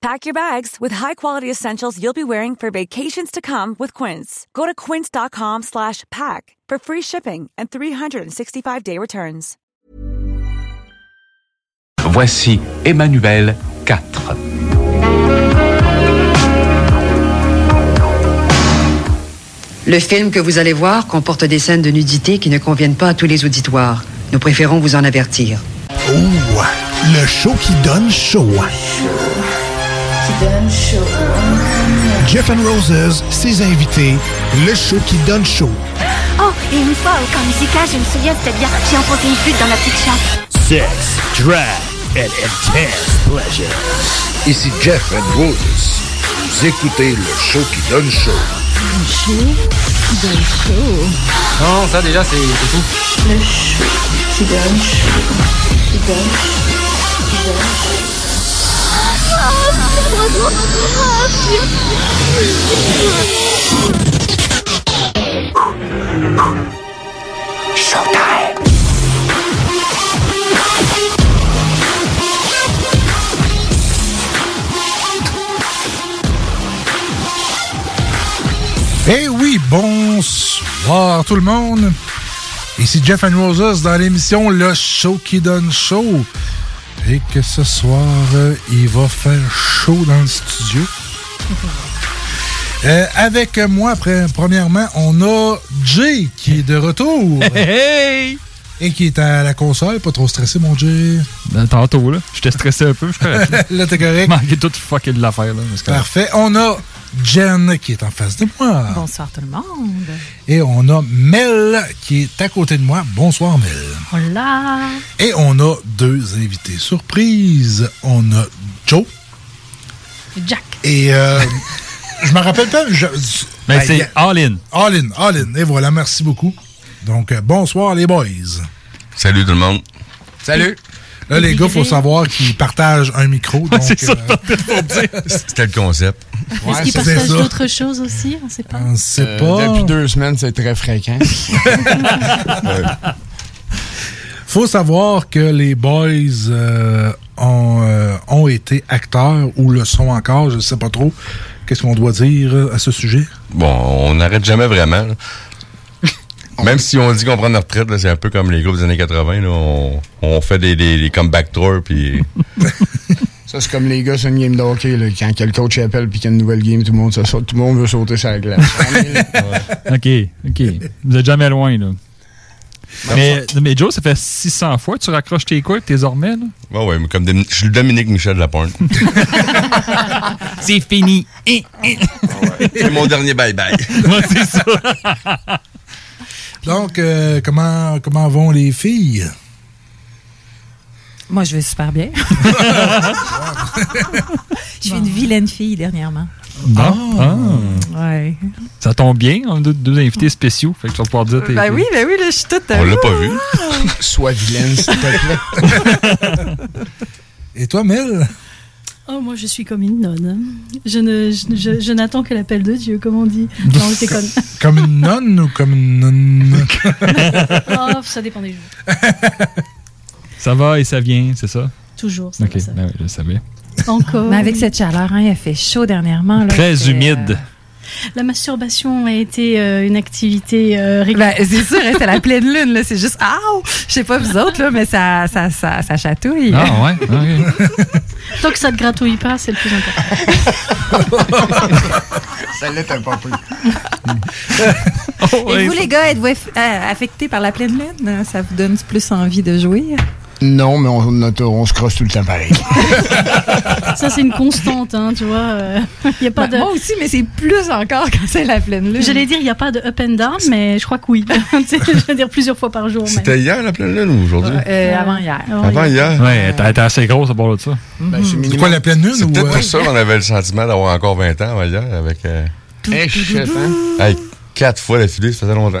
Pack your bags with high-quality essentials you'll be wearing for vacations to come with Quince. Go to quince.com slash pack for free shipping and 365-day returns. Voici Emmanuel 4. Le film que vous allez voir comporte des scènes de nudité qui ne conviennent pas à tous les auditoires. Nous préférons vous en avertir. Oh, le show qui donne chaud. Qui donne chaud. Jeff and Roses, ses invités, le show qui donne chaud. Oh, et une fois au camp musical, je me souviens, c'était bien. J'ai enfoncé une flûte dans la petite chambre. Sex, drag and intense pleasure. Ici Jeff and Roses. Vous écoutez le show qui donne chaud. Le show qui donne chaud. Non, ça déjà, c'est tout. Le show qui donne chaud. Qui donne chaud. Qui donne Showtime. Eh oui, bonsoir tout le monde. Ici Jeff and Roses dans l'émission Le Show qui donne chaud. Et que ce soir, euh, il va faire chaud dans le studio. Euh, avec moi, après, premièrement, on a Jay qui est de retour. Hey! Et qui est à la console, pas trop stressé, mon Jay. Ben, tantôt, là. J'étais stressé un peu, là, t'es correct. Manqué tout fucké de l'affaire, là. Parfait. On a Jen qui est en face de moi. Bonsoir tout le monde. Et on a Mel qui est à côté de moi. Bonsoir, Mel. Hola. Et on a deux invités surprises. On a Joe. Jack. Et euh, je me rappelle pas. Je, Ben, Ben, c'est All In. All in, all in. Et voilà, merci beaucoup. Donc, euh, bonsoir les boys. Salut tout le monde. Salut. Là, les gars, il faut savoir qu'ils partagent un micro. Donc, c'est ça, euh, C'était le concept. Est-ce qu'ils partagent d'autres choses aussi? On sait pas. on sait Euh, pas. Depuis deux semaines, c'est très fréquent. faut savoir que les boys euh, ont, euh, ont été acteurs ou le sont encore, je ne sais pas trop. Qu'est-ce qu'on doit dire euh, à ce sujet? Bon, on n'arrête jamais vraiment. Même si on dit qu'on prend notre retraite, c'est un peu comme les groupes des années 80. là, on, on fait des, des, des comeback tours, puis Ça, c'est comme les gars sur une game de hockey. Là, quand que le coach appelle puis qu'il y a une nouvelle game, tout le monde, tout le monde veut sauter sur la glace. OK, OK. Vous êtes jamais loin, là. Mais, mais Joe, ça fait 600 fois que tu raccroches tes couilles ormets, là. Ouais, ouais, mais comme je suis le Dominique Michel de la pointe. C'est fini. c'est mon dernier bye-bye. Ouais, c'est ça. Donc, euh, comment, comment vont les filles? Moi, je vais super bien. je suis une vilaine fille dernièrement. Bon. Ah. Ouais. Ça tombe bien, on a deux, deux invités spéciaux. Fait que tu vas pouvoir dire tes Ben oui, ben oui, là, je suis toute. On l'a pas vu. Sois vilaine, s'il te plaît. Et toi, Mel? Oh, moi, je suis comme une nonne. Je ne, je, je- je n'attends que l'appel de Dieu, comme on dit. Non, déconne. Comme une nonne ou comme une nonne? Oh, ça dépend des jours. Ça va et ça vient, c'est ça? Toujours, ça OK, va, ça ben oui, je savais. Encore. Mais avec cette chaleur, hein, il a fait chaud dernièrement. Là, Très humide. euh, La masturbation a été euh, une activité euh, régulière. Ben, c'est sûr, hein, c'est la pleine lune, là. C'est juste, ah, je sais pas vous autres, là, mais ça, ça, ça, ça chatouille. Ah, ouais. Tant que ça te gratouille pas, c'est le plus important. Ça l'était pas plus. Et vous, les gars, êtes-vous aff- euh, affectés par la pleine lune? Ça vous donne plus envie de jouir? Non, mais on, se crosse tout le temps pareil. Ça, c'est une constante, hein, tu vois. Il y a pas Ben, de... Moi aussi, mais c'est plus encore quand c'est la pleine lune. J'allais dire, il n'y a pas de up and down, mais je crois que oui. Je veux dire plusieurs fois par jour. C'était hier la pleine lune ou aujourd'hui? Euh, avant hier. Avant hier? Ouais, elle était- assez grosse à bord de ça. Ben, c'est C'est quoi la pleine lune? C'est ou, peut-être euh, pour ça qu'on avait le sentiment d'avoir encore 20 ans hier avec. euh, Eh, shit, hein? hey, quatre fois d'affilée, ça faisait longtemps.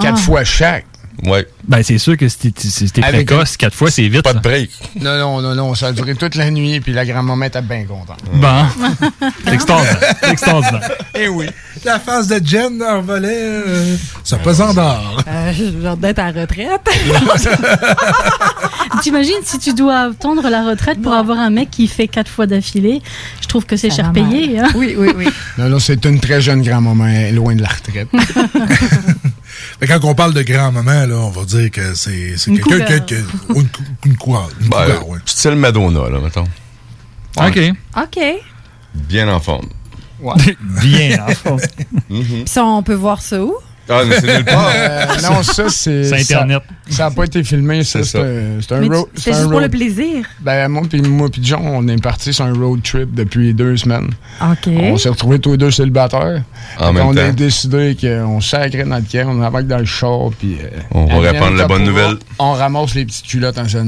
Quatre Ah. fois chaque. Ouais. Ben, c'est sûr que si t'es précoce, quatre fois, c'est vite. Pas de break. Non, non, non, non, ça a duré toute la nuit, puis la grand-maman était bien contente. Bon. C'est extraordinaire. Eh oui. La face de Jen en volet, euh, ça pesant d'or. Euh, genre d'être à la retraite. T'imagines si tu dois attendre la retraite pour avoir un mec qui fait quatre fois d'affilée? Je trouve que c'est cher payé. hein. Oui, oui, oui. Non, non, c'est une très jeune grand-maman, elle est loin de la retraite. Mais quand on parle de grand-maman, là, on va dire que c'est quelqu'un qui a- ou une, cou- une cougar. Une Ben, cougar, ouais. Style Madonna, là, mettons. OK. OK. Bien en forme. Bien, en fond. Mhm. Puis ça, on peut voir ça où? Ah, mais c'est nulle part. Euh, non, ça, c'est. C'est Internet. Ça n'a pas été filmé, ça. C'est un, c'est un Mais road. c'est juste pour road- le plaisir? Ben, moi puis moi puis John, on est parti sur un road trip depuis deux semaines. OK. On s'est retrouvés tous les deux célibataires. En même on a décidé qu'on sacrait notre camp, on embarque dans le char, puis... euh, On va répandre la bonne nouvelle. On ramasse les petites culottes en s'en.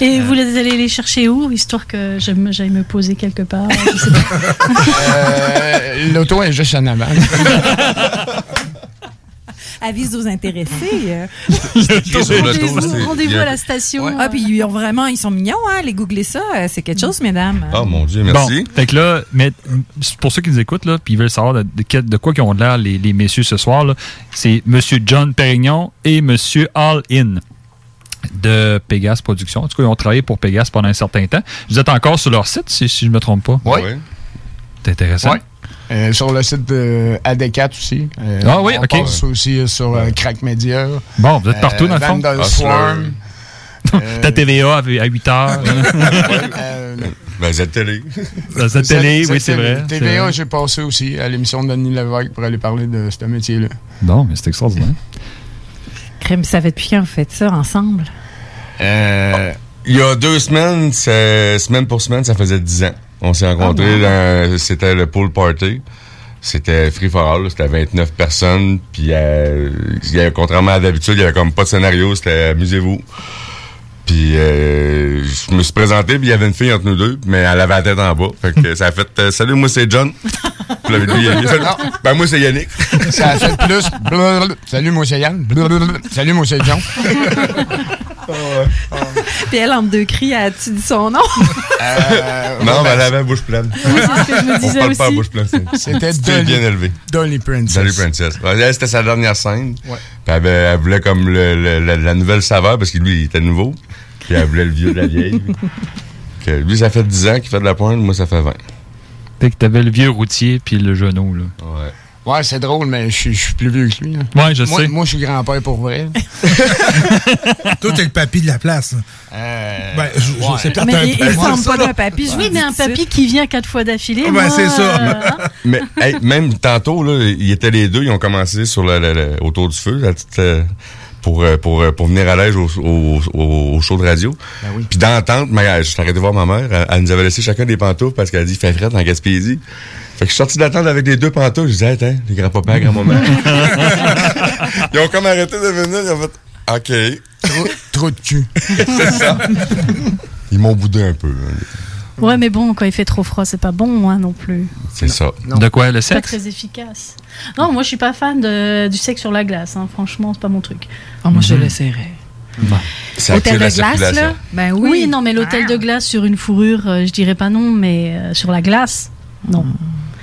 Et vous les allez les chercher où Histoire que j'aille me poser quelque part. je sais pas. Euh, L'auto est juste en avant. Avise aux intéressés. euh. Rendez-vous à la station. Ah, puis ils ont vraiment, ils sont mignons, hein? Les googlez ça, euh, c'est quelque chose, mesdames. Oh mon Dieu, merci. Bon, fait que là, mais, pour ceux qui nous écoutent, là, puis ils veulent savoir de, de quel- de quoi qu'ils ont l'air, les, les messieurs, ce soir, c'est M. John Perignon et M. All In de Pegas Productions. En tout cas, ils ont travaillé pour Pegas pendant un certain temps. Vous êtes encore sur leur site, si, si je ne me trompe pas. Oui. C'est intéressant. Ouais. Euh, sur le site de AD4 aussi. Euh, Ah oui, on ok. passe aussi euh, sur euh, Crack Media. Bon, vous êtes partout, dans le fond? Vandal Ah, Swarm. Ta TVA à 8 heures. Euh, Ben, Z Télé. Dans cette télé, Z- oui, c'est vrai. TVA, j'ai passé aussi à l'émission de Denis Lévesque pour aller parler de ce métier-là. Bon, mais c'est extraordinaire. Crème, ça fait depuis quand vous faites ça ensemble? Euh, il y a deux semaines, semaine pour semaine, ça faisait dix ans. On s'est rencontrés, dans- c'était le pool party. C'était free for all, c'était 29 personnes. Puis, euh, il y avait- contrairement à d'habitude, il y avait comme pas de scénario, c'était amusez-vous. Puis, euh, je me suis présenté, puis il y avait une fille entre nous deux, mais elle avait la tête en bas. Fait que ça a fait euh, Salut, moi c'est John. Fait, ben moi c'est Yannick. Ça a fait plus. blablabla. Salut, moi c'est Yann. Blablabla. Salut, moi c'est John. Puis elle, entre deux cris, as-tu dit son nom? Euh, non, ouais, mais elle avait la bouche pleine. c'est ce que je me On disais parle pas à bouche pleine. c'est- C'était Dolly. bien élevé. Dolly Princess. Salut Princess. Ouais, C'était sa dernière scène. Ouais. Puis elle, voulait comme le- le- la, la nouvelle saveur parce que lui, il était nouveau. Puis elle voulait le vieux de la vieille. Que lui, ça fait 10 ans qu'il fait de la pointe, moi, ça fait 20. Fait que t'avais le vieux routier puis le genou, là. Ouais. Ouais, c'est drôle, mais je suis- je plus vieux que lui. là. Ouais, je moi, sais. Moi, je suis grand-père pour vrai. Toi, t'es le papy de la place. Euh, Ben, je, je- ouais. c'est peut-être Mais un il, ressemble pas d'un papy. je Oui, mais un papy qui vient quatre fois d'affilée. Ouais, moi, c'est ça. euh, hein? Mais hey, même tantôt, là, ils étaient les deux, ils ont commencé sur le, le- le- autour du feu, la petite, euh, pour, euh, pour, euh, pour venir à l'aise au, au, show de radio. Ben oui. Puis dans l'entente, ma- je suis arrêté voir ma mère, elle, elle nous avait laissé chacun des pantoufles parce qu'elle a dit fait fret en Gaspésie. Fait que je suis sorti tente avec les deux pantoufles. Je disais, attends, les grands-papas, grand-maman. ils ont comme arrêté de venir. Ils ont fait, OK. Trop, trop de cul. C'est ça. Ils m'ont boudé un peu. hein. Ouais, mais bon, quand il fait trop froid, c'est pas bon hein, non plus. C'est ça. De quoi, le Pas sexe? très efficace. Non, moi je suis pas fan de, du sexe sur la glace. hein. Franchement, c'est pas mon truc. Oh, moi, je Mhm. l'essaierai. Ça Hôtel de la glace, là? Ben Oui, oui. non, mais l'hôtel de glace sur une fourrure, euh, je dirais pas non, mais euh, sur la glace, non.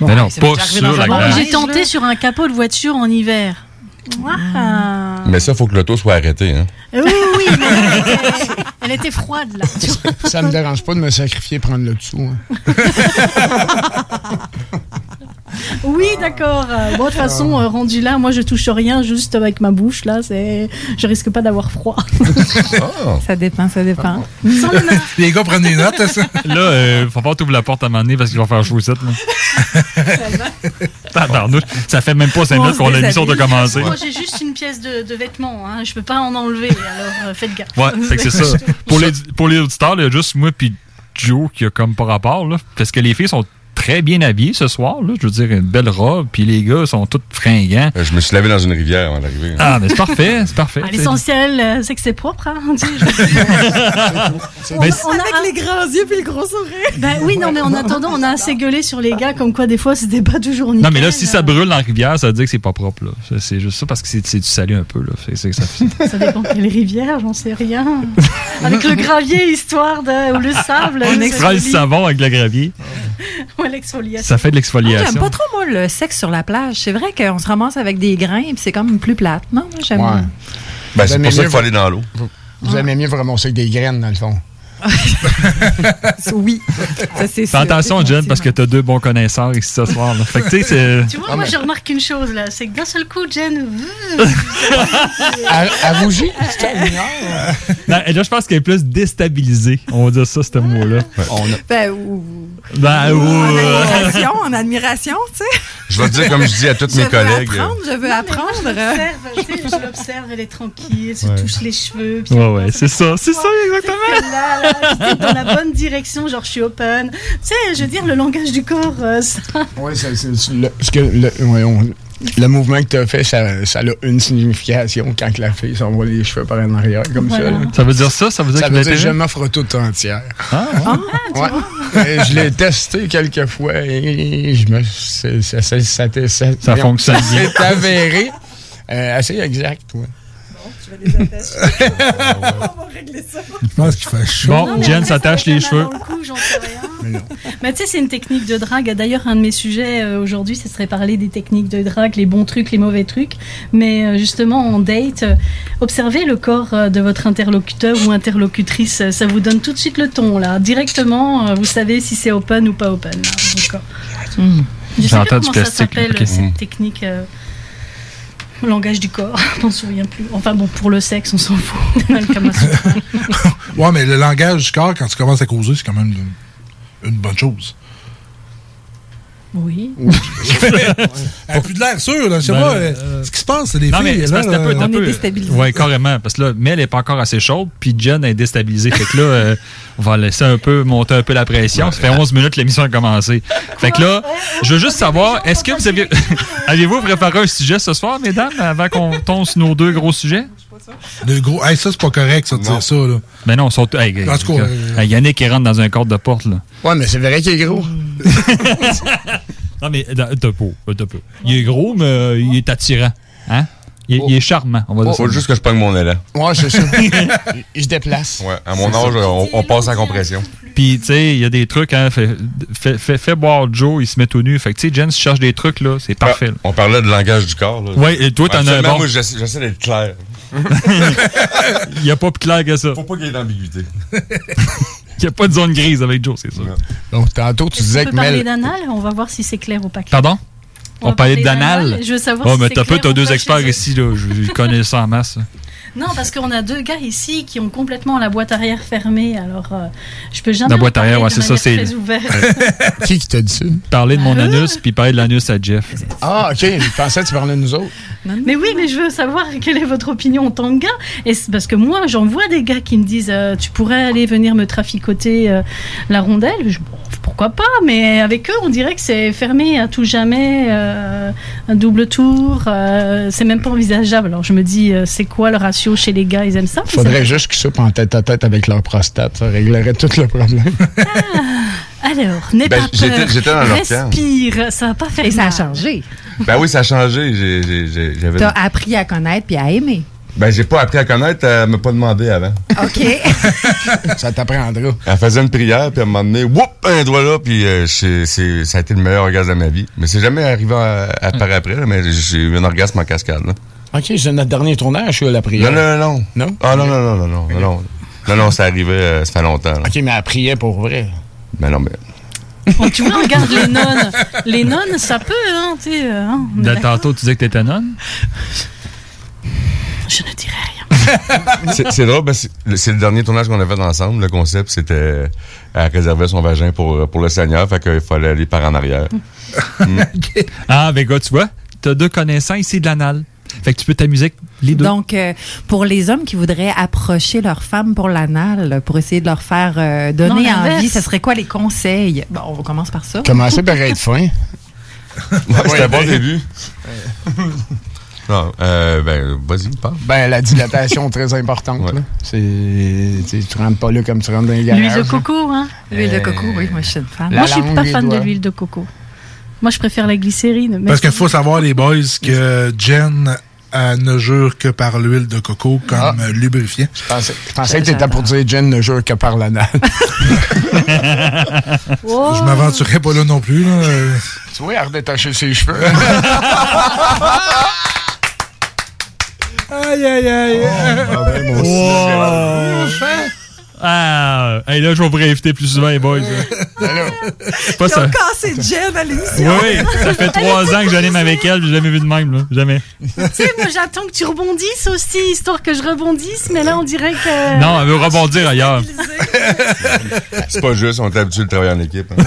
Mais non, ça m'est pas sur la Bon, glace. j'ai tenté sur un capot de voiture en hiver. Mais ça, faut que l'auto soit arrêtée. Hein. Oui, oui, mais elle était, elle était froide là. Ça me dérange pas de me sacrifier prendre le dessous. hein. Oui, d'accord. Bon, de toute façon, euh, rendu là, moi, je touche rien, juste avec ma bouche. Là, c'est, je risque pas d'avoir froid. Ça dépend, ça dépend. Les gars prennent des notes, ça. Là, euh, faut pas t'ouvrir la porte à donné parce qu'il va faire chaud ici, là. Tabarnouche. Ça fait même pas 5 minutes qu'on a l'émission de commencer. Moi, j'ai juste une pièce de, de vêtements. Hein. Je peux pas en enlever, alors euh, faites gaffe. Ouais, fait que c'est ça. Pour les, pour les auditeurs, il y a juste moi puis Joe qui a comme pas rapport, là. Parce que les filles sont très bien habillées ce soir, là. Je veux dire, une belle robe, puis les gars sont tous fringants. Euh, Je me suis lavé dans une rivière avant d'arriver. Ah, mais c'est parfait, c'est parfait. Ah, L'essentiel, euh, c'est que c'est propre. Hein, on, Mais on a Avec les grands yeux puis le gros sourire. Ben oui, non, mais en attendant, on a assez gueulé sur les gars, comme quoi des fois, c'était pas toujours nickel. Non, mais là, si ça brûle dans la rivière, ça veut dire que c'est pas propre, là. C'est- juste ça parce que c'est c'est du salut un peu, là. C'est- c'est que ça- Ça dépend quelle rivière, j'en sais rien. Avec le gravier, histoire de. ou le sable. On c'est extrait le savon avec le gravier. Ouais, l'exfoliation. Ça fait de Ah, l'exfoliation. J'aime pas trop, moi, le sexe sur la plage. C'est vrai qu'on se ramasse avec des grains puis c'est comme plus plate. Non, moi, j'aime Ouais. Ben, c'est Vous pour ça qu'il faut aller dans l'eau. Vous aimez mieux vraiment ça avec des graines, dans le fond. oui. Fais attention, Jen, parce que t'as deux bons connaisseurs ici ce soir, là. Fait que, tu. Tu vois, moi, je remarque une chose, là. C'est que d'un seul coup, Jen. À, rougir, Non, et là, je pense qu'elle est plus déstabilisée. On va dire ça, ce mot-là. Ben, ou- Ben, ou- en admiration, en admiration, tu sais. Je vais te dire, comme je dis à tous Je mes veux collègues. apprendre, je veux apprendre. Je l'observe, tu sais, je l'observe, elle est tranquille, elle se Ouais. touche les cheveux. puis Ouais, ouais, c'est ça, c'est ça, exactement. Là, là, dans la bonne direction, genre je suis open. Tu sais, je veux dire, le langage du corps, euh, ça. Oui, c'est le, ce que le, voyons, le mouvement que tu as fait, ça, ça a une signification quand que la fille s'envoie les cheveux par en arrière, comme Voilà. ça. là. Ça veut dire ça? Ça veut dire Ça veut dire je m'offre toute entière. Ah, Ouais. Et je l'ai testé quelques fois et je me, c'est- ça, ça, ça, ça, ça, Ça voyons, fonctionne bien. s'est avéré euh, assez exact. Ouais. Je pense qu'il fait chaud. Bon, Jen s'attache les cheveux. Le sais rien. Mais tu sais, c'est une technique de drague. D'ailleurs, un de mes sujets euh, aujourd'hui, ce serait parler des techniques de drague, les bons trucs, les mauvais trucs. Mais euh, justement, en date, euh, observez le corps euh, de votre interlocuteur ou interlocutrice. Ça vous donne tout de suite le ton, là. Directement, euh, vous savez si c'est open ou pas open. là, vos corps. Je sais du comment ça plastique, s'appelle, cette technique. Euh, langage du corps, je m'en souviens plus. Enfin bon, pour le sexe, on s'en fout. On le. Ouais, mais le langage du corps, quand tu commences à causer, c'est quand même une bonne chose. Oui. Elle a plus de l'air sûr, là. Je sais Ben, pas. euh, euh, ce qui se passe, c'est les Non, mais filles. c'est là, peu, On est déstabilisé. Ouais, carrément. Parce que là, Mel n'est pas encore assez chaude, puis Jen est déstabilisée. Fait que là, euh, on va laisser un peu, monter un peu la pression. Ça fait 11 minutes que l'émission a commencé. Fait que là, je veux juste savoir, est-ce que vous avez. Avez-vous préparé un sujet ce soir, mesdames, avant qu'on tombe sur nos deux gros sujets? Le gros. Hey, ça, c'est pas correct, ça, de dire ça, là. Ben non, ils sont. Hey, En tout cas, hey, euh, hey, Yannick qui rentre dans un cadre de porte, là. Ouais, mais c'est vrai qu'il est gros. Non, mais euh, t'as peu. Il est gros, mais euh, il est attirant. Hein? Il, est- il est charmant, on va dire ça. Faut juste que je pogne mon élan. Ouais, c'est ça. Il se déplace. Ouais, à mon âge, on, on passe en compression. Puis, tu sais, il y a des trucs, hein. Fais- fais boire Joe, il se met tout nu. Fait que, tu sais, Jen, si tu cherches des trucs, là, c'est parfait. là. On parlait de langage du corps. Là. Ouais, et toi, t'en as un bon. Moi, j'essaie d'être clair. Il n'y a pas plus clair que ça. Faut pas qu'il y ait d'ambiguïté. Il n'y a pas de zone grise avec Joe, c'est sûr. Donc, tantôt, tu On disais peut que parler Mel. d'anal, on va voir si c'est clair ou pas clair. Pardon? On On, va parlait parler d'anal? je veux savoir Oh, si mais c'est t'as peu, clair t'as deux experts ici, là. Je, je connais ça en masse. Non, parce qu'on a deux gars ici qui ont complètement la boîte arrière fermée, alors euh, je peux jamais. La boîte arrière, ouais, c'est ça, c'est-. Qui qui t'a dit ça? Parler de mon anus, puis parler de l'anus à Jeff. Ah, ok. Je pensais que tu parlais de nous autres. Mais oui, mais je veux savoir quelle est votre opinion en tant que gars. Et c'est parce que moi, j'en vois des gars qui me disent euh, Tu pourrais aller venir me traficoter euh, la rondelle. Je, bon, pourquoi pas Mais avec eux, on dirait que c'est fermé à tout jamais, euh, un double tour. euh, c'est même pas envisageable. Alors je me dis euh, C'est quoi le ratio chez les gars? Ils aiment ça Faudrait juste qu'ils soupent en tête à tête avec leur prostate. Ça réglerait tout le problème. Alors, n'aie Ben, pas j'étais- peur. j'étais dans leur camp. Respire, ça va pas faire Et ça a changé. Ben oui, ça a changé. J'ai- j'ai- j'ai- J'avais. T'as appris à connaître puis à aimer. Ben, j'ai pas appris à connaître, elle m'a pas demandé avant. OK. ça t'apprendra. Elle faisait une prière, puis à un moment donné, whoop, un doigt là, puis euh, c'est- c'est- ça a été le meilleur orgasme de ma vie. Mais c'est jamais arrivé à, à par après, là, mais j'ai eu un orgasme en cascade. Là. Ok, c'est notre dernier tournage, je suis à la prière. Non, non, non, non. Non? Ah non, non, non, non, non, non, non. Non, non, c'est arrivé, euh, ça fait longtemps. là. Ok, mais elle priait pour vrai. Ben non, mais Bon, tu vois, regarde les nonnes. Les nonnes, ça peut, hein, tu sais. euh, hein, De tantôt, tu disais que t'étais nonne? Je ne dirai rien. C'est c'est drôle, parce que c'est le- c'est le dernier tournage qu'on a fait ensemble. Le concept, c'était à réserver son vagin pour, pour le Seigneur, fait qu'il fallait aller par en arrière. Mm. Ah, ben gars, tu vois, t'as deux connaissants ici de l'anal. Fait que tu peux t'amuser avec les deux. Donc, euh, pour les hommes qui voudraient approcher leur femme pour l'anal, pour essayer de leur faire euh, donner Non, envie, ce serait quoi les conseils? Bon, on commence par ça. Commencer par être fin. Ouais, c'était un bon début. Non, euh, ben, vas-y, parle. Ben, la dilatation très importante. là. C'est, tu rentres pas là comme tu rentres dans les garages. L'huile de coco, hein? L'huile de coco, oui, moi je suis une fan. La Moi, je suis pas fan de l'huile de coco. Moi, je préfère la glycérine. mais- Parce qu'il faut savoir, les boys, que Jen ne jure que par l'huile de coco comme euh, lubrifiant. Je pensais, je pensais que t'étais pour dire Jen ne jure que par l'anal. Oh. Je m'aventurerai pas là non plus. Là. Tu vois, elle a ses cheveux. Aïe, aïe, aïe. Wow. Ah, hey, là, je vais vous réinviter plus souvent, les boys. là. C'est pas Ils ça. ont cassé Jen à l'émission. Oui, ça fait trois ans que j'anime avec elle, j'ai jamais vu de même, là. Jamais. Tu sais, moi, j'attends que tu rebondisses aussi, histoire que je rebondisse, mais là, on dirait que. Non, elle veut rebondir ailleurs. C'est pas juste, on est habitué de travailler en équipe. hein.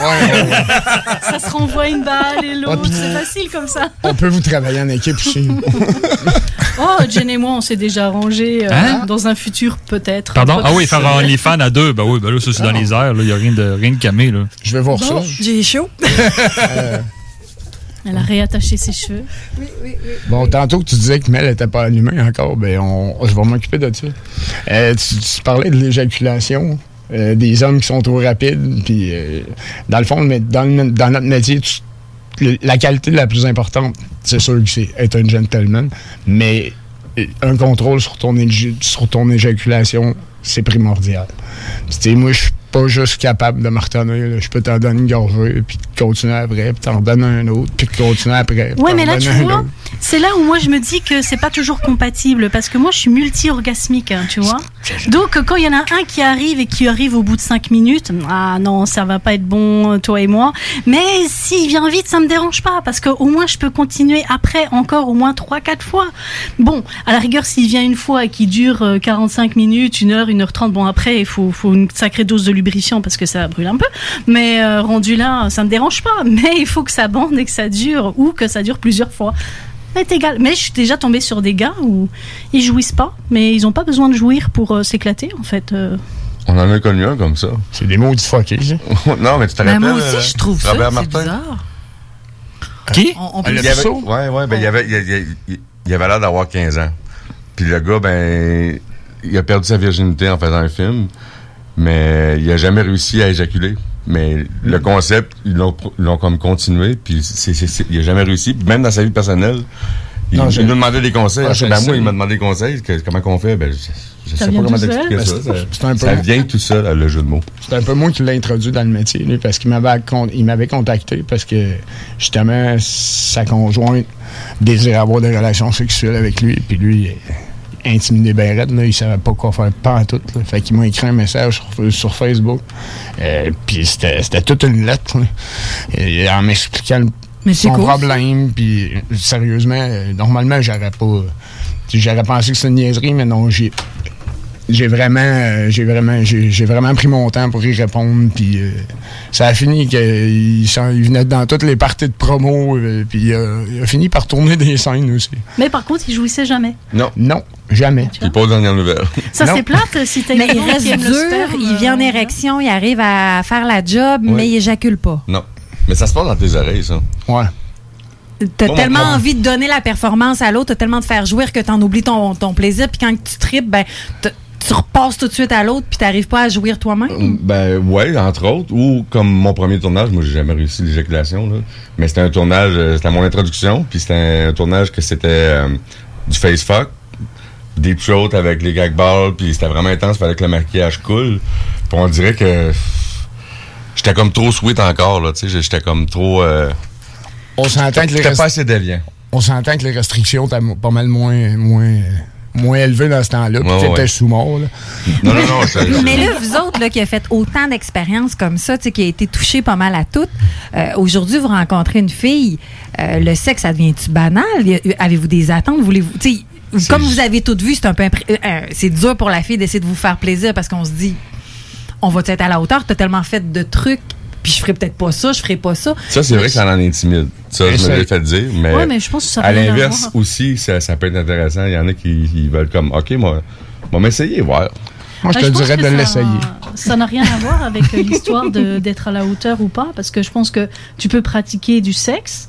Ça se renvoie une balle et l'autre. Ouais, puis- C'est facile comme ça. On peut vous travailler en équipe aussi. Oh, Jen et moi, on s'est déjà arrangé euh, Hein? dans un futur, peut-être. Pardon? Ah oui, faire un OnlyFans à deux. Ben oui, ben là, ça, c'est dans les airs, là. Y a rien de, rien de camé, là. Je vais voir Bon. ça. J'ai chaud. Elle a réattaché ses cheveux. Bon, tantôt que tu disais que Mel n'était pas allumée encore, ben on, je vais m'occuper de ça. Euh, tu, tu parlais de l'éjaculation, euh, des hommes qui sont trop rapides, puis euh, dans le fond, mais dans, le- dans notre métier, tu- la qualité la plus importante, c'est sûr que c'est être un gentleman, mais un contrôle sur ton, éju- sur ton éjaculation, c'est primordial. Tu sais, moi, je pas juste capable de me retenir. Je peux t'en donner une gorgée, puis continuer après, puis t'en donner un autre, puis continuer après. t'en mais là, tu vois, c'est là où moi je me dis que c'est pas toujours compatible parce que moi je suis multi-orgasmique, hein, tu vois. Donc, euh, quand il y en a un qui arrive et qui arrive au bout de 5 minutes, ah non, ça va pas être bon, euh, toi et moi. Mais s'il vient vite, ça me dérange pas parce qu'au moins je peux continuer après encore au moins 3-4 fois. Bon, à la rigueur, s'il vient une fois et qui dure euh, 45 minutes, 1 heure, 1 heure 30, bon, après, il faut, faut une sacrée dose de lubrifiant parce que ça brûle un peu. Mais euh, rendu là, ça me dérange pas. Mais il faut que ça bande et que ça dure ou que ça dure plusieurs fois. C'est égal. Mais je suis déjà tombée sur des gars où ils jouissent pas, mais ils ont pas besoin de jouir pour euh, s'éclater en fait. euh. On en a connu un comme ça. C'est des mots fuckés, ça. non, mais tu te Ben, rappelles. moi aussi, euh, je trouve ça. Robert C'est Martin? bizarre. Qui? On, on Il y avait, ouais, ouais, ben, il, y avait, il, y a- il- il avait l'air d'avoir 15 ans. Puis le gars, ben, il a perdu sa virginité en faisant un film, mais il a jamais réussi à éjaculer. Mais le concept, ils l'ont comme continué, puis il a jamais réussi. Puis Même dans sa vie personnelle, il, Non, il je- nous demandait des conseils. Je ben, moi, il m'a demandé des conseils. que- comment qu'on fait? Ben, je, je Ça sais pas comment t'expliquer ça. Peu- ça vient tout seul, le jeu de mots. C'est un peu moi qui l'ai introduit dans le métier, lui, parce qu'il m'avait con- il m'avait contacté parce que justement sa conjointe désirait avoir des relations sexuelles avec lui, puis lui intimidé ben raide, là, il savait pas quoi faire pas en tout. là. Fait qu'il m'a écrit un message sur, sur Facebook. Euh, puis c'était c'était toute une lettre. Et en m'expliquant son cool, problème, puis euh, sérieusement, euh, normalement j'aurais pas j'aurais pensé que c'était une niaiserie, mais non, j'ai j'ai vraiment, euh, j'ai vraiment, j'ai vraiment pris mon temps pour y répondre. Puis euh, ça a fini qu'il il venait dans toutes les parties de promo. euh, puis euh, il a fini par tourner des scènes aussi. Mais par contre, ils jouissaient jamais. Non. Non, jamais. Puis pas aux dernières nouvelles. Ça c'est plate si t'as Mais une il reste dur, sperme, il vient en euh, érection, il arrive à faire la job, Oui. mais il éjacule pas. Non. Mais ça se passe dans tes oreilles, ça. Ouais. T'as Bon, tellement bon. envie de donner la performance à l'autre, t'as tellement de faire jouir que t'en oublies ton, ton plaisir, puis quand tu tripes, ben, tu repasses tout de suite à l'autre, puis t'arrives pas à jouir toi-même? Ben ouais, entre autres. Ou comme mon premier tournage, moi j'ai jamais réussi l'éjaculation. là. Mais c'était un tournage, euh, c'était mon introduction, puis c'était un tournage que c'était euh, du face fuck, deep throat avec les gag balls, puis c'était vraiment intense, fallait que le maquillage coule. Puis on dirait que j'étais comme trop sweet encore là, tu sais, j'étais comme trop. euh, On s'entend que les J'étais rest- pas assez déviant. on s'entend que les restrictions étaient mo- pas mal moins, moins, euh, moins élevé dans ce temps-là. Puis t'étais là. Non, non, non. ça- Mais là, vous autres, là, qui a fait autant d'expériences comme ça, qui a été touché pas mal à toutes, euh, aujourd'hui, vous rencontrez une fille, euh, le sexe, ça devient-tu banal? Avez-vous des attentes? Voulez-vous, comme vous avez toutes vu, c'est un peu, impré- euh, c'est dur pour la fille d'essayer de vous faire plaisir parce qu'on se dit, on va être à la hauteur? T'as tellement fait de trucs, puis je ferai peut-être pas ça, je ferai pas ça. Ça, c'est vrai que ça en intimide. Ça, je me l'ai fait dire. Mais, Ouais, mais je pense que ça à l'inverse aussi, ça, ça peut être intéressant. Il y en a qui, qui veulent comme, OK, moi, moi m'essayer, voir. Moi, je Bah, te dirais de l'essayer. Ça n'a rien à voir avec l'histoire de- d'être à la hauteur ou pas, parce que je pense que tu peux pratiquer du sexe,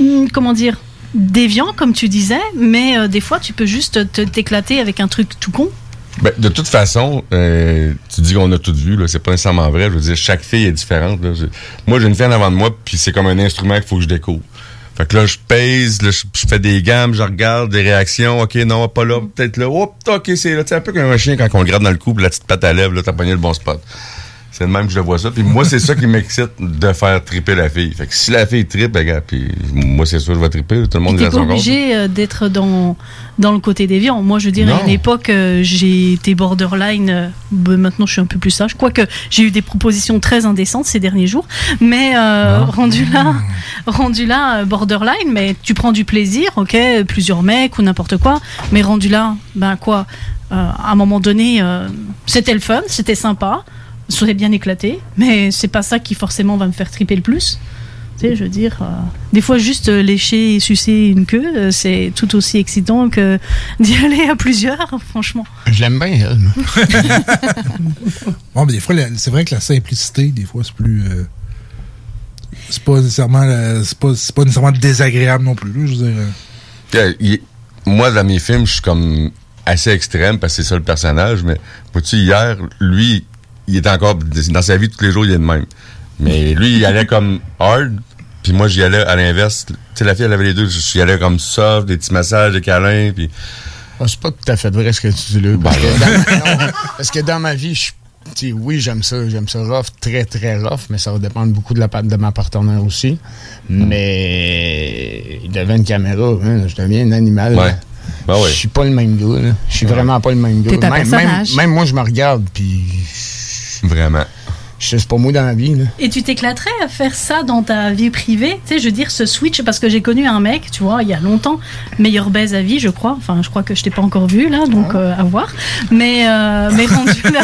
hum, comment dire, déviant, comme tu disais, mais euh, des fois, tu peux juste te- t'éclater avec un truc tout con. Ben, de toute façon, euh, tu dis qu'on a tout vu, là, c'est pas nécessairement vrai. Je veux dire, chaque fille est différente. là. Moi, j'ai une fille en avant de moi, puis c'est comme un instrument qu'il faut que je découvre. Fait que là, je pèse, là, je, fais des gammes, je regarde des réactions. OK, non, pas là, peut-être là. Hop, OK, c'est là. Sais, un peu comme un chien quand on le gratte dans le cou, la petite patte à lèvres, là, t'as pogné le bon spot. C'est de même que je vois ça. Puis moi, c'est ça qui m'excite de faire triper la fille. Fait que si la fille tripe, ben, gars, puis moi, c'est sûr, je vais triper. Tout le monde T'es a pas obligé euh, d'être dans, dans le côté déviant. Moi, je dire, à une époque, euh, j'ai été borderline. euh, ben, maintenant, je suis un peu plus sage. Quoique, j'ai eu des propositions très indécentes ces derniers jours. Mais euh, rendu là, rendu là, borderline, mais tu prends du plaisir, ok, plusieurs mecs ou n'importe quoi. Mais rendu là, ben quoi, euh, à un moment donné, euh, c'était le fun, c'était sympa, serait bien éclaté. Mais c'est pas ça qui forcément va me faire triper le plus. Tu sais, je veux dire, euh, des fois juste euh, lécher et sucer une queue, euh, c'est tout aussi excitant que d'y aller à plusieurs, franchement. Je l'aime bien, elle. Bon, mais des fois, c'est vrai que la simplicité, des fois, c'est plus. euh, c'est pas nécessairement. C'est pas, c'est pas nécessairement désagréable non plus, je veux dire. moi, dans mes films, je suis comme assez extrême parce que c'est ça le personnage, mais vois-tu, hier, lui, il est encore. Dans sa vie, tous les jours, il est de même. Mais lui, il allait comme hard, puis moi, j'y allais à l'inverse. Tu sais, la fille, elle avait les deux. J'y allais comme soft, des petits massages, des câlins, puis. Ah, c'est pas tout à fait vrai ce que tu dis là. Parce, que, dans, non, parce que dans ma vie, je, tu sais, oui, j'aime ça. J'aime ça rough, très, très rough, mais ça va dépendre beaucoup de, la, part- de ma partenaire aussi. Mais devant une caméra, hein, je deviens un animal. Ouais. Ben ouais. Je suis pas le même gars. là. Je suis vraiment pas le même gars. T'es un même, même, personnage. même moi, je me regarde, puis Vraiment. je- c'est pas moi dans la vie. Là. Et tu t'éclaterais à faire ça dans ta vie privée? Tu sais, je veux dire, ce switch, parce que j'ai connu un mec, tu vois, il y a longtemps, meilleur baise à vie, je crois. Enfin, je crois que je t'ai pas encore vu, là, donc euh, à voir. Mais, euh, mais rendu là,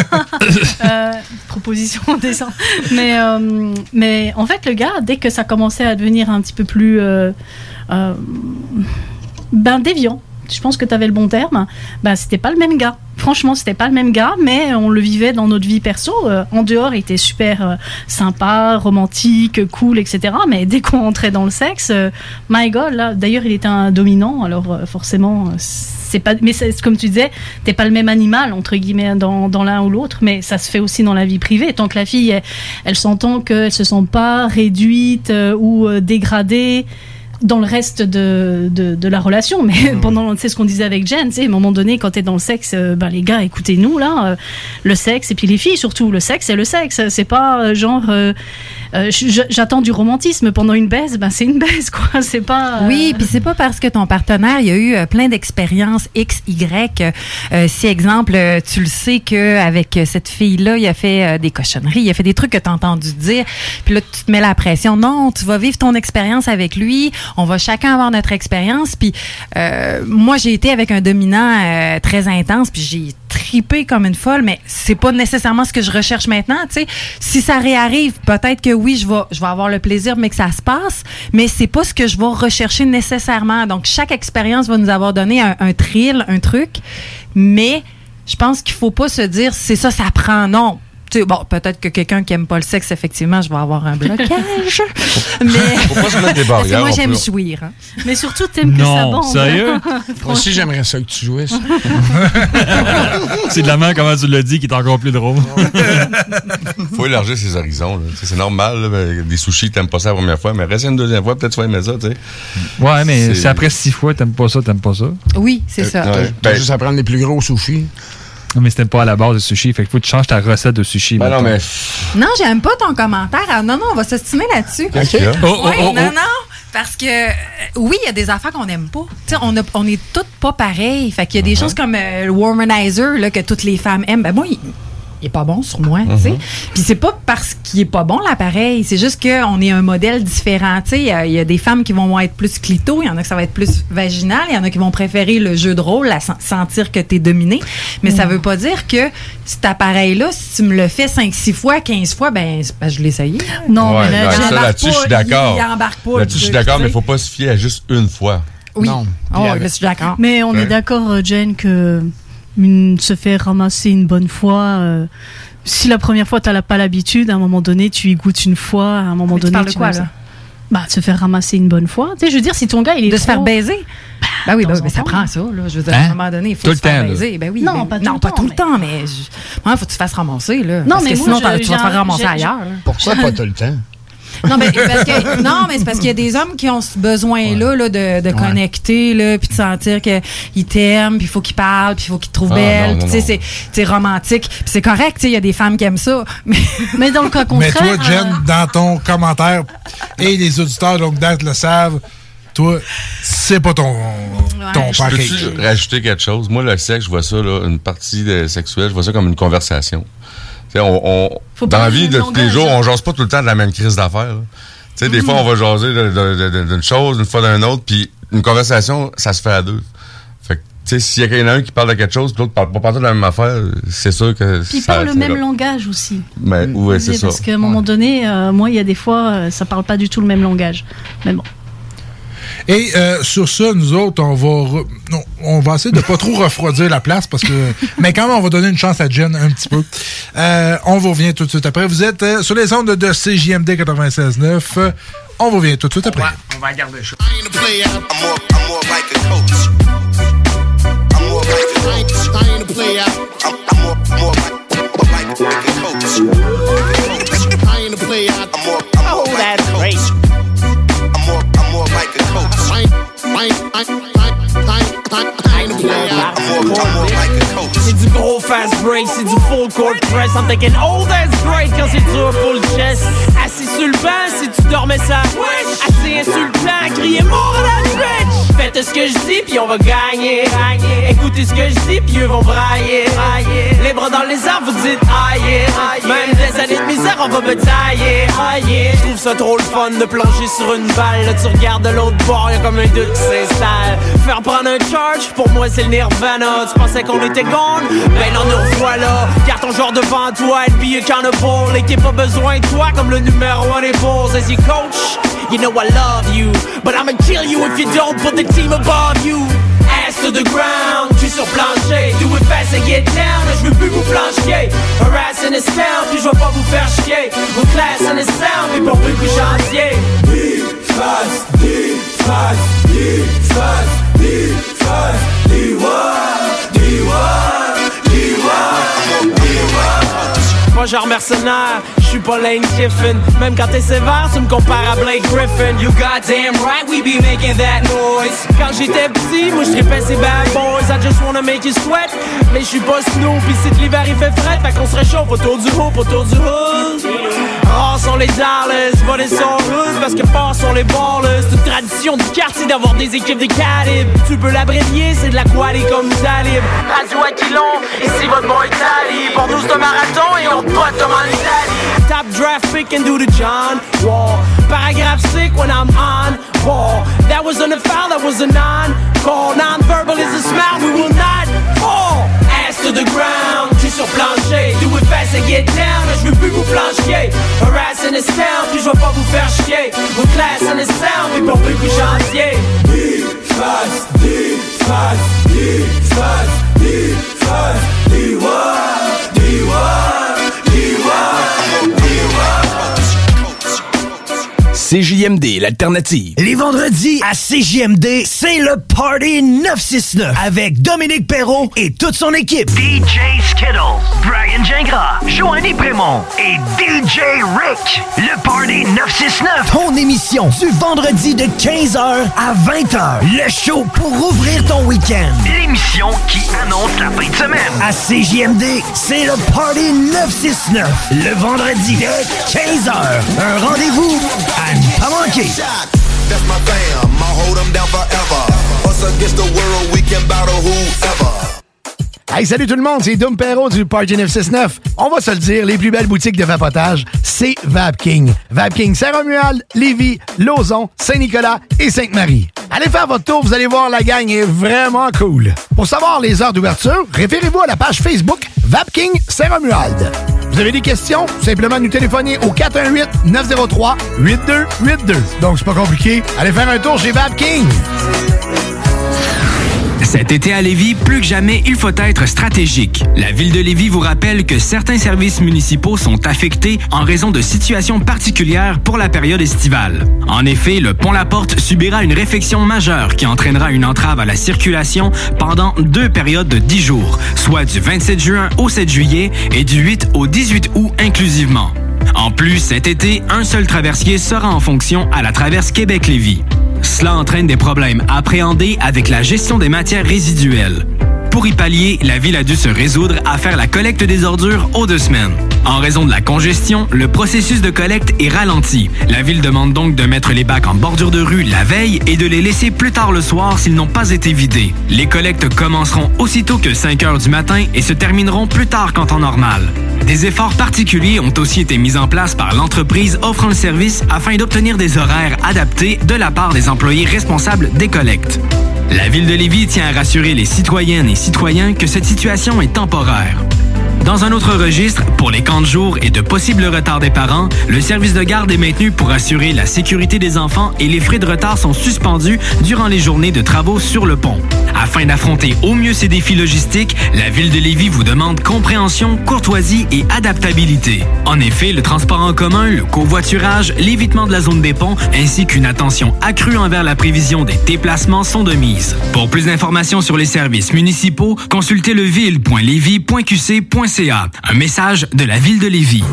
euh, proposition décente. Mais, euh, mais en fait, le gars, dès que ça commençait à devenir un petit peu plus. euh, euh, ben, déviant. Je pense que tu avais le bon terme. Ben, c'était pas le même gars. Franchement, c'était pas le même gars, mais on le vivait dans notre vie perso. Euh, en dehors, il était super euh, sympa, romantique, cool, etc. Mais dès qu'on entrait dans le sexe, euh, my God, là. D'ailleurs, il était un dominant, alors euh, forcément, c'est pas. Mais comme tu disais, t'es pas le même animal entre guillemets dans, l'un ou l'autre, mais ça se fait aussi dans la vie privée. Tant que la fille, elle, elle s'entend qu'elle se sent pas réduite ou dégradée dans le reste de, de, de la relation. Mais pendant, c'est ce qu'on disait avec Jen, tu sais, à un moment donné, quand t'es dans le sexe, euh, ben, les gars, écoutez-nous, là, euh, le sexe, et puis les filles surtout, le sexe, c'est le sexe. C'est pas euh, genre, euh, j'attends du romantisme pendant une baise, ben, c'est une baise, quoi. C'est pas. euh, Oui, puis c'est pas parce que ton partenaire il a eu euh, plein d'expériences X, Y. euh, si exemple, euh, tu le sais que avec cette fille-là, il a fait des cochonneries, il a fait des trucs que tu as entendu dire, puis là tu te mets la pression. Non, tu vas vivre ton expérience avec lui. On va chacun avoir notre expérience. Puis moi, j'ai été avec un dominant très intense, puis j'ai tripé comme une folle, mais c'est pas nécessairement ce que je recherche maintenant. Tu sais, si ça réarrive, peut-être que oui, je vais, avoir le plaisir, mais que ça se passe, mais c'est pas ce que je vais rechercher nécessairement. Donc chaque expérience va nous avoir donné un, un thrill, un truc, mais je pense qu'il faut pas se dire c'est ça, ça prend non. Bon, peut-être que quelqu'un qui aime pas le sexe, effectivement, je vais avoir un blocage. mais Faut pas se mettre des Parce que barrières. moi, on j'aime jouir. hein. Mais surtout, t'aimes que ça Non, bande. sérieux? Moi aussi, j'aimerais ça que tu jouisses. C'est de la main, comment tu l'as dit, qui est encore plus drôle. Faut élargir ses horizons. C'est normal. là, ben, des sushis, t'aimes pas ça la première fois, mais reste une deuxième fois, peut-être tu vas aimer ça. tu sais. Ouais, mais C'est- après six fois, t'aimes pas ça, t'aimes pas ça. Oui, c'est ça. Euh, ouais. T'as Ben, juste à prendre les plus gros sushis. Non, mais c'était pas à la base de sushi. Fait qu'il faut que tu changes ta recette de sushi. ben non, mais. Non, j'aime pas ton commentaire. Ah, non, non, on va s'ostiner là-dessus. Qu'est-ce qu'il y a? Oh, oh, Oui, oh, non, oh. non. parce que euh, oui, il y a des affaires qu'on n'aime pas. Tu sais, on, a- on est toutes pas pareilles. Fait qu'il y a des Uh-huh. choses comme euh, le womanizer là, que toutes les femmes aiment. Ben moi, il, est pas bon sur moi, tu sais. Uh-huh. Puis c'est pas parce qu'il est pas bon l'appareil, c'est juste qu'on est un modèle différent. Tu sais, il y a- il y, a des femmes qui vont être plus clito, il y en a que ça va être plus vaginal, il y en a qui vont préférer le jeu de rôle, sentir que t'es dominé. Mais ça veut pas dire que cet appareil-là, si tu me le fais 5, 6 fois, 15 fois, ben, je l'ai essayé. Non, Ouais, mais là, embarque là-dessus, pas, je suis d'accord. Là-dessus, je suis d'accord, tu mais faut pas se fier à juste une fois. Oui. Non. Oh, je suis d'accord. Mais on Ouais. est d'accord, Jen, que une- se faire ramasser une bonne fois. euh, si la première fois, tu n'as pas l'habitude, à un moment donné, tu y goûtes une fois, à un moment Mais tu donné, parles de tu quoi, là? Bah, de se faire ramasser une bonne fois. Tu sais, je veux dire, si ton gars, il est De se faire baiser? Ben oui, de ben temps oui, mais ça prend ça, là. Je veux dire, Hein? à un moment donné, il faut Tout se le faire temps, baiser. Ben oui. Non, ben- pas tout non, le pas temps, tout le mais- temps, mais il faut que tu te fasses ramasser, là. Non, parce mais que moi, sinon, je- tu vas te faire ramasser ailleurs. Pourquoi pas tout le temps? Non, mais, parce que, non, mais c'est parce qu'il y a des hommes qui ont ce besoin-là là, de, de connecter, là, puis de sentir qu'ils t'aiment, puis il faut qu'ils parlent, puis il faut qu'ils te trouvent Ah, belle. non, tu sais, c'est- c'est romantique. Puis c'est correct, tu sais, il y a des femmes qui aiment ça. Mais, Mais dans le cas Mais contraire. toi, Jen, euh, dans ton commentaire, et les auditeurs, donc d'être le savent, toi, c'est pas ton, ton Je package. peux-tu rajouter quelque chose? Moi, le sexe, je vois ça, là, une partie de sexuelle, je vois ça comme une conversation. On, on- Faut dans la vie de tous les jours, on jase pas tout le temps de la même crise d'affaires. Tu sais, des Mhm. fois, on va jaser de- de- de- d'une chose, une fois d'un autre, puis une conversation, ça se fait à deux. Fait que, tu sais, s'il y a quelqu'un qui parle de quelque chose, puis l'autre parle pas partout de la même affaire, c'est sûr que Puis ils ça- parlent le c'est même là. langage aussi. Mais, ouais, c'est Oui, ça. Parce qu'à un moment donné, euh, moi, il y a des fois, euh, ça parle pas du tout le même langage. Mais bon. Et euh, sur ça, nous autres, on va re- non, on va essayer de pas trop refroidir la place parce que mais quand même on va donner une chance à Jen un petit peu. Euh, on vous revient tout de suite après. Vous êtes euh, sur les ondes de CJMD 96.9. Euh, on vous revient tout de suite après. On va garder ça. Court press. I'm thinking, oh, that's great quand c'est dur full chest. Assis sur le banc, si tu dormais ça. Assez insultant, crier mort à la bitch. Faites ce que je dis, puis on va gagner. Écoutez ce que je dis, puis eux vont brailler. Les bras dans les arbres, vous dites aïe. Même des années de misère, on va batailler. Je trouve ça trop le fun de plonger sur une balle. Là, tu regardes de l'autre bord, y'a comme un doute qui s'installe. Faire prendre un charge, pour moi c'est le nirvana. Tu pensais qu'on était gone? Ben non, nous revoilà. Garde ton genre devant toi and be accountable. Et qu'il pas besoin de toi comme le numéro un des Bulls. As your coach, you know I love you. But I'ma kill you if you don't put the team above you. Ass to the ground, tu sur plancher. Do it fast and get down. Je veux plus vous flancher. Harass in this town, puis je vais pas vous faire chier. Vos class in this town, mais pour plus que chantier. Deep fast, deep fast, deep fast, deep fast, D1, D1, Pas genre mercenaire, je suis pas Lane Kiffin. Même quand t'es sévère, tu me compares à Blake Griffin. You goddamn right, we be making that noise. Quand j'étais petit, moi je tripais ces bad boys. I just wanna make you sweat. Mais je suis pas Snoop, pis si l'hiver il fait frais, fait qu'on se réchauffe autour du hoop, autour du hood. Rares sont les Dallas, volés sont hood, parce que forts sont les ballers. C'est une tradition du quartier d'avoir des équipes de calibre. Tu peux l'abrévier, c'est de la qualité comme Talib. Radio Aquilon, ici votre boy Tali. Pour nous c'est un marathon et on te comme en Italie. Top draft pick and do the John Wall. Paragraph sick when I'm on ball. That wasn't a foul, that was a non-call. Non-verbal is a smile, we will not fall. Ass to the ground, sur plancher. Do it fast and get down, je veux plus vous flancher. Harass in this town, puis je vais pas vous faire chier. Vos class in this town, puis pour plus que chantier. Deep fast, deep fast, deep fast, CJMD, l'alternative. Les vendredis à CJMD, c'est le Party 969 avec Dominique Perrault et toute son équipe. DJ Skittles, Brian Gingras, Joanny Prémont et DJ Rick. Le Party 969. Ton émission du vendredi de 15h à 20h. Le show pour ouvrir ton week-end. L'émission qui annonce la fin de semaine. À CJMD, c'est le Party 969. Le vendredi de 15h. Un rendez-vous à pas manquer. that's my fam. I'll hold them down forever. Us against the world, we can battle whoever. Hey, salut tout le monde, c'est Dom Perrault du Party 969. On va se le dire, les plus belles boutiques de vapotage, c'est Vapking. Vapking Saint-Romuald, Lévis, Lauson, Saint-Nicolas et Sainte-Marie. Allez faire votre tour, vous allez voir, la gang est vraiment cool. Pour savoir les heures d'ouverture, référez-vous à la page Facebook Vapking Saint-Romuald. Vous avez des questions? Simplement nous téléphoner au 418-903-8282. Donc, c'est pas compliqué. Allez faire un tour chez Vapking. Cet été à Lévis, plus que jamais, il faut être stratégique. La ville de Lévis vous rappelle que certains services municipaux sont affectés en raison de situations particulières pour la période estivale. En effet, le pont La Porte subira une réfection majeure qui entraînera une entrave à la circulation pendant deux périodes de 10 jours, soit du 27 juin au 7 juillet et du 8 au 18 août inclusivement. En plus, cet été, un seul traversier sera en fonction à la traverse Québec-Lévis. Cela entraîne des problèmes appréhendés avec la gestion des matières résiduelles. Pour y pallier, la ville a dû se résoudre à faire la collecte des ordures aux deux semaines. En raison de la congestion, le processus de collecte est ralenti. La ville demande donc de mettre les bacs en bordure de rue la veille et de les laisser plus tard le soir s'ils n'ont pas été vidés. Les collectes commenceront aussitôt que 5 heures du matin et se termineront plus tard qu'en temps normal. Des efforts particuliers ont aussi été mis en place par l'entreprise offrant le service afin d'obtenir des horaires adaptés de la part des employés responsables des collectes. La ville de Lévis tient à rassurer les citoyennes et citoyens que cette situation est temporaire. Dans un autre registre, pour les camps de jour et de possibles retards des parents, le service de garde est maintenu pour assurer la sécurité des enfants et les frais de retard sont suspendus durant les journées de travaux sur le pont. Afin d'affronter au mieux ces défis logistiques, la ville de Lévis vous demande compréhension, courtoisie et adaptabilité. En effet, le transport en commun, le covoiturage, l'évitement de la zone des ponts ainsi qu'une attention accrue envers la prévision des déplacements sont de mise. Pour plus d'informations sur les services municipaux, consultez Un message de la ville de Lévis.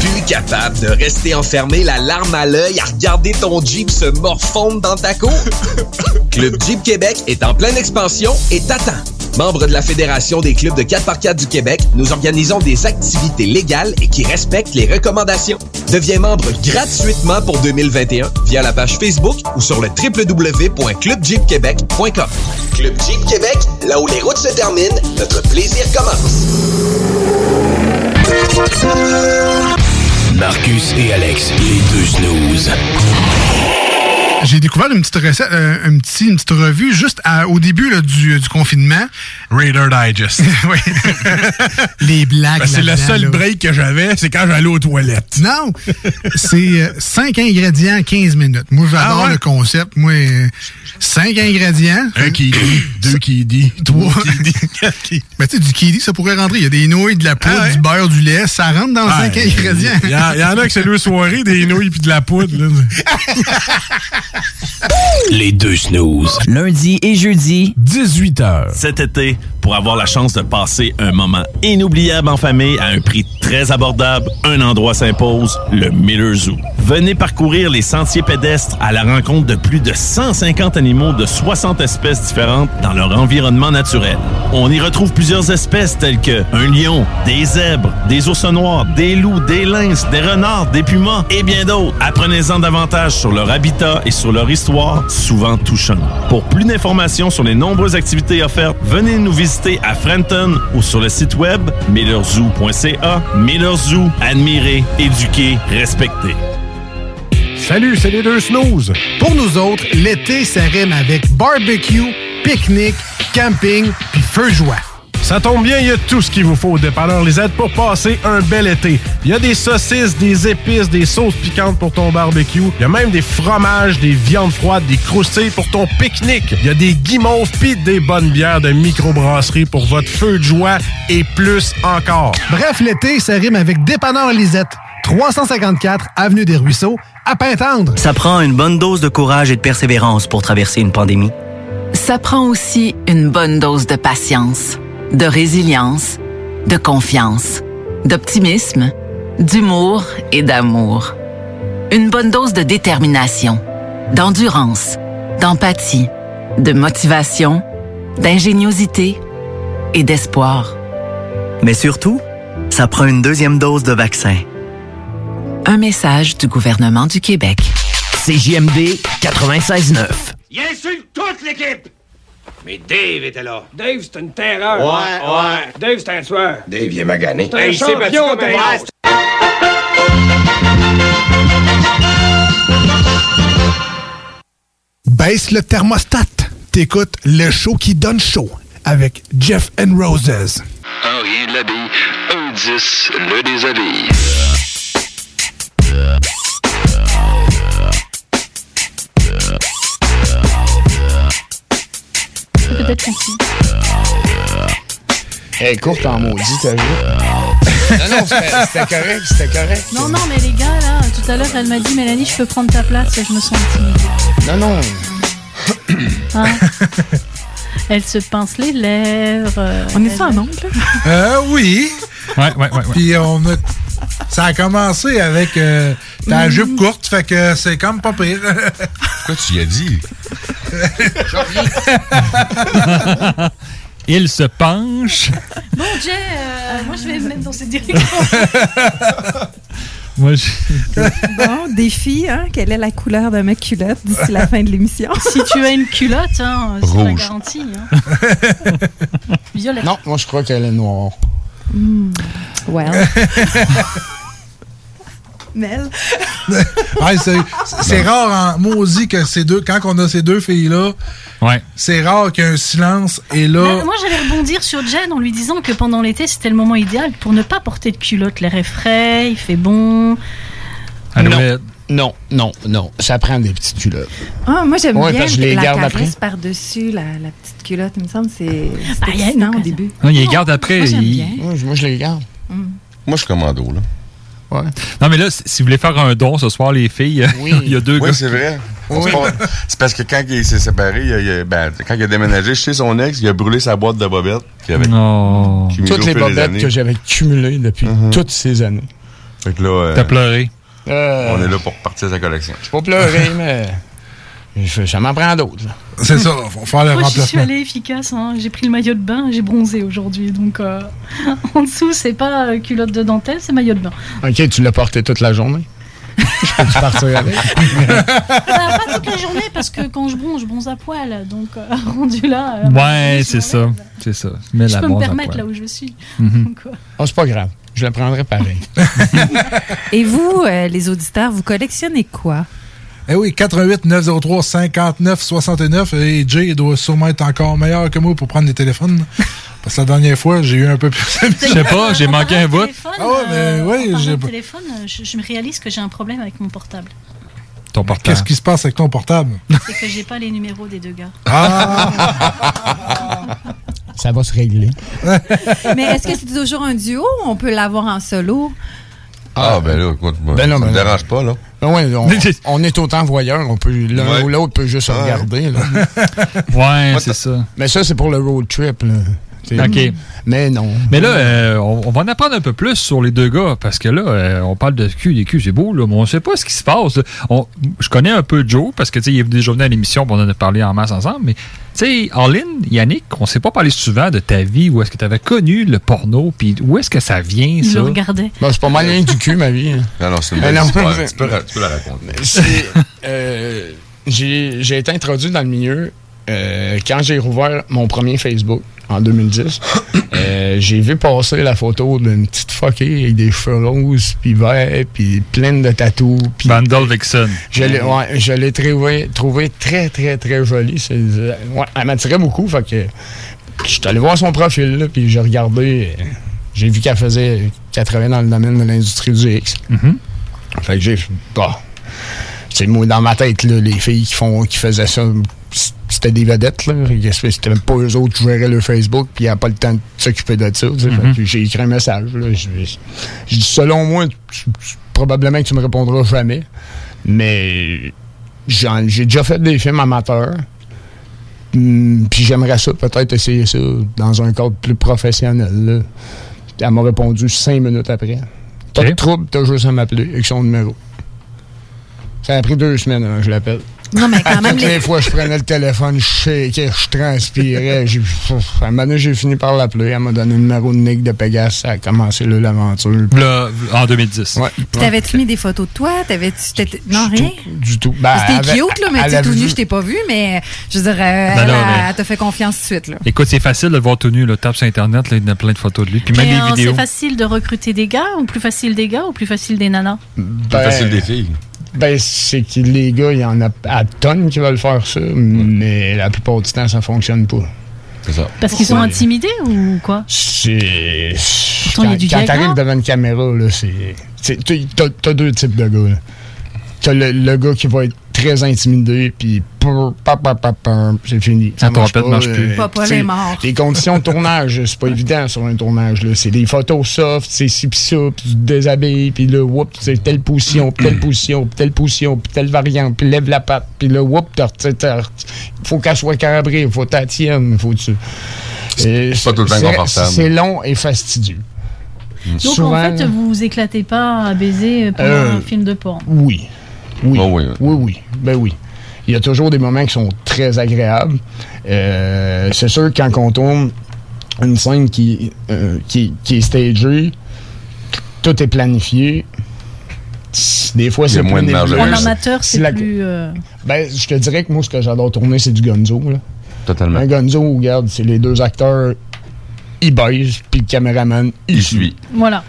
Plus capable de rester enfermé la larme à l'œil à regarder ton Jeep se morfondre dans ta cour? Club Jeep Québec est en pleine expansion et t'attend. Membre de la Fédération des clubs de 4x4 du Québec, nous organisons des activités légales et qui respectent les recommandations. Deviens membre gratuitement pour 2021 via la page Facebook ou sur le www.clubjeepquebec.com. Club Jeep Québec, là où les routes se terminent, notre plaisir commence. Marcus et Alex, les deux snooze. J'ai découvert une petite recette, euh, un petit, une petite revue juste à- au début là, du, du confinement. Raider Digest. oui. Les blagues. Ben, c'est le seul là. break que j'avais, c'est quand j'allais aux toilettes. Non! C'est 5 ingrédients, 15 minutes. Moi, j'adore Ah ouais? le concept. Moi, 5 ingrédients. Un qui dit, deux qui dit, Trois. Mais tu sais, du kiwi, ça pourrait rentrer. Il y a des nouilles, de la poudre, Ah ouais? du beurre, du lait. Ça rentre dans 5 ingrédients. Il y, en- il y en a que c'est deux soirées, des nouilles puis de la poudre. là. Les deux snooze. Lundi et jeudi, 18h. Cet été, pour avoir la chance de passer un moment inoubliable en famille à un prix très abordable, un endroit s'impose, le Miller Zoo. Venez parcourir les sentiers pédestres à la rencontre de plus de 150 animaux de 60 espèces différentes dans leur environnement naturel. On y retrouve plusieurs espèces telles que un lion, des zèbres, des ours noirs, des loups, des lynx, des renards, des pumas et bien d'autres. Apprenez-en davantage sur leur habitat et sur leur histoire, souvent touchante. Pour plus d'informations sur les nombreuses activités offertes, venez nous visiter à Frenton ou sur le site web millerzoo.ca. Miller Zoo, admirer, éduquer, respecter. Salut, c'est les deux snooze. Pour nous autres, l'été, ça rime avec barbecue, pique-nique, camping, puis feu joie. Ça tombe bien, il y a tout ce qu'il vous faut au dépanneur Lisette pour passer un bel été. Il y a des saucisses, des épices, des sauces piquantes pour ton barbecue. Il y a même des fromages, des viandes froides, des croustilles pour ton pique-nique. Il y a des guimauves pis des bonnes bières de microbrasserie pour votre feu de joie et plus encore. Bref, l'été, ça rime avec Dépanneur Lisette. 354 Avenue des Ruisseaux, à Pintendre. ça prend une bonne dose de courage et de persévérance pour traverser une pandémie. Ça prend aussi une bonne dose de patience, de résilience, de confiance, d'optimisme, d'humour et d'amour. Une bonne dose de détermination, d'endurance, d'empathie, de motivation, d'ingéniosité et d'espoir. Mais surtout, ça prend une deuxième dose de vaccin. Un message du gouvernement du Québec. CJMD 96.9. Il insulte toute l'équipe! Mais Dave était là. Dave, c'est une terreur. Ouais, ouais. Dave, c'est un tueur. Dave, il est magané. C'est un champion, Dave. Baisse le thermostat. T'écoutes le show qui donne chaud avec Jeff and Roses. Un rien de l'habille, un 10 le déshabille. Peut-être qu'on Elle est courte en maudit, t'as vu? non, non, c'était correct, c'était correct. Non, non, mais les gars, là, tout à l'heure, elle m'a dit, Mélanie, je peux prendre ta place, je me sens intimidée. Non, non. Hein? Elle se pince les lèvres. On est elle- ça en oncle? Euh, oui. Ouais, ouais, ouais. Puis on a. Ça a commencé avec euh, ta jupe courte, fait que c'est comme pas pire. Pourquoi tu y as dit? Il se penche. Bon, Jay, euh, moi, je vais me mettre dans cette direction. Moi, je... Bon, défi, hein? Quelle est la couleur de ma culotte d'ici la fin de l'émission? si tu as une culotte, hein, c'est la Rouge. garantie. Hein. Non, moi, je crois qu'elle est noire. Well. Mel. Ouais, c'est c'est rare en maudit que ces deux, quand on a ces deux filles-là, c'est rare qu'il y ait un silence et là. Ben, moi, j'allais rebondir sur Jen en lui disant que pendant l'été, c'était le moment idéal pour ne pas porter de culotte. L'air est frais, il fait bon. Non, non, non, non. Ça prend des petites culottes. Ah, moi, j'aime Ouais, bien parce que je les la garde après. par-dessus la, la petite culotte. Il me semble c'est Ah, excitant au début. Non, il les garde après. Moi, j'aime il- bien. Moi, je- moi, je les garde. Moi, je suis commando, là. Ouais. Non, mais là, si vous voulez faire un don ce soir, les filles, il y a deux Oui, gars. c'est vrai. Oui. C'est parce que quand il s'est séparé, il a- il a- ben, quand il a déménagé chez son ex, il a brûlé sa boîte de bobettes. qu'il avait Non. Toutes les bobettes que j'avais cumulées depuis toutes ces années. Fait que là, euh, T'as pleuré. Euh, on est là pour partir sa collection. Je pas pleurer, mais je- ça m'en prend d'autres. C'est ça, faut faire le Moi, j'y suis allée efficace. hein. J'ai pris le maillot de bain, j'ai bronzé aujourd'hui. Donc, euh, en dessous, c'est pas euh, culotte de dentelle, c'est maillot de bain. OK, tu l'as porté toute la journée? Je peux-tu partir avec? Bah, pas toute la journée, parce que quand je bronze, je bronze à poil. Donc, euh, rendu là. euh, Ouais, c'est ça. C'est ça. Mets je la peux me permettre là où je suis. Donc, euh, Oh, c'est pas grave. Je le prendrai pareil. Et vous, euh, les auditeurs, vous collectionnez quoi? Eh oui, 88 903 59 69 et Jay doit sûrement être encore meilleur que moi pour prendre des téléphones. Parce que la dernière fois, j'ai eu un peu plus. Je sais pas, j'ai manqué un bout. Ah ouais, mais oui, j'ai téléphone, euh, je, je me réalise que j'ai un problème avec mon portable. Ton portable. Qu'est-ce qui se passe avec ton portable? C'est que j'ai pas les numéros des deux gars. Ça va se régler. Mais est-ce que c'est toujours un duo ou on peut l'avoir en solo? Ah, ben là, écoute, moi, Ben non, ça me ben non. dérange pas, là. Ben ouais, on, on est autant voyeurs, on peut l'un Ouais. ou l'autre peut juste Ouais. regarder. là. Ouais, c'est ça. Mais ça, c'est pour le road trip. Là. OK. Mais non. Mais là, euh, on, on va en apprendre un peu plus sur les deux gars, parce que là, euh, on parle de cul, des culs, c'est beau, là, mais on sait pas ce qui se passe. On- je connais un peu Joe, parce que, tu sais, il est déjà venu à l'émission, on en a parlé en masse ensemble, mais, tu sais, Arlene, Yannick, on s'est pas parlé souvent de ta vie, où est-ce que tu avais connu le porno, puis où est-ce que ça vient, Il ça? le regardait. Ben, c'est pas mal rien du cul, ma vie. hein. Non, c'est une belle non, histoire. mais- Tu peux, ra- tu peux la raconter. Euh, j'ai, j'ai été introduit dans le milieu euh, quand j'ai rouvert mon premier Facebook en 2010. euh, j'ai vu passer la photo d'une petite fuckée avec des cheveux roses, puis verts, puis pleine de tatous. Vandal Vixen. Je l'ai, ouais, je l'ai trouvé, trouvé très, très, très jolie. C'est, euh, ouais, elle m'attirait beaucoup. Fait que je suis allé voir son profil, là, puis j'ai regardé. J'ai vu qu'elle faisait, qu'elle travaillait dans le domaine de l'industrie du X. Fait que j'ai bah, c'est moi dans ma tête, là, les filles qui font, qui faisaient ça, c'était des vedettes, là. C'était même pas eux autres qui géraient le Facebook, puis ils n'avaient pas le temps de s'occuper de ça. que J'ai écrit un message, je dis, selon moi, tu- tu- probablement que tu me répondras jamais, mais j'ai déjà fait des films amateurs. Hum, Puis j'aimerais ça, peut-être essayer ça dans un cadre plus professionnel. là. Elle m'a répondu cinq minutes après. Pas de trouble, t'as juste à m'appeler avec son numéro. Ça a pris deux semaines avant que je l'appelle. Non, mais quand même, Toutes les fois, je prenais le téléphone, je shakeais, je transpirais. J'ai- À un moment donné, j'ai fini par l'appeler. Elle m'a donné le numéro de Nick de Pegasus. Ça a commencé là, l'aventure. Là, en 2010. Ouais. Puis t'avais-tu mis des photos de toi? T'avais-tu. t'étais- Non, rien? Du tout. Ben, C'était cute, là, mais avait tout nu, je t'ai pas vu, mais je veux dire, euh, Ben elle, non, a- mais- elle t'a fait confiance tout de suite, là. Écoute, c'est facile de le voir tout nu. Là. Tape sur Internet, là, il y a plein de photos de lui. Puis même Mais, les euh, vidéos. c'est facile de recruter des gars ou plus facile des gars ou plus facile des nanas? Ben, facile des filles. Ben, c'est que les gars, il y en a à tonnes qui veulent faire ça, mais la plupart du temps, ça fonctionne pas. C'est ça. Parce qu'ils sont intimidés ou quoi? C'est. Quand, quand t'arrives devant une caméra, là, c'est. t'as deux types de gars, là. T'as le, le gars qui va être très intimidé, puis pur, pa, pa, pa, pa, c'est fini. La trompette marche plus. Papa, est mort. Les conditions de tournage, c'est pas évident sur un tournage. là. C'est des photos soft, c'est ci pis ça, puis tu te déshabilles, puis là, whoop, c'est telle position, telle position, telle position, puis telle variante, puis lève la patte, puis là, whoop, t'as- t'as- t'as- faut qu'elle soit cabrée, faut qu'elle tienne, faut tu. C'est pas tout le temps confortable. C'est long et fastidieux. Donc Souvent, en fait, vous vous éclatez pas à baiser pendant Euh, un film de porn? Oui. Oui. Oh oui. oui, oui. Ben oui. Il y a toujours des moments qui sont très agréables. Euh, c'est sûr, quand on tourne une scène qui, euh, qui, qui est stagée, tout est planifié. Des fois, c'est moins de marge. En amateur, c'est la- plus. euh, Ben, je te dirais que moi, ce que j'adore tourner, c'est du gonzo. Là. Totalement. Un gonzo, regarde, c'est les deux acteurs, ils baisent, puis le caméraman, il suit. Voilà.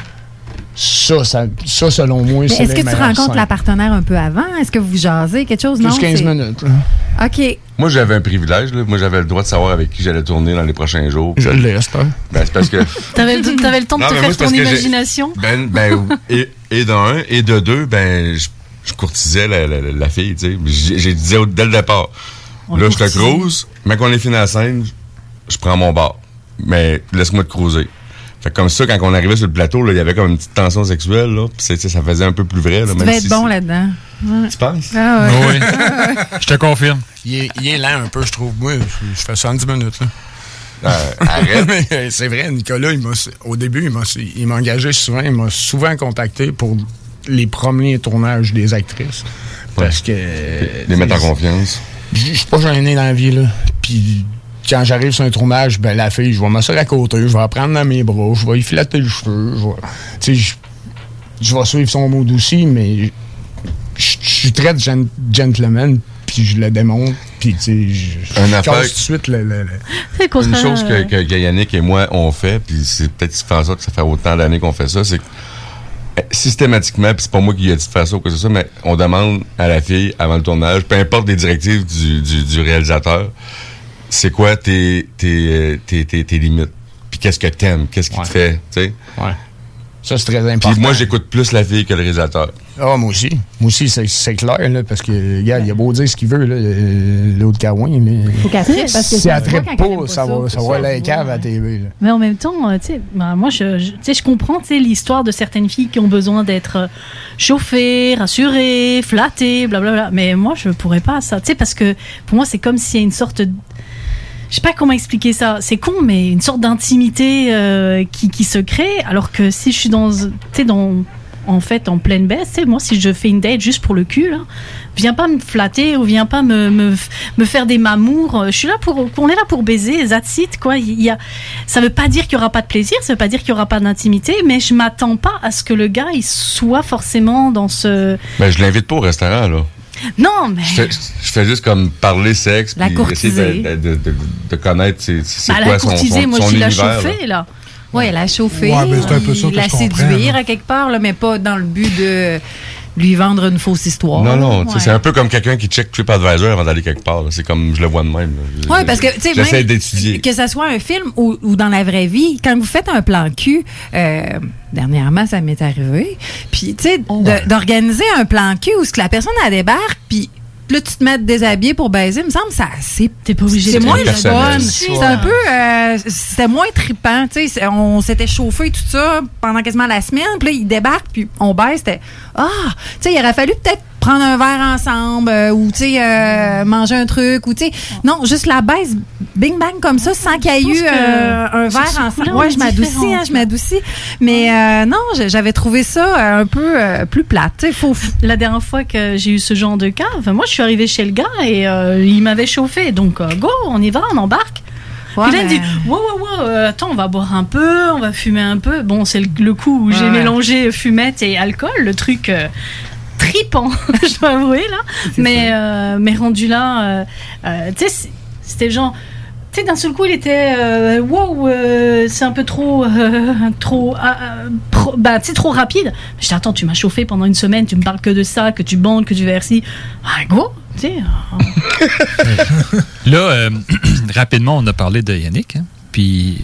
Ça, ça, ça, selon moi, c'est est-ce que tu rencontres scènes. la partenaire un peu avant? Est-ce que vous jasez quelque chose? Plus non? 15 c'est- minutes. là. OK. Moi, j'avais un privilège. Là. Moi, j'avais le droit de savoir avec qui j'allais tourner dans les prochains jours. Je l'ai, c'est un. Ben, c'est parce que. T'avais le, t'avais le temps de Non, te faire ton imagination? Ben, ben, et, et de un, et de deux, ben, je, je courtisais la, la, la fille, tu sais. J'ai au- dès le départ. On là, je te cruise, mais quand on est fini la scène, je prends mon bar. Mais laisse-moi te cruiser. Fait que comme ça, quand on arrivait sur le plateau, il y avait comme une petite tension sexuelle, là. Sais, ça faisait un peu plus vrai, là. Tu même devais si être bon là-dedans. Ouais. Tu penses? Ah ouais. Oui. Je te confirme. Il est, il est lent un peu, je trouve. Moi, je, je fais ça en 10 minutes. Là. Euh, arrête. Mais c'est vrai, Nicolas, il au début, il m'a, engagé souvent. Il m'a souvent contacté pour les premiers tournages des actrices. Parce que. Les mettre en confiance. Je je suis pas gêné dans la vie, là. Puis quand j'arrive sur un tournage, ben la fille, je vais m'asseoir à côté, je vais la prendre dans mes bras, je vais y flatter le cheveu, je vais. Je- je vais suivre son mood aussi, mais je suis très gen- gentleman, puis je le démontre, puis tu sais, je casse tout de suite le. Une chose que, que- Yannick et moi on fait, puis c'est peut-être ce qui fait en sorte que ça fait autant d'années qu'on fait ça, c'est que euh, systématiquement, puis c'est pas moi qui ai dit de faire ça ou quoi que ce soit, mais on demande à la fille avant le tournage, peu importe les directives du, du- du réalisateur, c'est quoi tes, tes, tes, tes- tes limites, puis qu'est-ce que t'aimes, qu'est-ce qui te fait, tu sais? Ouais. Ça, c'est très important. Puis moi, j'écoute plus la fille que le réalisateur. Ah, moi aussi. Moi aussi, c'est, c'est clair, là, parce que, regarde, il a beau dire ce qu'il veut, là, euh, l'autre Cawin, mais. Faut qu'elle trippe, parce que si ça elle pas, pas ça va, ça va la cave à TV, là. Mais en même temps, euh, tu sais, bah, moi, je, je- tu sais, je comprends, tu sais, l'histoire de certaines filles qui ont besoin d'être euh, chauffées, rassurées, flattées, blablabla. Mais moi, je pourrais pas ça, tu sais, parce que pour moi, c'est comme s'il y a une sorte de je sais pas comment expliquer ça. C'est con, mais une sorte d'intimité euh, qui, qui se crée. Alors que si je suis dans, tu dans, en fait, en pleine baisse, moi, si je fais une date juste pour le cul, viens pas me flatter ou viens pas me, me, me faire des mamours. Je suis là pour, on est là pour baiser, that's it, quoi. Il y a, ça veut pas dire qu'il y aura pas de plaisir, ça veut pas dire qu'il y aura pas d'intimité, mais je m'attends pas à ce que le gars, il soit forcément dans ce, Ben, je l'invite pas au restaurant, là. Non, mais. Je fais, je fais juste comme parler sexe, La puis essayer courtiser. de, de, de, de connaître c'est, c'est Bah, quoi la son, courtiser, son, moi, son je suis la univers. là. chauffée, là. Oui, la chauffer, Ouais, ben, c'est un peu ça que la séduire à quelque part, là, mais pas dans le but de lui vendre une fausse histoire. Non, non, tu sais, Ouais. c'est un peu comme quelqu'un qui check TripAdvisor avant d'aller quelque part. C'est comme je le vois de même. Oui, parce que, tu sais, J'essaie même d'étudier. que ce soit un film ou, ou dans la vraie vie, quand vous faites un plan cul, euh, dernièrement, ça m'est arrivé, puis, tu sais, de- d'organiser un plan cul où ce que la personne, elle débarque, puis là, tu te mets déshabillé pour baiser, il me semble, ça, c'est T'es pas obligé c'est de moins être le fun. C'est C'est un peu, euh, c'était moins trippant, tu sais, c'est- on s'était chauffé tout ça pendant quasiment la semaine, puis là, il débarque, puis on baise, c'était, ah, tu sais, il aurait fallu peut-être prendre un verre ensemble euh, ou, tu sais, euh, manger un truc ou, tu sais, non, juste la baisse, bing bang comme ça, sans qu'il y ait eu euh, un verre ensemble. Ouais, je m'adoucis, hein, je m'adoucis. Mais euh, non, j'avais trouvé ça un peu plus plate. Tu sais. La dernière fois que j'ai eu ce genre de cas, moi je suis arrivée chez le gars et euh, il m'avait chauffé. Donc euh, go, on y va, on embarque. Ouais, Puis là, mais- dit wow, wow, wow, euh, attends, on va boire un peu, on va fumer un peu. Bon, c'est le, le coup où j'ai Ouais. mélangé fumette et alcool, le truc euh, tripant, je dois avouer là. Mais, euh, mais rendu là, euh, tu sais, c'était genre. Tu sais, d'un seul coup, il était euh, wow, euh, c'est un peu trop, euh, trop, ah, pro- bah, tu sais, trop rapide. Je dis attends, tu m'as chauffé pendant une semaine, tu me parles que de ça, que tu bandes, que tu versis. Ah, go, tu sais. Là, euh, rapidement, on a parlé de Yannick. hein. Puis,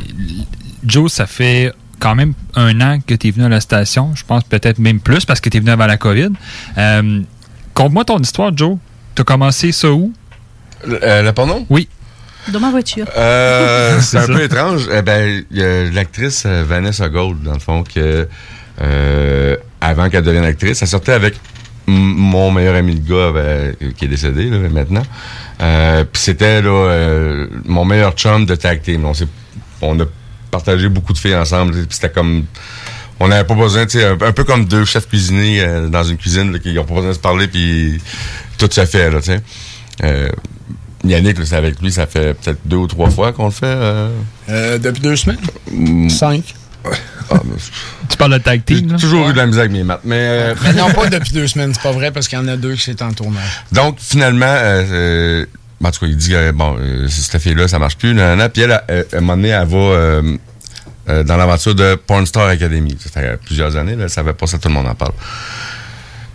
Joe, ça fait quand même un an que tu es venu à la station. Je pense peut-être même plus parce que tu es venu avant la COVID. Euh, Conte-moi ton histoire, Joe. Tu as commencé ça où? Le, le porno? Oui. Dans ma voiture. Euh, c'est un ça. peu étrange. Eh ben, l'actrice euh, Vanessa Gold, dans le fond, que euh, avant qu'elle devienne actrice, elle sortait avec mon meilleur ami de gars euh, qui est décédé là, maintenant. Euh, Puis c'était là euh, mon meilleur chum de tag team. On, s'est- on a partagé beaucoup de filles ensemble. Puis c'était comme on n'avait pas besoin, tu sais, un, un peu comme deux chefs cuisiniers euh, dans une cuisine là, qui n'ont pas besoin de se parler, puis tout se fait, là, tu sais. Euh, Yannick, c'est avec lui, ça fait peut-être deux ou trois fois qu'on le fait. euh. Euh, depuis deux semaines? Mm. Cinq. Tu parles de tag team, J'ai toujours eu de la misère avec mes maths, mais... euh, Mais non, pas depuis deux semaines, c'est pas vrai, parce qu'il y en a deux qui c'est en tournage. Donc, finalement, euh, euh, en tout cas, il dit que, bon, euh, cette fille-là, ça marche plus, nanana. Puis elle, elle, à un moment donné, elle va euh, euh, dans l'aventure de Porn Star Academy. Ça fait plusieurs années, là, ça va pas ça, tout le monde en parle.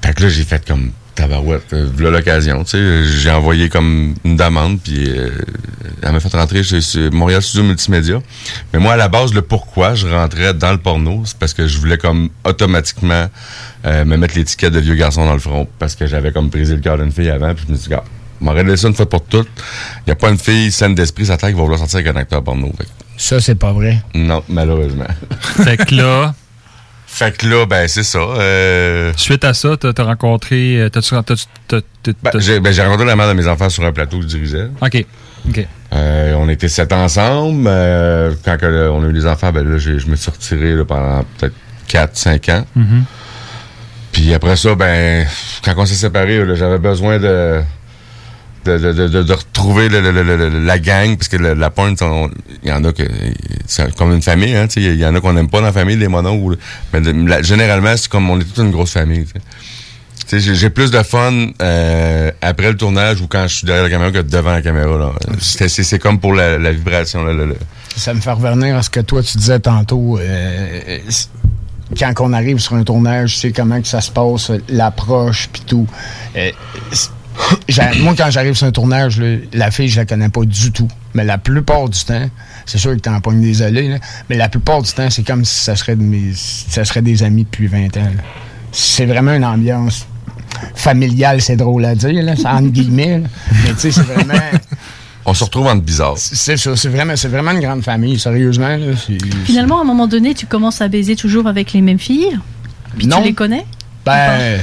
Fait que là, j'ai fait comme tabarouette, euh, voilà l'occasion, tu sais. J'ai envoyé comme une demande, puis euh, elle m'a fait rentrer chez, chez Montréal Studio Multimédia. Mais moi, à la base, le pourquoi je rentrais dans le porno, c'est parce que je voulais comme automatiquement euh, me mettre l'étiquette de vieux garçon dans le front, parce que j'avais comme brisé le cœur d'une fille avant, puis je me suis dit, gars, m'aurait laissé une fois pour toutes. Il n'y a pas une fille saine d'esprit, sa tête qui va vouloir sortir avec un acteur porno. Fait Ça, c'est pas vrai. non, malheureusement. Fait que là. fait que là, ben, c'est ça. euh, Suite à ça, tu as rencontré. euh, t'as- t'as- ben, j'ai ben, j'ai rencontré la mère de mes enfants sur un plateau que je dirigeais. OK. OK. Euh, on était sept ensemble. Euh, quand que, on a eu les enfants, ben là, je me suis retiré là, pendant peut-être 4-5 ans. Mhm. Puis après ça, ben, quand on s'est séparés, j'avais besoin de de, retrouver la gang, parce que la pointe, il y en a que c'est comme une famille, hein, il y en a qu'on n'aime pas dans la famille, les monos, ou- mais généralement, c'est comme on est toute une grosse famille. j'ai- plus de fun euh, après le tournage ou quand je suis derrière la caméra que devant la caméra. C'est- comme pour la, vibration. Là. Ça me fait revenir à ce que toi, tu disais tantôt. euh, c'est- quand on arrive sur un tournage, tu sais comment que ça se passe, l'approche, puis tout. Euh, moi, quand j'arrive sur un tournage, là, la fille, je la connais pas du tout. Mais la plupart du temps, c'est sûr que t'en pognes désolé, là, mais la plupart du temps, c'est comme si ça serait, de mes, ça serait des amis depuis 20 ans. C'est vraiment une ambiance familiale, c'est drôle à dire, là, c'est entre guillemets. là. Mais tu sais, c'est vraiment... On se retrouve en bizarre. C'est ça, c'est vraiment, c'est vraiment une grande famille, sérieusement. Là, Finalement, à un moment donné, tu commences à baiser toujours avec les mêmes filles? Puis Non. tu les connais? Ben,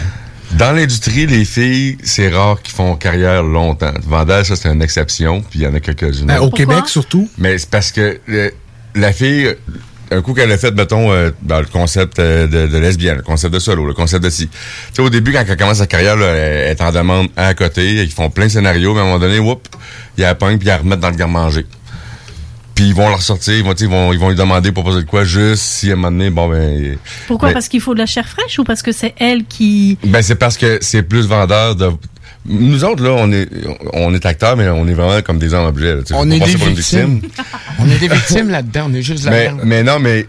Dans l'industrie, les filles, c'est rare qu'ils font carrière longtemps. Vandal, ça, c'est une exception, puis il y en a quelques-unes. Ben, au Pourquoi? Québec, surtout. Mais c'est parce que le- la fille, un coup qu'elle a fait, mettons, euh, dans le concept euh, de, de lesbienne, le concept de solo, le concept de si. Tu sais, au début, quand elle commence sa carrière, là, elle est en demande à côté, ils font plein de scénarios, mais à un moment donné, whoop, il y a la pogne, puis ils la remettent dans le garde-manger. Puis ils vont leur sortir, ils vont, ils vont, ils vont lui demander pour poser de quoi, juste si à un moment donné, bon, ben. Pourquoi? ben, Parce qu'il faut de la chair fraîche ou parce que c'est elle qui. ben, c'est parce que c'est plus vendeur de. Nous autres, là, on est, on est acteurs, mais on est vraiment comme des hommes objets. là. On est des victimes. on est des victimes là-dedans, on est juste Mais, là-dedans. mais non, mais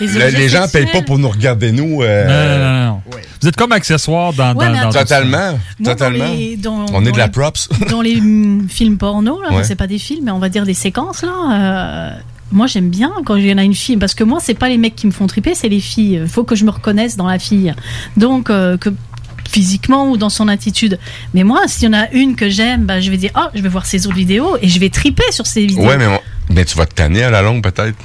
Les gens sexuels. payent pas pour nous regarder, nous. euh, Non, non, non, non. Vous êtes comme accessoire dans, Ouais, dans, dans. Totalement. Moi, dans totalement. les- dans- on est de la props. Dans les hum, films porno, là, Ouais. c'est pas des films, mais on va dire des séquences, là. euh, moi, j'aime bien quand il y en a une fille, parce que moi, c'est pas les mecs qui me font triper, c'est les filles. Il faut que je me reconnaisse dans la fille. Donc, euh, que physiquement ou dans son attitude. Mais moi, s'il y en a une que j'aime, bah, je vais dire, oh, je vais voir ses autres vidéos et je vais triper sur ses vidéos. Ouais, mais, mais tu vas te tanner à la longue, peut-être.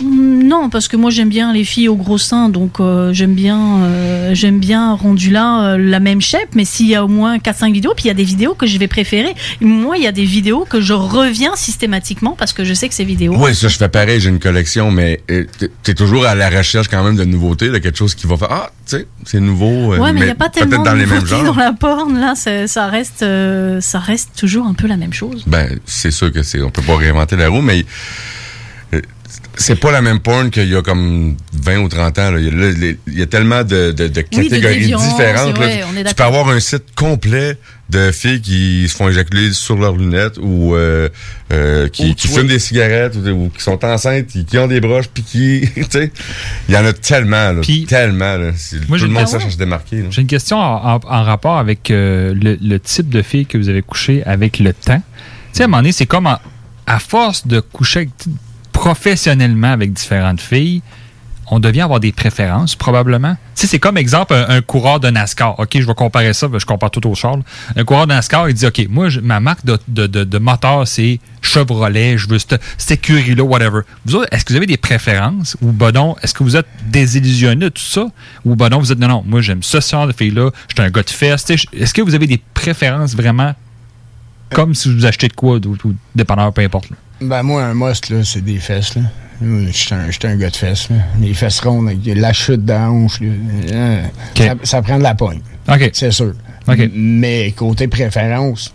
Mm, Non, parce que moi j'aime bien les filles au gros sein, donc euh, j'aime bien, euh, j'aime bien rendu là euh, la même shape. Mais s'il y a au moins 4-5 vidéos, puis il y a des vidéos que je vais préférer. Moi, il y a des vidéos que je reviens systématiquement parce que je sais que ces vidéos. Oui, ça, je fais pareil, j'ai une collection, mais euh, t'es- toujours à la recherche quand même de nouveautés, de quelque chose qui va faire Ah, tu sais, c'est nouveau. Ouais, mais il n'y a pas tellement dans de les mêmes genres. dans la porn là. Ça reste, ça reste toujours un peu la même chose. Ben, c'est sûr que c'est. On peut pas réinventer la roue, mais c'est pas la même porn qu'il y a comme 20 ou 30 ans. là. Il, y a, là, les- il y a tellement de, de- de Oui, de catégories différentes. là. ouais, tu peux avoir un site complet de filles qui se font éjaculer sur leurs lunettes ou euh, euh, qui, Ou fument des cigarettes ou, ou qui sont enceintes, qui, qui ont des broches, puis qui... tu sais, il y en a tellement, là, tellement. Là. Moi, tout le monde Ah à se démarquer. J'ai une question en, en- en rapport avec euh, le, le type de fille que vous avez couché avec le temps. Tu sais, à un moment donné, c'est comme en- à force de coucher avec- professionnellement avec différentes filles, on devient avoir des préférences, probablement. Tu c'est comme exemple un, coureur de NASCAR. OK, je vais comparer ça, je compare tout au char. là. Un coureur de NASCAR, il dit OK, moi, ma marque de, de- de- moteur, c'est Chevrolet, je veux cette, écurie-là, whatever. Vous autres, est-ce que vous avez des préférences? Ou ben non, est-ce que vous êtes désillusionné de tout ça? Ou ben non, vous êtes non, non, moi, j'aime ce genre de filles-là, je suis un gars de fest. Est-ce que vous avez des préférences vraiment comme si vous achetez de quoi, ou, ou peu importe. là? Ben, moi, un must, là, c'est des fesses, là. J'étais un, un gars de fesses, là. Les fesses rondes avec la chute dans la hanche, là. Ça, ça prend de la pogne. OK. C'est sûr. Mais côté préférence,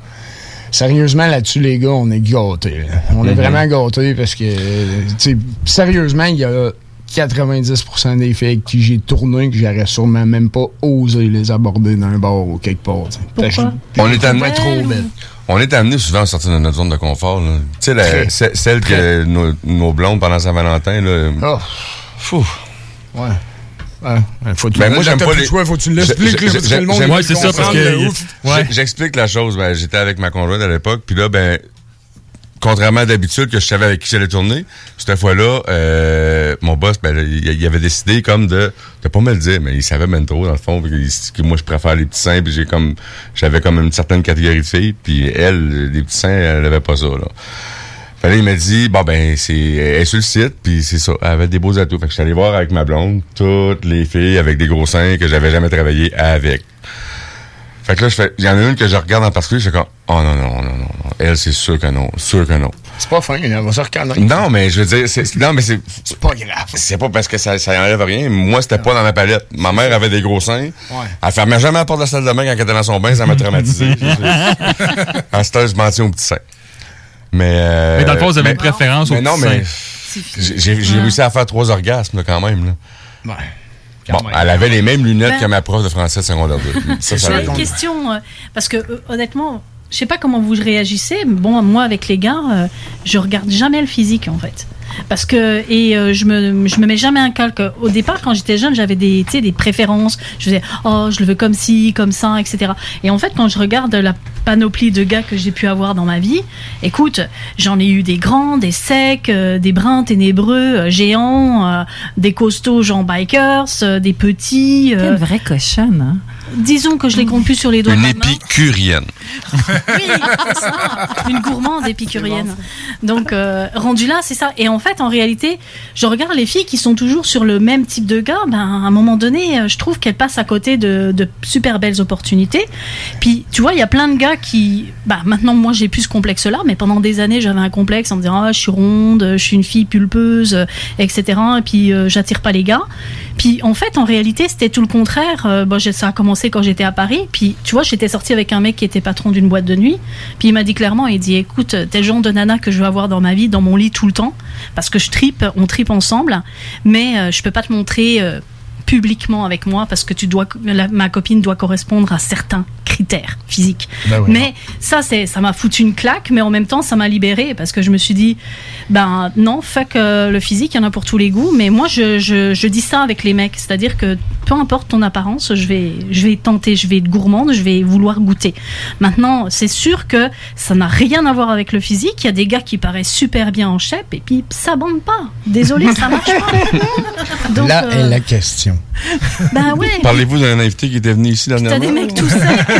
sérieusement, là-dessus, les gars, on est gâtés. là. On est Mhm. vraiment gâtés parce que, tu sais, sérieusement, il y a 90% des filles qui j'ai tourné que j'aurais sûrement même pas osé les aborder d'un bar ou quelque part. tu sais. Pourquoi? Je- On je est trouvais trop belles. On est amené souvent à sortir de notre zone de confort. là. Tu sais, celle que nos, nos blondes pendant Saint-Valentin, là. Oh. Fou. Ouais. Ouais. Faut que tu Ben, moi, j'aime pas les. le choix, faut que tu J'ai- l'expliques, j'ai- là, parce que. J'ai- J'explique la chose. Ben, j'étais avec ma conjointe à l'époque, puis là, ben, contrairement à d'habitude que je savais avec qui j'allais tourner, cette fois-là, euh, mon boss, ben, il, avait décidé comme de, de pas me le dire, mais il savait même trop dans le fond, que moi je préfère les petits seins, puis j'ai comme, j'avais comme une certaine catégorie de filles, puis elle, les petits seins, elle avait pas ça là. Fait là, il m'a dit, bon ben, c'est, elle est sur le site, puis c'est ça, elle avait des beaux atouts. Fait que je suis allé voir avec ma blonde toutes les filles avec des gros seins que j'avais jamais travaillé avec. Fait que là, je fais, il y en a une que je regarde en particulier, je fais comme, oh non, non, non, non. Elle, c'est sûr que non, sûr que non. C'est pas fin, elle va se reconnaître. Non, mais je veux dire, c'est, non, mais c'est, C'est pas grave. c'est pas parce que ça, ça enlève rien. Moi, c'était pas dans ma palette. Ma mère avait des gros seins. Ouais. Elle fermait jamais la porte de la salle de bain quand elle était dans son bain, ça m'a traumatisé. à ce temps, je m'en tiens aux petits seins. Mais, euh, Mais dans le fond, vous avez une préférence aux mais non, petits mais seins. j'ai, j'ai- j'ai Ouais. réussi à faire trois orgasmes, là, quand même, là. Ouais. Bon, elle avait les mêmes lunettes Ben- que ma prof de français de secondaire 2. Ça, ça J'ai une question, euh, parce que euh, honnêtement, je sais pas comment vous réagissez, mais bon, moi avec les gars, euh, je regarde jamais le physique en fait. Parce que, et euh, je, me, je me mets jamais un calque. Au départ, quand j'étais jeune, j'avais des, des préférences. Je faisais, oh, je le veux comme ci, comme ça, etc. Et en fait, quand je regarde la panoplie de gars que j'ai pu avoir dans ma vie, écoute, j'en ai eu des grands, des secs, euh, des bruns ténébreux, géants, des costauds gens bikers, des petits. T'es une vraie cochonne, hein? Disons que je compte plus sur les doigts Une de épicurienne. Oui, c'est ça. Une gourmande épicurienne. Donc, euh, rendu là, c'est ça. Et en fait, en réalité, je regarde les filles qui sont toujours sur le même type de gars. Ben, à un moment donné, euh, je trouve qu'elles passent à côté de, de super belles opportunités. Puis, tu vois, il y a plein de gars qui. Bah, maintenant, moi, j'ai plus ce complexe-là, mais pendant des années, j'avais un complexe en me disant, ah, je suis ronde, je suis une fille pulpeuse, euh, etc. Et puis, euh, j'attire pas les gars. Puis, en fait, en réalité, c'était tout le contraire. Euh, bon, ça a commencé quand j'étais à Paris. Puis, tu vois, j'étais sortie avec un mec qui était patron d'une boîte de nuit. Puis, il m'a dit clairement, il dit, écoute, t'es genre de nana que je veux avoir dans ma vie, dans mon lit tout le temps. Parce que je tripe, on tripe ensemble. Mais euh, je peux pas te montrer euh, publiquement avec moi parce que tu dois, ma copine doit correspondre à certains critères physiques. Ben oui, mais ça, c'est, ça m'a foutu une claque, mais en même temps, ça m'a libérée parce que je me suis dit, ben non, fuck euh, le physique, il y en a pour tous les goûts. Mais moi, je, je, je dis ça avec les mecs, c'est-à-dire que peu importe ton apparence, je vais, je vais tenter, je vais être gourmande, je vais vouloir goûter. Maintenant, c'est sûr que ça n'a rien à voir avec le physique. Il y a des gars qui paraissent super bien en chep et puis ça bande pas. Désolé, ça marche pas. Donc, Là euh, est la question. bah ouais. Parlez-vous d'un invité qui était venu ici T'as dernièrement? des mecs tout secs.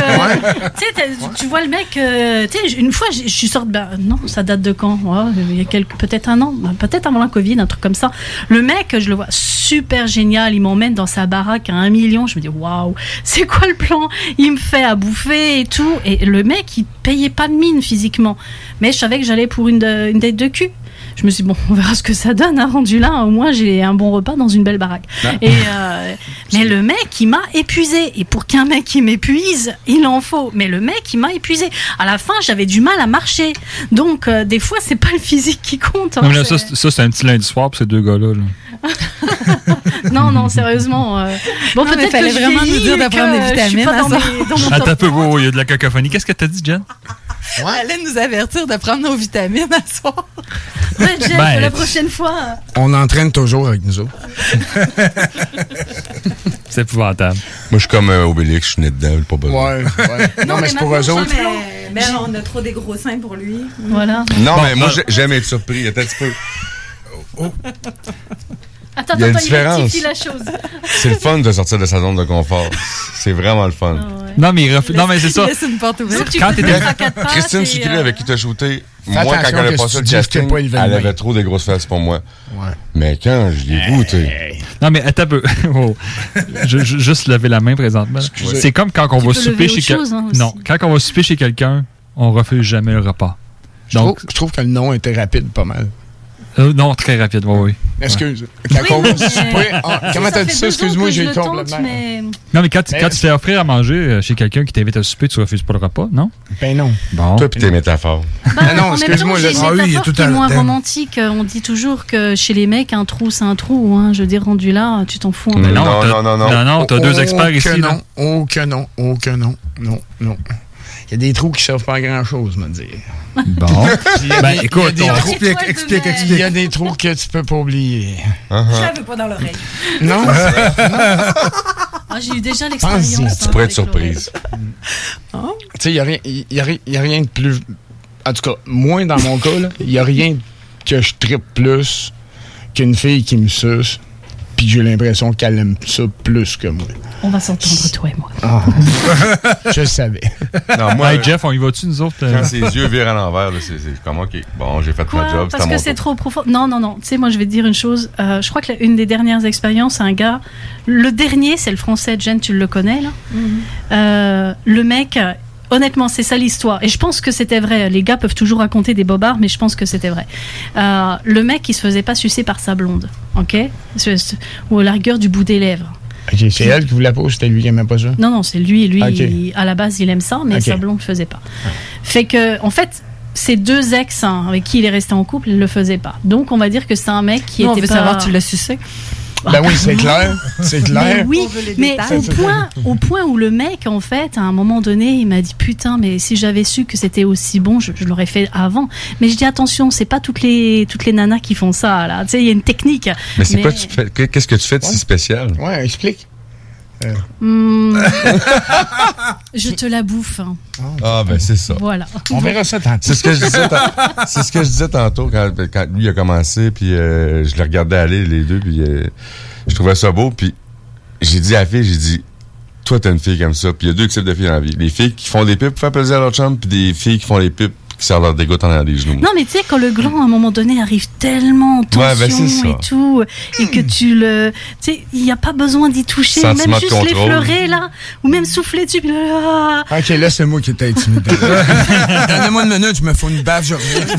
tu vois le mec. euh, une fois, je suis sortie. Bah, non, ça date de quand? Il y a peut-être un an, bah, peut-être avant la Covid, un truc comme ça. Le mec, je le vois super génial. Il m'emmène dans sa baraque à un million. Je me dis, waouh, c'est quoi le plan? Il me fait à bouffer et tout. Et le mec, il payait pas de mine physiquement. Mais je savais que j'allais pour une, de- une date de cul. Je me suis dit, bon, on verra ce que ça donne. Hein, rendu là, au moins, j'ai un bon repas dans une belle baraque. Et, euh, mais le mec, il m'a épuisé. Et pour qu'un mec, il m'épuise, il en faut. Mais le mec, il m'a épuisé. À la fin, j'avais du mal à marcher. Donc, euh, des fois, c'est pas le physique qui compte. hein, Non, mais là, c'est- ça, c'est- un petit lundi soir pour ces deux gars-là. là. non, non, sérieusement. euh, Bon, peut-être fallait que je vraiment nous dire de prendre des je suis vitamines dans, soir. mes- dans mon Attends top un peu, wow, il y a de la cacophonie. Qu'est-ce que t'as dit, Jen? Elle allait nous avertir de prendre nos vitamines à soir. Ouais, Jeff, Ben, la prochaine fois. On entraîne toujours avec nous autres. C'est épouvantable. Moi, je suis comme un Obélix, je suis né dedans, pas besoin. Ouais, ouais. Non, mais c'est pour eux autres. Mais, mais on a trop des gros seins pour lui. Voilà. Non, mais moi, j'aime être surpris. Attends un petit peu. Attends, Il y a une attends, il différence. rectifie la chose. C'est le fun de sortir de sa zone de confort. C'est vraiment le fun. Non, mais, il ref- non, mais c'est ça. Laisse une porte ouverte. Quand t'étais- Christine euh, avec qui t'as shooté, Fais moi, quand elle a passé le casting, pas elle avait main. trop des grosses fesses pour moi. Ouais. Mais quand je l'ai goûté, Non, mais attends un peu. Oh. Je, je- juste lever la main présentement. C'est comme quand on va souper chez quelqu'un. hein, non, quand on va souper chez quelqu'un, on refuse jamais le repas. Je trouve, je trouve que le nom était rapide pas mal. Euh, non, très rapide, oui, oui. Excuse. Quand on va souper. ah, comment Ça t'as dit ça? Excuse-moi, je j'ai le complètement. tente, mais- Non, mais quand, tu- Mais- quand tu fais offrir à manger euh, chez quelqu'un qui t'invite à souper, tu refuses pas le repas, non? Ben non. Bon. toi pis tes métaphores. Ah non, excuse-moi, une Ah oui, il tout à moins romantique. Euh, On dit toujours que chez les mecs, un trou, c'est un trou. Hein. Je veux dire, rendu là, tu t'en fous un non, Non, non, non, non. Non, non, t'as deux experts ici. Non, que non, que non, non, non. Il y a des trous qui servent pas à grand-chose, me dire. Bon. Ben, écoute, il y a des on- trous- Explique, explique, il y a des trous que tu peux pas oublier. Uh-huh. Je la veux pas dans l'oreille. Non? Ah, j'ai eu déjà l'expérience. Tu hein, pourrais être surprise. Tu sais, il n'y a, rien- y a, y rien de plus. En tout cas, moins dans mon cas, il n'y a rien que je trippe plus qu'une fille qui me suce, puis j'ai l'impression qu'elle aime ça plus que moi. On va s'entendre, toi et moi. Ah. je savais. Non, moi, Hey, Jeff, on y va-tu, nous autres? euh? quand ses yeux virent à l'envers, là, c'est comme, OK, bon, j'ai fait Quoi? ma job, Parce que mon c'est trop profond. Non, non, non. Tu sais, moi, je vais te dire une chose. Euh, je crois que la- une des dernières expériences, un gars, le dernier, c'est le français, Jen, tu le connais, là? Euh, le mec, euh, honnêtement, c'est ça l'histoire. Et je pense que c'était vrai. Les gars peuvent toujours raconter des bobards, mais je pense que c'était vrai. Euh, le mec, il se faisait pas sucer par sa blonde, ok? Ou à la rigueur du bout des lèvres. C'est elle qui vous la pose, c'était lui qui aimait pas ça? Non, non, c'est lui. Lui, il- à la base, il aime ça, mais sa blonde ne faisait pas. Fait que, en fait, ces deux ex hein, avec qui il est resté en couple, ils ne le faisaient pas. Donc, on va dire que c'est un mec qui Nous, on était veut pas... savoir, tu l'as sucé? Ben oui, c'est clair. C'est Mais clair. oui, veut les mais au point, au point où le mec, en fait, à un moment donné, il m'a dit putain, mais si j'avais su que c'était aussi bon, je, je l'aurais fait avant. Mais je dis attention, c'est pas toutes les toutes les nanas qui font ça là. Tu sais, il y a une technique. Mais c'est quoi tu fais? que- Qu'est-ce que tu fais de si spécial? Ouais, explique. Hmm. je te la bouffe. hein. Ah, ben, c'est ça. Voilà. On verra ça tantôt. C'est ce que je disais, c'est ce que je disais tantôt quand, quand lui a commencé, puis euh, je le regardais aller les deux, puis euh, je trouvais ça beau, puis j'ai dit à la fille, j'ai dit, toi t'as une fille comme ça, puis il y a deux types de filles dans la vie, les filles qui font des pipes pour faire plaisir à leur chum, puis des filles qui font les pipes qui servent leur dégoût en des genoux. Non, mais tu sais, quand le gland, à un moment donné, arrive tellement en tension Ouais, ben, ça. et tout, et que tu le. Tu sais, il n'y a pas besoin d'y toucher, Sentiment même juste l'effleurer, là, ou même souffler dessus, puis là. Ok, là, c'est moi qui étais intimidé. Donnez-moi une minute, je me fais une baffe, je reviens.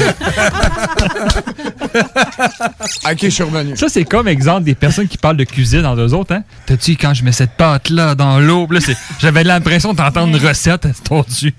ok, je suis revenu. Ça, c'est comme exemple des personnes qui parlent de cuisine entre eux autres. Hein? T'as-tu, quand je mets cette pâte-là dans l'eau, puis là, c'est- j'avais l'impression d'entendre une recette, c'est tordu.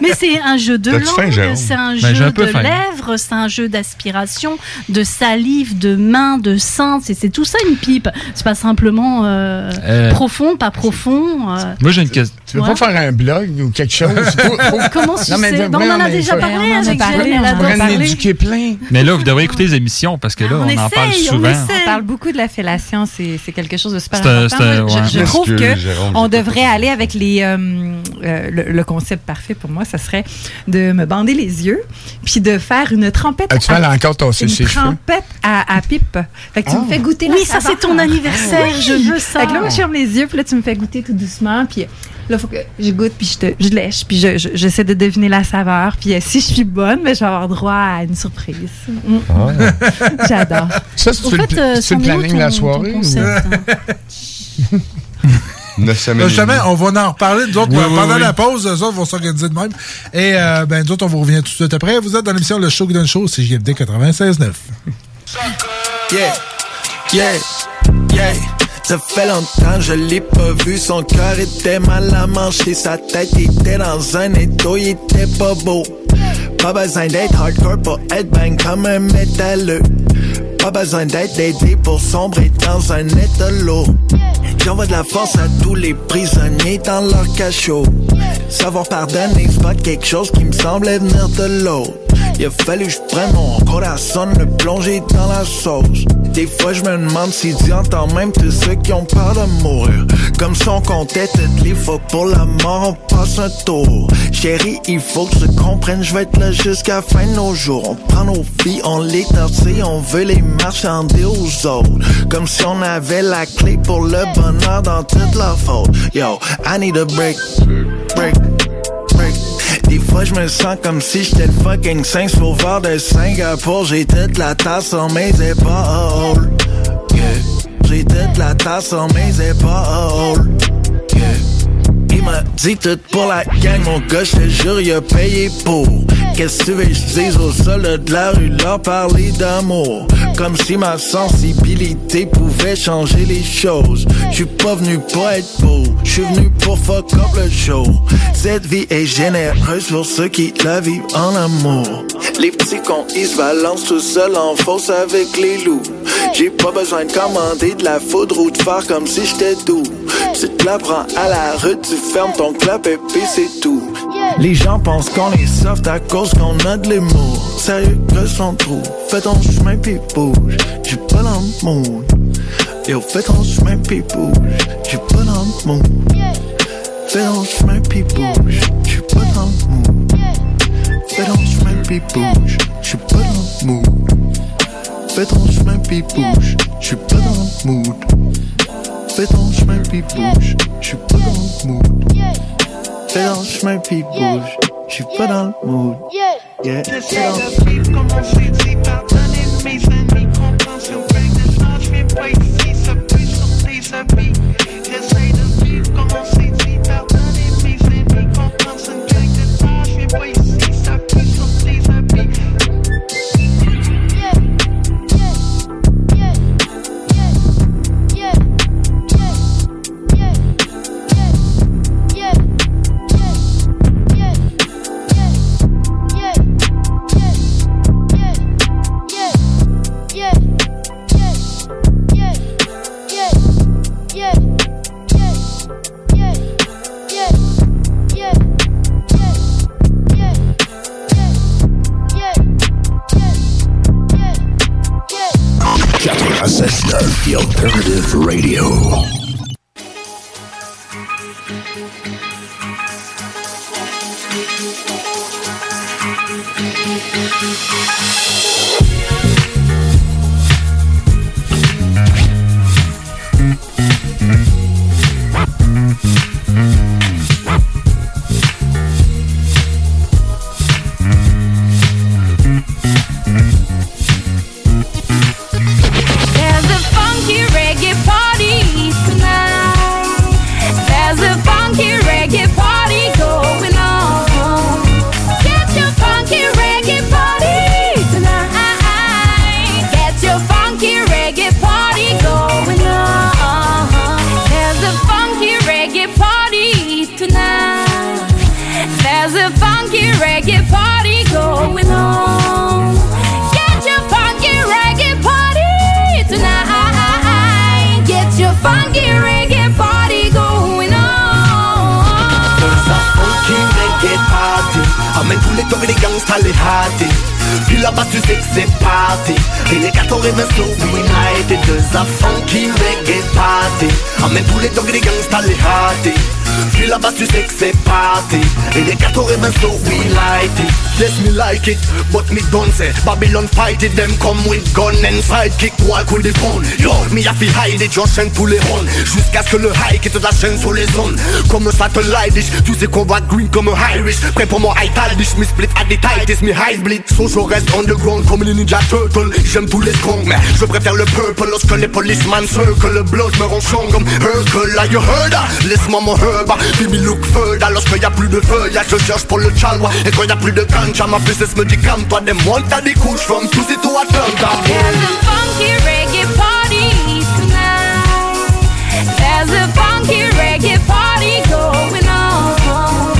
Mais c'est un jeu de faim, langue, Jérôme? c'est un Ben, jeu de lèvres, c'est un jeu d'aspiration, de salive, de main, de sein. C'est c'est tout ça une pipe. C'est pas simplement euh, Euh. profond, pas profond. euh. Moi, j'ai une question. Tu veux Ouais. pas faire un blog ou quelque chose? Faut- faut- Comment tu Non, mais sais? on en a déjà parlé on en a avec elle on en a éduquer plein. Mais là, vous devriez réécouter les émissions parce que là, on, on en parle on souvent. essaye. On parle beaucoup de la fellation, c'est c'est quelque chose de super important. Moi, je- ouais. je, trouve que Jérôme, on devrait aller avec les euh, euh, le, le concept parfait pour moi, ça serait de me bander bander les yeux, puis de faire une trempette. As-tu mal encore ton Une trempette à, pipe. Fait que tu me ah. fais goûter Oui, ça, c'est ton anniversaire, je veux ça. Fait que là, moi, je ferme les yeux, puis là, tu me fais goûter tout doucement, puis euh, là, il faut que je goûte, puis je, te, je lèche, puis j'essaie je, je, de deviner la saveur. Puis euh, si je suis bonne, mais je vais avoir droit à une surprise. Mm. Ah. J'adore. Ça, c'est le, euh, le planning de la soirée. Ton concept, hein. 9 semaines. Euh, jamais, on va en reparler. Nous euh, pendant la pause, eux autres vont s'organiser de même. Et euh, ben, nous autres, on vous revient tout de suite après. Vous êtes dans l'émission Le Show Gun Show, c'est JMD 96.9. Yeah, yeah, yeah. Ça fait longtemps, je l'ai pas vu. Son cœur était mal à manger, sa tête était dans un étau, il était pas beau. Pas besoin d'être hardcore pour être bang comme un métalleux. Pas besoin d'être aidé pour sombrer dans un état lourd. J'envoie de la force à tous les prisonniers dans leur cachot. Savoir pardonner, c'est pas quelque chose qui me semblait venir de l'autre. Il a fallu que je prenne mon corazon, le plonger dans la sauce. Des fois, je me demande si Dieu entend même tous ceux qui ont peur de mourir. Comme si on comptait toutes les fois pour la mort, on passe un tour. Chérie, il faut que je comprenne, je vais être là jusqu'à la fin de nos jours. On prend nos filles, on les tortille, on veut les marchander aux autres. Comme si on avait la clé pour le bonheur dans toute leur faute. Yo, I need a break, break. Des fois, je me sens comme si j'étais le fucking saint sauveur de Singapour. J'ai toute la tasse sur mes épaules. J'ai toute la tasse sur mes épaules. Il m'a dit tout pour la gang, mon gars, je te jure, il a payé pour. Qu'est-ce que tu veux je dise aux soldats de la rue, leur parler d'amour? Comme si ma sensibilité pouvait changer les choses. Je suis pas venu pour être beau, je suis venu pour fuck up le show. Cette vie est généreuse pour ceux qui la vivent en amour. Les petits cons, ils se balancent tout seuls en fausse avec les loups. J'ai pas besoin de commander de la foudre ou de faire comme si j'étais doux. Tu te la prends à la rue, tu fermes ton clap et puis c'est tout. Les gens pensent qu'on est soft à cause qu'on a de l'humour. Sérieux, que son trou. Fais ton chemin puis bouge. J'suis pas dans le mood. Yo, fais ton chemin puis bouge. J'suis pas dans le mood. Fais ton chemin puis bouge. J'suis pas dans le mood. Fais ton chemin puis bouge. J'suis pas dans le mood. Fais ton chemin puis bouge. J'suis pas dans le mood. Fais ton chemin puis bouge. J'suis pas dans le mood. Fais ton chemin puis bouge. J'suis pas dans le mood. Yeah. Fais me like it, but me don't say. Babylon fight them come with gun and sidekick Walk with the phone, yo, me have to hide it J'enchaîne tous les ronds, jusqu'à ce que le high quitte la chaîne sur les zones Comme un satellite dish, tu sais qu'on va green comme un Irish Prêt pour mon high dish, me split at the tightest, me high bleed. So je reste underground comme les ninja turtle. J'aime tous les strongs, mais je préfère le purple. Lorsque les policemen circle, le blood me rend strong comme Hercule Like you heard? Laisse-moi mon herb Puis me look further, lorsqu'il y a plus de feuillage Je cherche pour le chalwa, et quand y a plus de ganja Ma business me dit calme-toi, des montes à des couches From Tuesday to a down There's a funky reggae party tonight. There's a funky reggae party going on.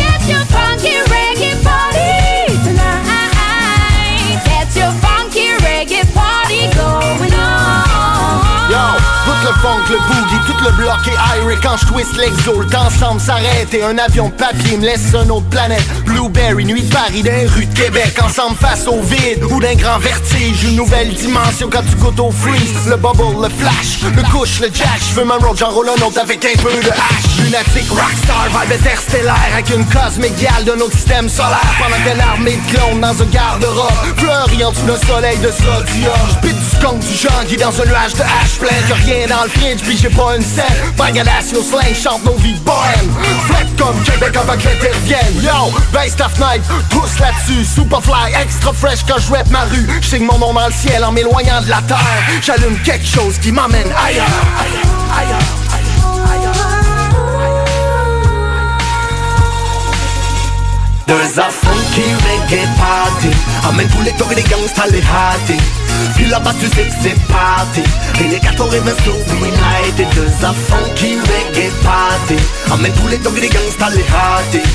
Get your funky reggae party tonight. Get your funky reggae party going on. Yo, tout le funk, le boogie, le bloc iré Quand je twist l'exo, le temps semble s'arrêter Un avion de papier me laisse une autre planète. Blueberry, nuit de Paris, d'un rue de Québec. Ensemble face au vide ou d'un grand vertige Une nouvelle dimension quand tu goûtes au freeze. Le bubble, le flash, le couche, le jack Je veux ma road, j'enroule un autre avec un peu de hache. Lunatique, rockstar, vibe interstellaire. Avec une cosmique gale de notre système solaire. Pendant que l'armée de clones dans un garde-robe Fleurit en dessous d'un soleil de sodium J'pite du skunk, du junkie dans un nuage de hache. Plein Que rien dans le fridge, puis j'ai pas une scène au slang, chante nos vies bohème Flat comme Québec avant que l'été revienne Yo, bass tough night, tous là-dessus. Superfly, extra fresh quand je rap ma rue. J'signe mon nom dans le ciel en m'éloignant de la terre. J'allume quelque chose qui m'amène ailleurs, ailleurs, ailleurs There's a funky reggae party. Amène tous les togs et les gangsters les hâtés Puis là-bas tu sais que c'est party Et les 14 slow we night Et there's a funky reggae party. Amène tous les togs et les gangsters les hâtés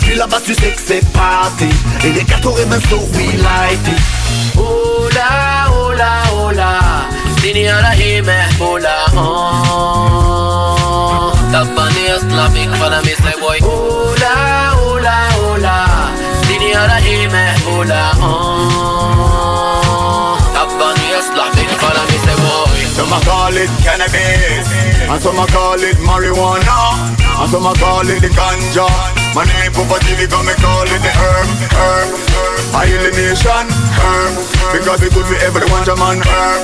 Puis là-bas tu sais que c'est party Et les 14 slow we light it. Hola, hola, hola. Sini ala hime, hola, oh. Clapping for the miss boy hime, hola, oh Tapani is clapping for the miss boy Some a call it cannabis And some a call it marijuana And some a call it the ganja. My name Pupati because me call it the herb, herb, herb. I heal the nation, herb Because it good for everyone, Jaman, herb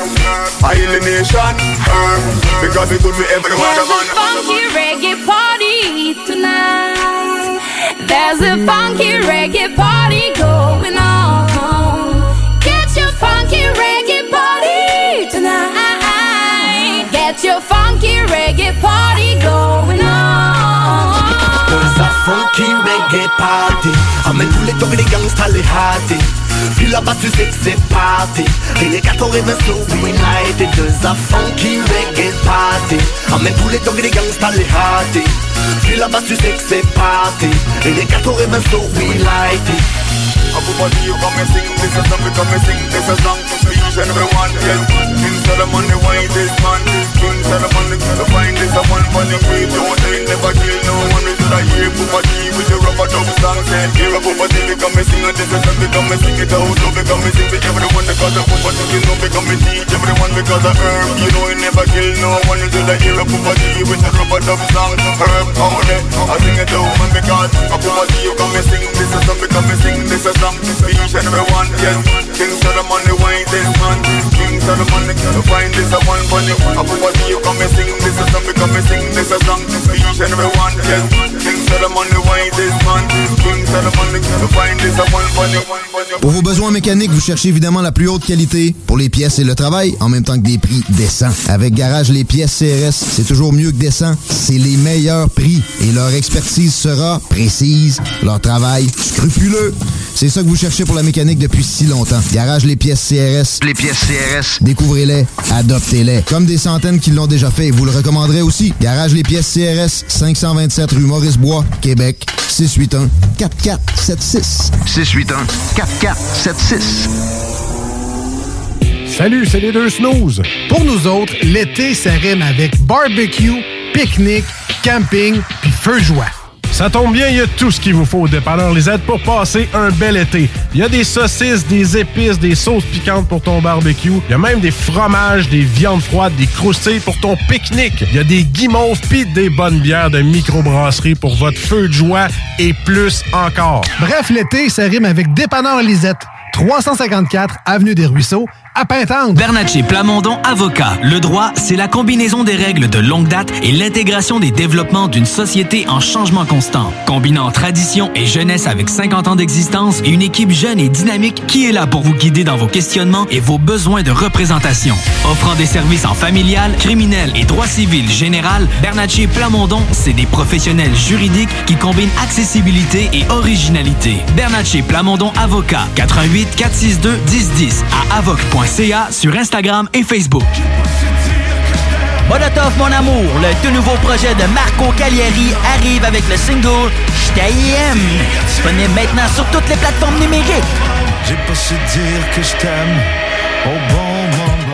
I heal the nation, herb Because it good for everyone, There's a funky reggae party tonight. There's a funky reggae party going on. Funky reggae party. Amène tous les togs et les gangsters les hâtés Puis là-bas tu sais que c'est party Et les 14 slow we night Et there's a funky reggae party. Amène tous les togs et les gangsters les hâtés Puis là-bas tu sais que c'est party Et les 14 slow we light it Everybody you come and sing. This a song, come and sing. This a song Each and every one, yes. King Solomon the wisest man. King Solomon the the finest a one for the great Don't they never kill. No one We should hear Papa G with the rubber dub song. Say, hear a Papa G, we come and sing. This a song We come and sing. It out, we come and sing. To everyone Because of Papa G, you know we come and teach. Everyone Because of herb, you know he never kill. No one We should hear a Papa G with the rubber dub song. Herb, how they, I sing it out man Because a Papa G, you come and sing. This a song We come and sing. This a Pour vos besoins mécaniques, vous cherchez évidemment la plus haute qualité pour les pièces et le travail, en même temps que des prix décents. Avec Garage Les Pièces CRS, c'est toujours mieux que décent. C'est les meilleurs prix et leur expertise sera précise, leur travail scrupuleux. Ça que vous cherchez pour la mécanique depuis si longtemps. Garage Les Pièces CRS. Les pièces CRS. Découvrez-les, adoptez-les. Comme des centaines qui l'ont déjà fait, vous le recommanderez aussi. Garage Les Pièces CRS, 527 rue Maurice-Bois, Québec, 681 4476. 681 4476. Salut, c'est les deux snooze. Pour nous autres, l'été, ça rime avec barbecue, pique-nique, camping puis feu de joie. Ça tombe bien, il y a tout ce qu'il vous faut au dépanneur Lisette pour passer un bel été. Il y a des saucisses, des épices, des sauces piquantes pour ton barbecue. Il y a même des fromages, des viandes froides, des croustilles pour ton pique-nique. Il y a des guimauves pis des bonnes bières de microbrasserie pour votre feu de joie et plus encore. Bref, l'été, ça rime avec dépanneur Lisette. 354 Avenue des Ruisseaux, à Pintante. Bernatchez Plamondon Avocat. Le droit, c'est la combinaison des règles de longue date et l'intégration des développements d'une société en changement constant. Combinant tradition et jeunesse avec 50 ans d'existence et une équipe jeune et dynamique qui est là pour vous guider dans vos questionnements et vos besoins de représentation. Offrant des services en familial, criminel et droit civil général, Bernatchez Plamondon, c'est des professionnels juridiques qui combinent accessibilité et originalité. Bernatchez Plamondon Avocat. 88 462 1010 à avoc.ca sur Instagram et Facebook. Molotov mon amour, le tout nouveau projet de Marco Cagliari arrive avec le single J't'aime. Disponible maintenant sur toutes les plateformes numériques.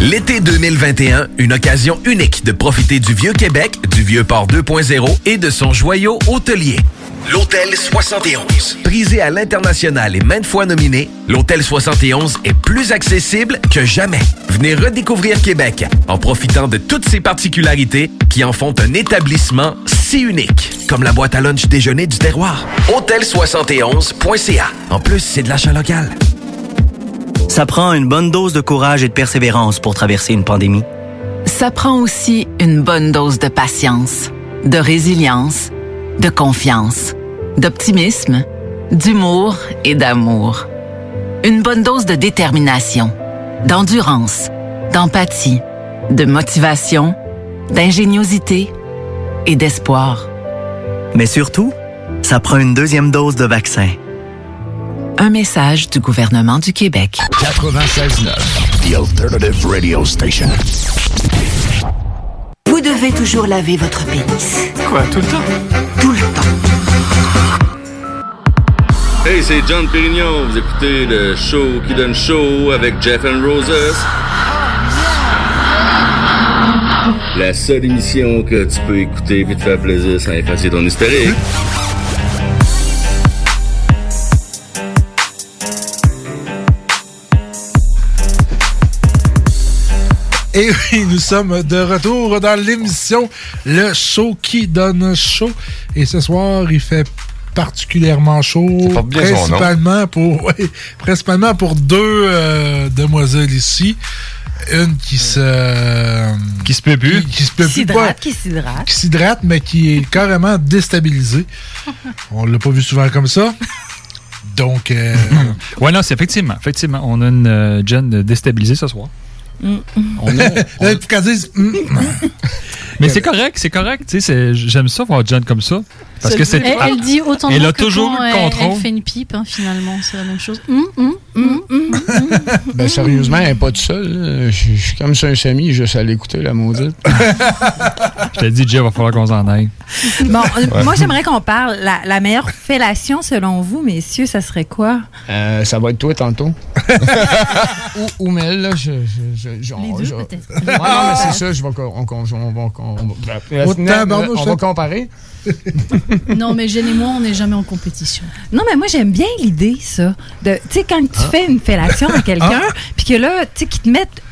L'été 2021, une occasion unique de profiter du Vieux Québec, du Vieux Port 2.0 et de son joyau hôtelier. L'Hôtel 71. Prisé à l'international et maintes fois nominé, l'Hôtel 71 est plus accessible que jamais. Venez redécouvrir Québec en profitant de toutes ses particularités qui en font un établissement si unique, comme la boîte à lunch déjeuner du terroir. Hôtel71.ca. En plus, c'est de l'achat local. Ça prend une bonne dose de courage et de persévérance pour traverser une pandémie. Ça prend aussi une bonne dose de patience, de résilience, de confiance, d'optimisme, d'humour et d'amour. Une bonne dose de détermination, d'endurance, d'empathie, de motivation, d'ingéniosité et d'espoir. Mais surtout, ça prend une deuxième dose de vaccin. Un message du gouvernement du Québec. 96.9, The Alternative Radio Station. Vous devez toujours laver votre pénis. Quoi, tout le temps? Tout le temps. Hey, c'est John Pérignon. Vous écoutez le show qui donne show avec Jeff and Roses. La seule émission que tu peux écouter et te faire plaisir sans effacer ton historique. Et oui, nous sommes de retour dans l'émission Le Show qui donne chaud. Et ce soir, il fait particulièrement chaud. porte bien son nom. principalement pour, ouais, principalement pour deux euh, demoiselles ici. Une qui se. Qui se peut plus. Qui, qui se peut Qui plus. pas- s'hydrate, qui s'hydrate. qui s'hydrate, mais qui est carrément déstabilisée. On l'a pas vu souvent comme ça. Donc. euh, Ouais, non, c'est effectivement. Effectivement, on a une euh, Jen déstabilisée ce soir. On a- Là, puis qu'elle dise, Mm. Mais c'est correct, c'est correct. tu sais, J'aime ça voir Jen comme ça. Parce que c'est. elle, elle dit autant de Elle a que toujours quand eu le elle- contrôle. Elle fait une pipe, hein, finalement, c'est la même chose. Hum, hum, hum, hum. Ben, sérieusement, elle n'est pas toute seule. Je je suis comme sur un semi, juste à l'écouter, la maudite. Je t'ai dit, Jay, va falloir qu'on s'en aille. Bon, euh, Ouais. moi, j'aimerais qu'on parle. La, la meilleure fellation, selon vous, messieurs, ça serait quoi? Euh, ça va être toi tantôt. ou, ou Mel, là. Je, je, je, Les deux, peut-être. Ouais, non, mais c'est ça, je vais, on, on, on, on, on, va- on, tabarnouche, on ça. va comparer. Non, mais Jen et moi, on n'est jamais en compétition. Non, mais moi, j'aime bien l'idée, ça. De, tu sais, quand tu Ah. fais une fellation à quelqu'un, puis que là, tu sais, qu'ils te mettent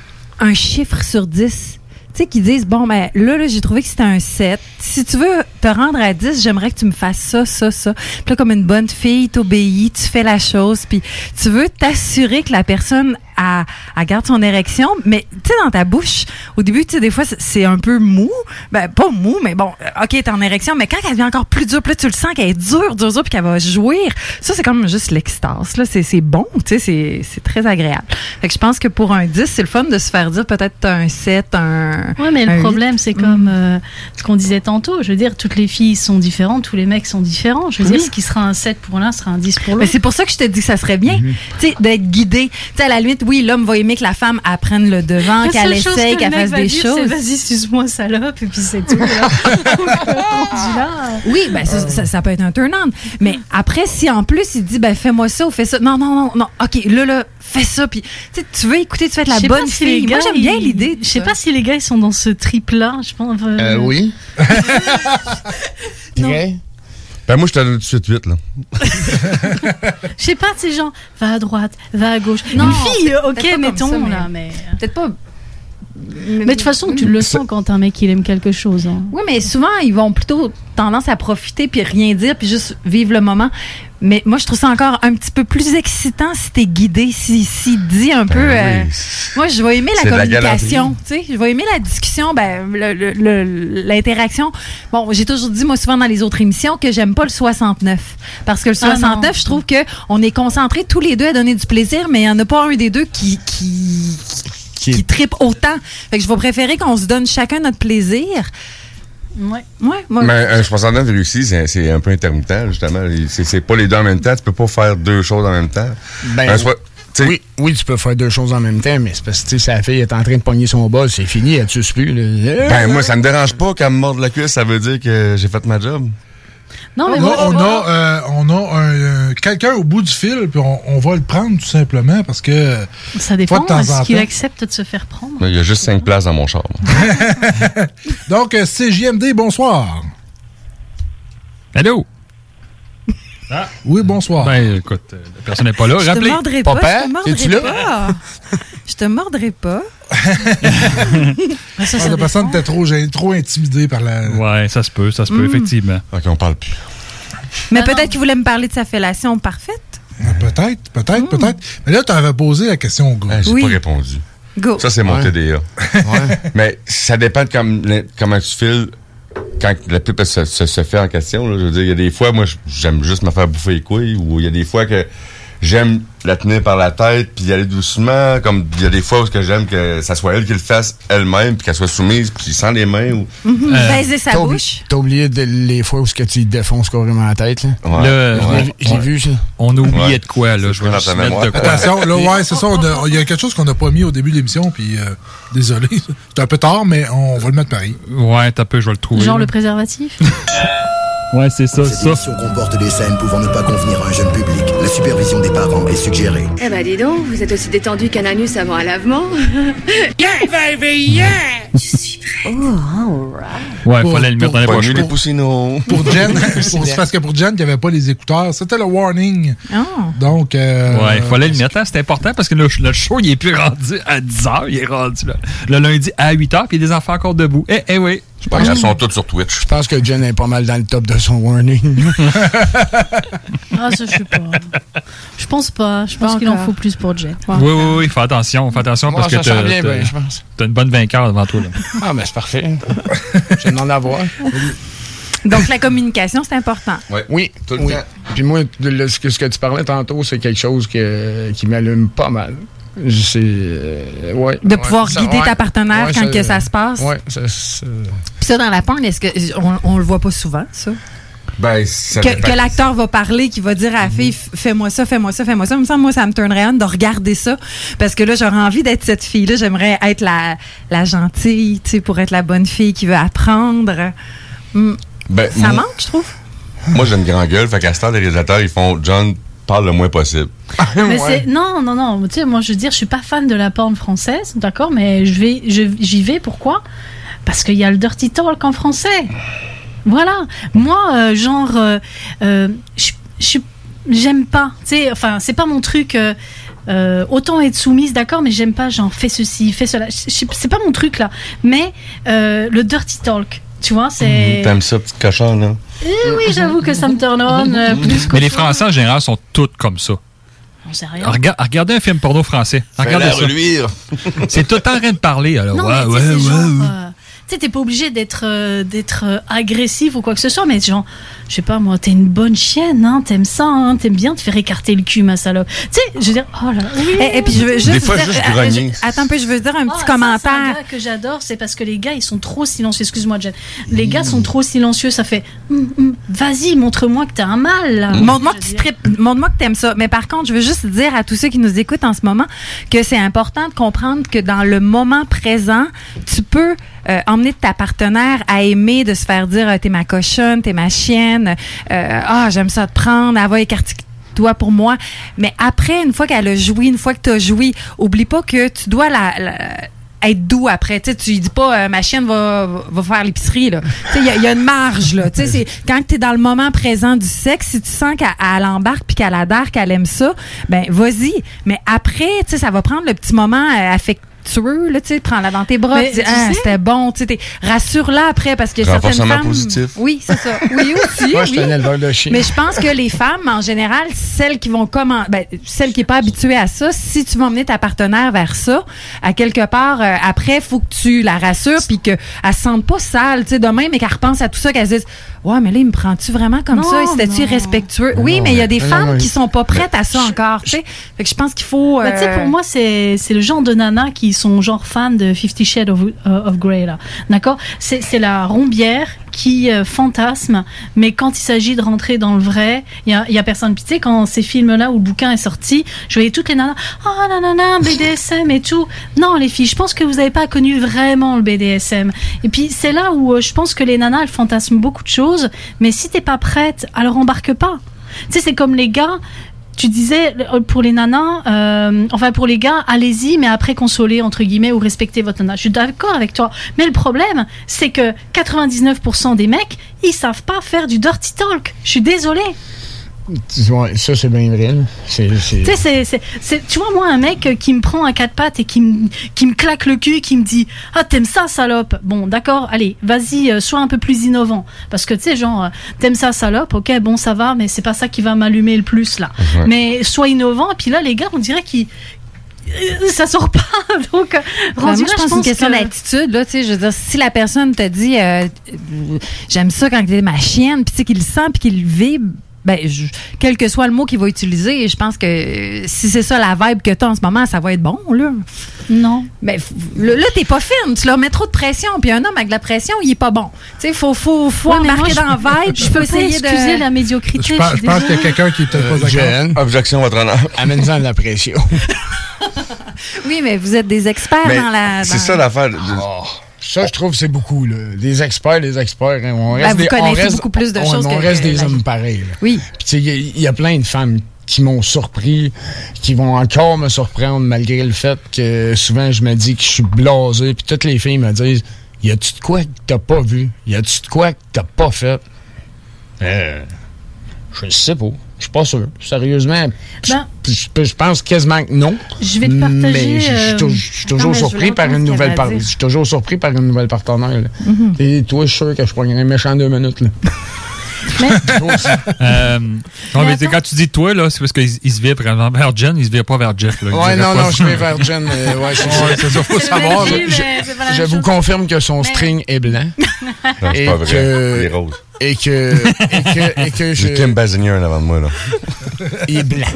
un chiffre sur 10. Tu sais, qu'ils disent, bon, ben là, là j'ai trouvé que c'était un 7. Si tu veux te rendre à 10, j'aimerais que tu me fasses ça, ça, ça. Puis là, comme une bonne fille, t'obéis, tu fais la chose, puis tu veux t'assurer que la personne elle, elle garde son érection, mais tu sais, dans ta bouche, au début, tu sais, des fois, c'est- un peu mou. Ben, pas mou, mais bon, euh, OK, t'es en érection, mais quand elle devient encore plus dure, là, tu le sens qu'elle est dure, dure, dure, puis qu'elle va jouir. Ça, c'est comme juste l'extase, là. C'est c'est bon, tu sais, c'est- c'est très agréable. Fait que je pense que pour un 10, c'est le fun de se faire dire peut-être un 7, un. Ouais, mais un le problème, c'est comme euh, ce qu'on disait tantôt. Je veux dire, toutes les filles sont différentes, tous les mecs sont différents. Je veux Oui. dire, ce qui sera un 7 pour l'un sera un 10 pour Mais l'autre. c'est pour ça que je te dis que ça serait bien, tu sais, d'être guidé. Tu sais, à la limite, oui, l'homme va aimer que la femme apprenne le devant, qu'elle essaye, que qu'elle fasse des choses. Vas-y, suce-moi, salope, et puis c'est tout. Oui, ben ça, ça- ça peut être un turn-on. Mais après, si en plus il dit, ben fais-moi ça ou fais ça. Non, non, non, non. OK, là, là, fais ça. Puis, tu veux écouter, tu fais de la bonne fille. Moi, gars, j'aime bien l'idée. Je sais pas si les gars, ils sont dans ce trip-là. Je pense. Euh, oui. Très. Ben, moi, je t'en donne tout de suite 8, là. Je sais pas, ces gens, va à droite, va à gauche. Non, Une fille, ok, mettons, ça, mais- là, mais. Peut-être pas. Mais de toute façon, tu le sens quand un mec il aime quelque chose. hein. Oui, mais souvent, ils vont plutôt tendance à profiter puis rien dire puis juste vivre le moment. Mais moi, je trouve ça encore un petit peu plus excitant si t'es guidé, si, si dit un peu. euh, moi, je vais aimer la communication. tu sais, je vais aimer la discussion, ben, l'interaction. Bon, j'ai toujours dit, moi, souvent dans les autres émissions, que j'aime pas le 69. Parce que le Ah, non. 69, je trouve que on est concentrés tous les deux à donner du plaisir, mais il n'y en a pas un des deux qui, qui, qui, tripe autant. Fait que je vais préférer qu'on se donne chacun notre plaisir. Ouais. Ouais, moi. Mais un 69 réussi, c'est c'est un peu intermittent, justement. C'est pas les deux en même temps. Tu peux pas faire deux choses en même temps. Ben, Un soi- oui, oui, tu peux faire deux choses en même temps, mais c'est parce que sa fille est en train de pogner son bol, c'est fini, elle tue plus. là. Ben, moi, ça me dérange pas qu'elle me morde la cuisse. Ça veut dire que j'ai fait ma job. Non, on, a, on, a, euh, on a un, euh, quelqu'un au bout du fil, puis on, on va le prendre tout simplement parce que. Ça dépend. De temps Est-ce en qu'il temps. accepte de se faire prendre? Il y a juste cinq places dans mon char. Donc, euh, CJMD, bonsoir. Allô? Oui, bonsoir. Ben, écoute, la personne n'est pas là. Je te Rappelez. mordrai pas, je te mordrai pas. Je te mordrai pas. Ah, la personne était trop, trop intimidée par la. Ouais, ça se peut, ça se peut, Mm. effectivement. Ok, on parle plus. Mais peut-être qu'il voulait me parler de sa fellation parfaite. Euh, Peut-être, peut-être, peut-être. Mais là, tu avais posé la question au gars. J'ai Oui. pas répondu. Go. Ça, c'est mon Ouais. TDA. Mais ça dépend de comme- comment tu files quand la pipe se, se- se fait en question. là. Je veux dire, il y a des fois, moi, j'aime juste me faire bouffer les couilles, ou il y a des fois que j'aime la tenir par la tête, puis y aller doucement. Comme il y a des fois où ce que j'aime que ça soit elle qui le fasse elle-même, puis qu'elle soit soumise, puis sans les mains. Ou... Mhm. Baiser sa t'as oubli- bouche. T'as oublié de- les fois où ce que tu défonces carrément la tête. Là? Ouais. Là, Je l'ai ouais. vu- ça. On a oublié Ouais. de quoi, là? Je vais mettre de quoi. Attention, là, ouais, c'est ça. Il y a quelque chose qu'on n'a pas mis au début de l'émission, puis euh, désolé. C'est un peu tard, mais on va le mettre pareil. Ouais, t'as peu, je vais le trouver. Genre là. le préservatif? Ouais, c'est ça, Cette émission comporte des scènes pouvant ne pas convenir à un jeune public. La supervision des parents est suggérée. Eh ben dis donc, vous êtes aussi détendu qu'un anus avant un lavement. yeah, baby, yeah Je suis prête. Oh, alright. Ouais, Pour- fallait le mettre dans les pour- poches. Pour Jen, pour- c'est parce que pour Jen, il n'y avait pas les écouteurs. C'était le warning. Oh. Donc. euh, Ouais, il fallait le mettre, hein, c'est important parce que le, le show, il est plus rendu à 10 h, il est rendu là, le lundi à 8 h, puis il y a des enfants encore debout. Eh, eh oui. Je pense qu'elles sont toutes sur Twitch. Je pense que Jen est pas mal dans le top de son warning. Ah, ça, je sais pas. Je pense pas. Je pense qu'il en faut plus pour Jet. Oui, oui, oui, fais attention, fais attention Moi, parce que t'as bien, t'as- ben, je pense. t'as une bonne vainqueur devant toi. Là. Ah, mais c'est parfait. Je vais en avoir. Donc, la communication, c'est important. Oui, tout le oui. temps. Puis moi, le- ce que, ce que tu parlais tantôt, c'est quelque chose que, qui m'allume pas mal. Euh, ouais, De ouais, pouvoir ça- guider ouais, ta partenaire ouais, quand que ça se passe? Ça, ça- Puis ça, dans la porn, est-ce que on, le voit pas souvent, ça? Ben, ça Que, l'acteur va parler, qui va dire à la fille, F- fais-moi ça, fais-moi ça, fais-moi ça. Il me semble, moi, ça me turnerait on de regarder ça. Parce que là, j'aurais envie d'être cette fille-là. J'aimerais être la, la gentille, tu sais, pour être la bonne fille qui veut apprendre. Hmm. Ben, ça moi- manque, je trouve. Moi, j'ai une grande gueule. Fait qu'à ce temps, les réalisateurs, ils font John parle le moins possible. Mais c'est non non non tu sais moi je veux dire je suis pas fan de la porn française d'accord mais je vais je- j'y vais pourquoi? Parce qu'il y a le dirty talk en français. Voilà. Moi euh, genre euh, euh, je j'aime pas tu sais enfin c'est pas mon truc euh, euh, autant être soumise d'accord mais j'aime pas genre fais ceci fais cela. C'est pas mon truc là. Mais euh, le dirty talk tu vois c'est T'aimes ça, petit cochon, là? Eh oui j'avoue que ça me turn on euh, plus Mais les Français, en général, sont tous comme ça. rien. Rega- regardez un film porno français. Regardez ça. C'est tout le temps en train de parler. Alors, Non, ouais, ouais, ouais, genre, ouais. euh, tu sais, t'es pas obligé d'être euh, d'être euh, agressif ou quoi que ce soit, mais genre, je sais pas moi, t'es une bonne chienne, hein, t'aimes ça, hein, t'aimes bien te faire écarter le cul, ma salope. Tu sais, je veux dire, oh là. Et, et puis je veux juste Des fois, dire- juste euh, grogner. je- attends un peu, je veux dire un Ah, petit ça, C'est un commentaire. gars que j'adore, c'est parce que les gars, ils sont trop silencieux. Excuse-moi, Jen. Les gars sont trop silencieux, ça fait. Hum, hum, Vas-y, montre-moi que t'as un mal. là. Montre-moi que tu tripes, montre-moi que t'aimes ça. Mais par contre, je veux juste dire à tous ceux qui nous écoutent en ce moment que c'est important de comprendre que dans le moment présent, tu peux euh, emmener ta partenaire à aimer de se faire dire euh, t'es ma cochonne, t'es ma chienne, euh, ah j'aime ça te prendre, elle va écarter toi pour moi. Mais après, une fois qu'elle a joui, une fois que tu as joui, oublie pas que tu dois la, la- être doux après. Tu tu dis pas, euh, ma chienne va, va faire l'épicerie. Il y, a- il y a une marge. Là. C'est quand tu es dans le moment présent du sexe, si tu sens qu'elle elle embarque puis qu'elle adhère, qu'elle aime ça, ben vas-y. Mais après, ça va prendre le petit moment euh, affectueux. Là, tu sais, prends-la dans tes bras, Mais tu dis, Ah, c'était bon, tu sais, rassure-la après parce que certaines femmes. positif. Oui, c'est ça. Oui aussi. Moi, je suis oui. un éleveur de chiens. Mais je pense que les femmes, en général, celles qui vont comment, ben, celles qui n'est pas habituée à ça, si tu vas emmener ta partenaire vers ça, à quelque part, euh, après, faut que tu la rassures puis qu'elle se sente pas sale, tu sais, demain, mais qu'elle repense à tout ça, qu'elle se dise, ouais, mais là, il me prend-tu vraiment comme Non, ça? Et C'était-tu non. irrespectueux? Oui, non, mais il y a des non, femmes non, qui sont pas prêtes à ça encore, tu sais. Fait que je pense qu'il faut. Tu sais, euh, pour moi, c'est c'est le genre de nana qui sont genre fans de Fifty Shades of, euh, Grey, là. D'accord? C'est la rombière qui euh, fantasme, mais quand il s'agit de rentrer dans le vrai, il y a, il y a personne. Puis tu sais, quand ces films-là où le bouquin est sorti, je voyais toutes les nanas, oh nanana, BDSM et tout. Non, les filles, je pense que vous n'avez pas connu vraiment le BDSM. Et puis c'est là où euh, je pense que les nanas, elles fantasment beaucoup de choses, mais si t'es pas prête, alors embarque pas. Tu sais, c'est comme les gars, tu disais euh, pour les nanas, euh, enfin pour les gars, allez-y, mais après consoler entre guillemets ou respecter votre nana. Je suis d'accord avec toi, mais le problème, c'est que 99% des mecs, ils savent pas faire du dirty talk. Je suis désolée. Ça, c'est bien vrai. sais, c'est- c'est- c'est- tu vois, moi, un mec qui me prend à quatre pattes et qui me, qui me claque le cul, qui me dit Ah, t'aimes ça, salope? Bon, d'accord, allez, vas-y, euh, sois un peu plus innovant. Parce que, tu sais, genre, euh, t'aimes ça, salope, ok, bon, ça va, mais c'est pas ça qui va m'allumer le plus, là. Ouais. Mais sois innovant, et puis là, les gars, on dirait qu'ils. euh, Ça sort pas. Donc, rendu moi, là, je pense que c'est une question que- d'attitude. Là, tu sais, je veux dire, si la personne te dit euh, j'aime ça quand t'es ma chienne, puis tu sais qu'il le sent puis qu'il le vibre, ben, je- quel que soit le mot qu'il va utiliser, je pense que euh, si c'est ça la vibe que tu as en ce moment, ça va être bon, là. Non. Ben, f- là, t'es pas fine. Tu leur mets trop de pression. Puis un homme avec de la pression, il est pas bon. Tu sais, faut, faut, faut Ouais, mais embarquer moi, dans la vibe. je peux pas essayer excuser de... la médiocrité. Je pense, qu'il y a quelqu'un qui est peut-être pas d'accord. Objection, votre honneur. amène-en de la pression. Oui, mais vous êtes des experts Mais dans la. c'est dans- ça l'affaire. de- Oh, ça, je trouve, c'est beaucoup. Là. Des experts, des experts. hein, on Ben, reste vous des, on connaissez reste- beaucoup plus de on- choses On reste que des hommes pareils. là. Oui. Puis, tu sais, il y a- il y, a plein de femmes qui m'ont surpris, qui vont encore me surprendre malgré le fait que souvent je me dis que je suis blasé. Puis toutes les filles me disent Y a-tu de quoi que t'as pas vu? Y a-tu de quoi que t'as pas fait Euh, Je sais pas. Je suis pas sûr. Sérieusement, je- Ben- je pense quasiment que non. Je vais te partager, Mais je- suis euh, toujours surpris par une nouvelle par-. Je suis toujours surpris par une nouvelle partenaire. Mhm. Et toi, je suis sûr que je prendrais un méchant deux minutes. Là. Euh, non, mais quand tu dis toi, là, c'est parce qu'il il se vire par exemple, vers Jen, il se vire pas vers Jeff. Là. Ouais, non, non, je vais vers Jen. euh, ouais, c'est ça. Ouais, ça, faut savoir. Je vous confirme que son string est blanc. Non, c'est pas vrai. que- Il est rose. Et que. Et que, et que je. J'ai Kim Basinger en avant de moi, là. Il est blanc.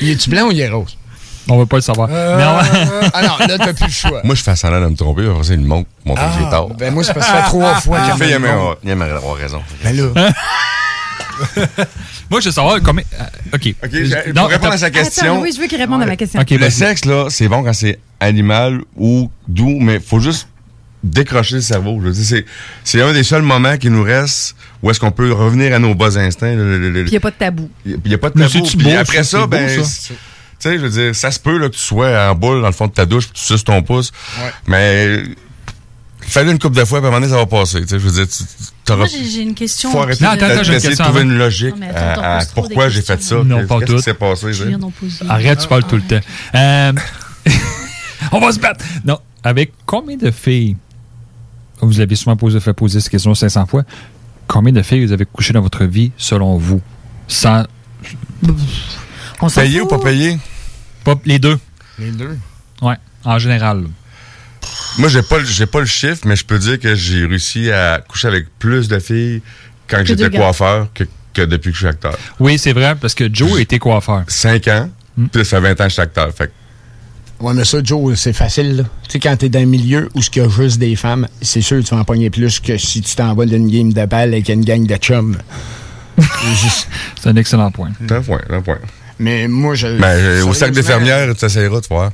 Il est-tu blanc ou il est rose? On va pas le savoir. Euh, Mais on- ah non, là, t'as plus le choix. Moi, je fais semblant de me tromper, après ça, il me montre, montre que j'ai tort. ben, moi, c'est parce que ça fait trois fois Il qu'il fait, il aimerait avoir- il aimerait avoir raison. Ben là. Moi, je veux savoir combien. euh, OK. OK, je- pour répondre à sa question. Attends, oui, je veux qu'il réponde à ma question. le sexe, là, c'est bon quand c'est animal ou doux, mais faut juste décrocher le cerveau. Je veux dire, c'est, c'est un des seuls moments qui nous reste où est-ce qu'on peut revenir à nos bas instincts. Puis il n'y a pas de tabou. Il n'y a pas de tabou. Puis beau, après ça? ben, beau, ça. Tu sais, je veux dire, ça se peut là, que tu sois en boule dans le fond de ta douche, puis tu suces ton pouce. Ouais. Mais fais-le une couple de fois, puis à un moment donné, ça va passer. Tu sais, je veux dire, tu. Moi, j'ai j'ai une question. Faut arrêter de- j'ai une d'essayer de trouver une logique Non, attends, à, pourquoi j'ai fait ça. questions. Non, pas Qu'est-ce tout. qui s'est passé. Arrête, tu parles tout le temps. Euh, on va se battre. Non, avec combien de filles, vous avez souvent posé, fait poser cette question 500 fois, combien de filles vous avez couché dans votre vie selon vous? Sans. On Payé ou pas payé? Pas les deux. Les deux? Ouais, en général. Moi, j'ai pas, le- j'ai pas le chiffre, mais je peux dire que j'ai réussi à coucher avec plus de filles quand j'étais coiffeur que, que depuis que je suis acteur. Oui, c'est vrai, parce que Joe était coiffeur. 5 ans, puis ça fait 20 ans que je suis acteur. Fait Ouais, mais ça, Joe, c'est facile. là. Tu sais, quand t'es dans un milieu où il y a juste des femmes, c'est sûr que tu vas en pogner plus que si tu t'envoles d'une game de balle avec une gang de chums. C'est un excellent point. C'est un point, un point. Mais moi, je. Mais euh, au sac des fermières, tu essaieras de voir.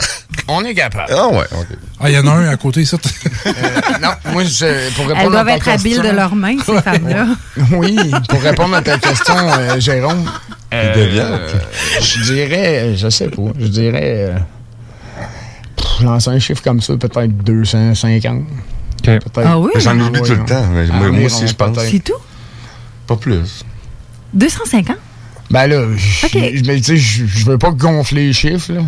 On est capable. Ah ouais, ok. Ah, il y en a un à côté, ça. Euh, non, moi, je, pour répondre Elles doivent à ta être habiles de leurs mains, ces femmes-là. Oui, pour répondre à ta question, euh, Jérôme. euh, devient. euh, je dirais, je sais pas, je dirais. euh, pff, lancer un chiffre comme ça, peut-être 250. Peut-être. Ah oui? J'en oublie Ouais, tout le temps. mais moi, Ah, moi aussi, je pense. C'est tout? Pas plus. 250? Ben là, je Ok. je- mais tu sais, je je veux pas gonfler les chiffres, là.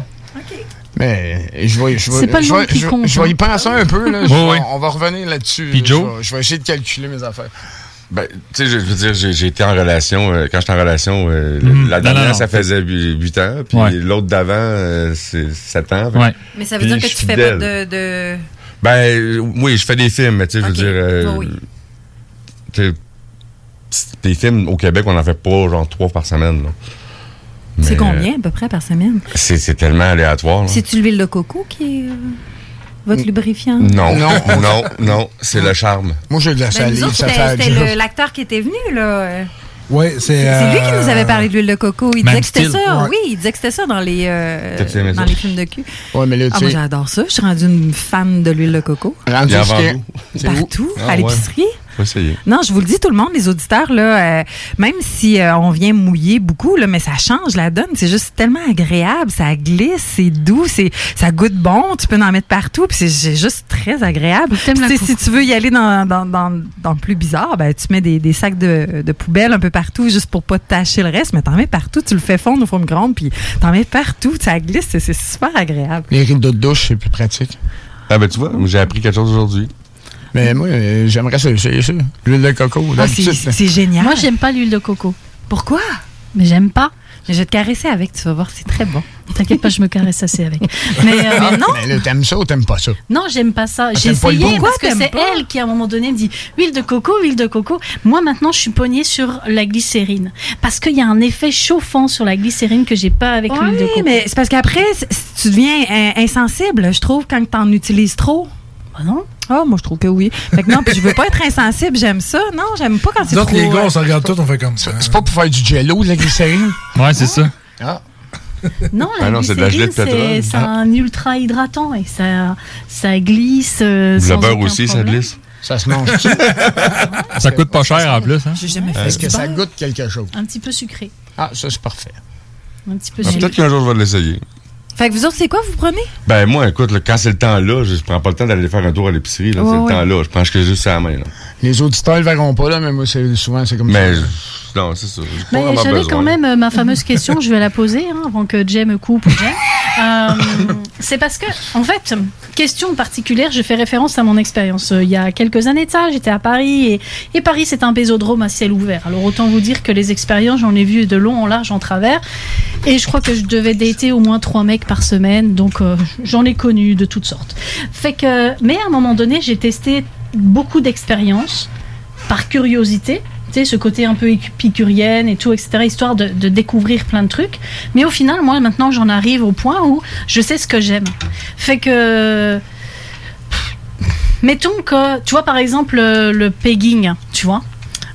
Mais je vais, je vais, C'est pas le je vais, je je vais y hein. penser un peu, là. Oui. On va revenir là-dessus. Puis là. Joe? Je vais, je vais essayer de calculer mes affaires. Ben, tu sais, je veux dire, j'ai été en relation. euh, quand j'étais en relation, euh, Mhm. la dernière, non, non. ça faisait 8 ans. Puis Ouais. l'autre d'avant, euh, c'est 7 ans. Ouais. Mais ça veut puis dire que tu fais pas de. de... Ben, oui, je fais des films, mais tu sais, je veux dire. euh, Oui, oui. tu sais, c'est- Des films au Québec, on en fait pas genre trois par semaine. là. C'est combien à peu près par semaine? euh, C'est c'est tellement aléatoire. là. C'est-tu l'huile de coco qui est euh, votre lubrifiant? Non, Non. non, non, c'est le charme. Moi, j'ai de la Ben, autres, c'était l'acteur qui était venu, là. euh. Oui, c'est. C'est lui qui euh, nous avait parlé de l'huile de coco. Il Man disait que c'était ça. Ouais. Oui, il disait que c'était ça dans les, euh, dans ça? les films de cul. Ouais, mais là, Ah, tu moi, sais- j'adore ça. Je suis rendue une fan de l'huile de coco. Rendu? Partout, Ah, à ouais. l'épicerie. Faut essayer. Non, je vous le dis, tout le monde, les auditeurs, là, euh, même si euh, on vient mouiller beaucoup, là, mais ça change la donne. C'est juste tellement agréable. Ça glisse, c'est doux, c'est, ça goûte bon. Tu peux en mettre partout, puis c'est juste très agréable. Puis, si tu veux y aller dans, dans, dans, dans le plus bizarre, ben, tu mets des, des sacs de, de poubelle un peu partout juste pour pas tâcher le reste, mais t'en mets partout. Tu le fais fondre au four micro-ondes, puis t'en mets partout. Ça glisse, c'est c'est super agréable. Les rideaux de douche, c'est plus pratique. Ah, ben tu vois, j'ai appris quelque chose aujourd'hui. Mais moi, j'aimerais ça, essayer ça. L'huile de coco. Ah, c'est génial. Moi, j'aime pas l'huile de coco. Pourquoi? Mais j'aime pas. Mais je vais te caresser avec, tu vas voir, c'est très bon. T'inquiète pas, je me caresse assez avec. Mais, euh, mais non, Mais t'aimes ça ou t'aimes pas ça? non, j'aime pas ça. J'ai pas le essayé goût? parce que c'est pas? elle qui, à un moment donné, me dit huile de coco, huile de coco. Moi, maintenant, je suis pognée sur la glycérine. Parce qu'il y a un effet chauffant sur la glycérine que j'ai pas avec l'huile de Oui, coco. mais c'est parce qu'après, tu deviens insensible, je trouve, quand tu en utilises trop. Bah non? Ah, moi, je trouve que oui. Fait que non, puis je veux pas être insensible, j'aime ça. Non, j'aime pas quand c'est D'autres, trop... les gars, euh, on se regarde tous, on fait comme ça. C'est pas pour faire du jello, de la glycérine? Ouais, c'est ça. Ah. Non, la Ah non, c'est de la gelée glycérine, de pétrole. c'est Ah. un ultra hydratant et ça, ça glisse. euh, Le beurre aussi, ça glisse. Ça se mange. Ça coûte pas cher en plus. Hein? J'ai jamais fait Est-ce que ça goûte quelque chose? Un petit peu sucré. Ah, ça, c'est parfait. Un petit peu Ah, sucré. Peut-être qu'un jour, je vais l'essayer. Fait que vous autres, c'est quoi vous prenez? Ben, moi, écoute, là, quand c'est le temps là, je, je prends pas le temps d'aller faire un tour à l'épicerie. là, Ouais, c'est ouais. le temps là. Je prends que juste ça à la main. Là. Les auditeurs le verront pas, là, mais moi, c'est, souvent, c'est comme Mais, ça. je- non, c'est ça. Mais j'avais besoin. quand même euh, ma fameuse question, je vais la poser hein, avant que Jay me coupe ou Jay. Euh, c'est parce que, en fait, question particulière, je fais référence à mon expérience. Euh, Il y a quelques années de ça, j'étais à Paris et, et Paris c'est un bésodrome à ciel ouvert. Alors autant vous dire que les expériences, j'en ai vu de long en large en travers. Et je crois que je devais dater au moins trois mecs par semaine, donc euh, j'en ai connu de toutes sortes. Fait que, mais à un moment donné, j'ai testé beaucoup d'expériences par curiosité. Tu sais, ce côté un peu épicurienne et tout, etc., histoire de, découvrir plein de trucs. Mais au final, moi, maintenant, j'en arrive au point où je sais ce que j'aime. Fait que. Mettons que, tu vois, par exemple, le, le pegging, tu vois,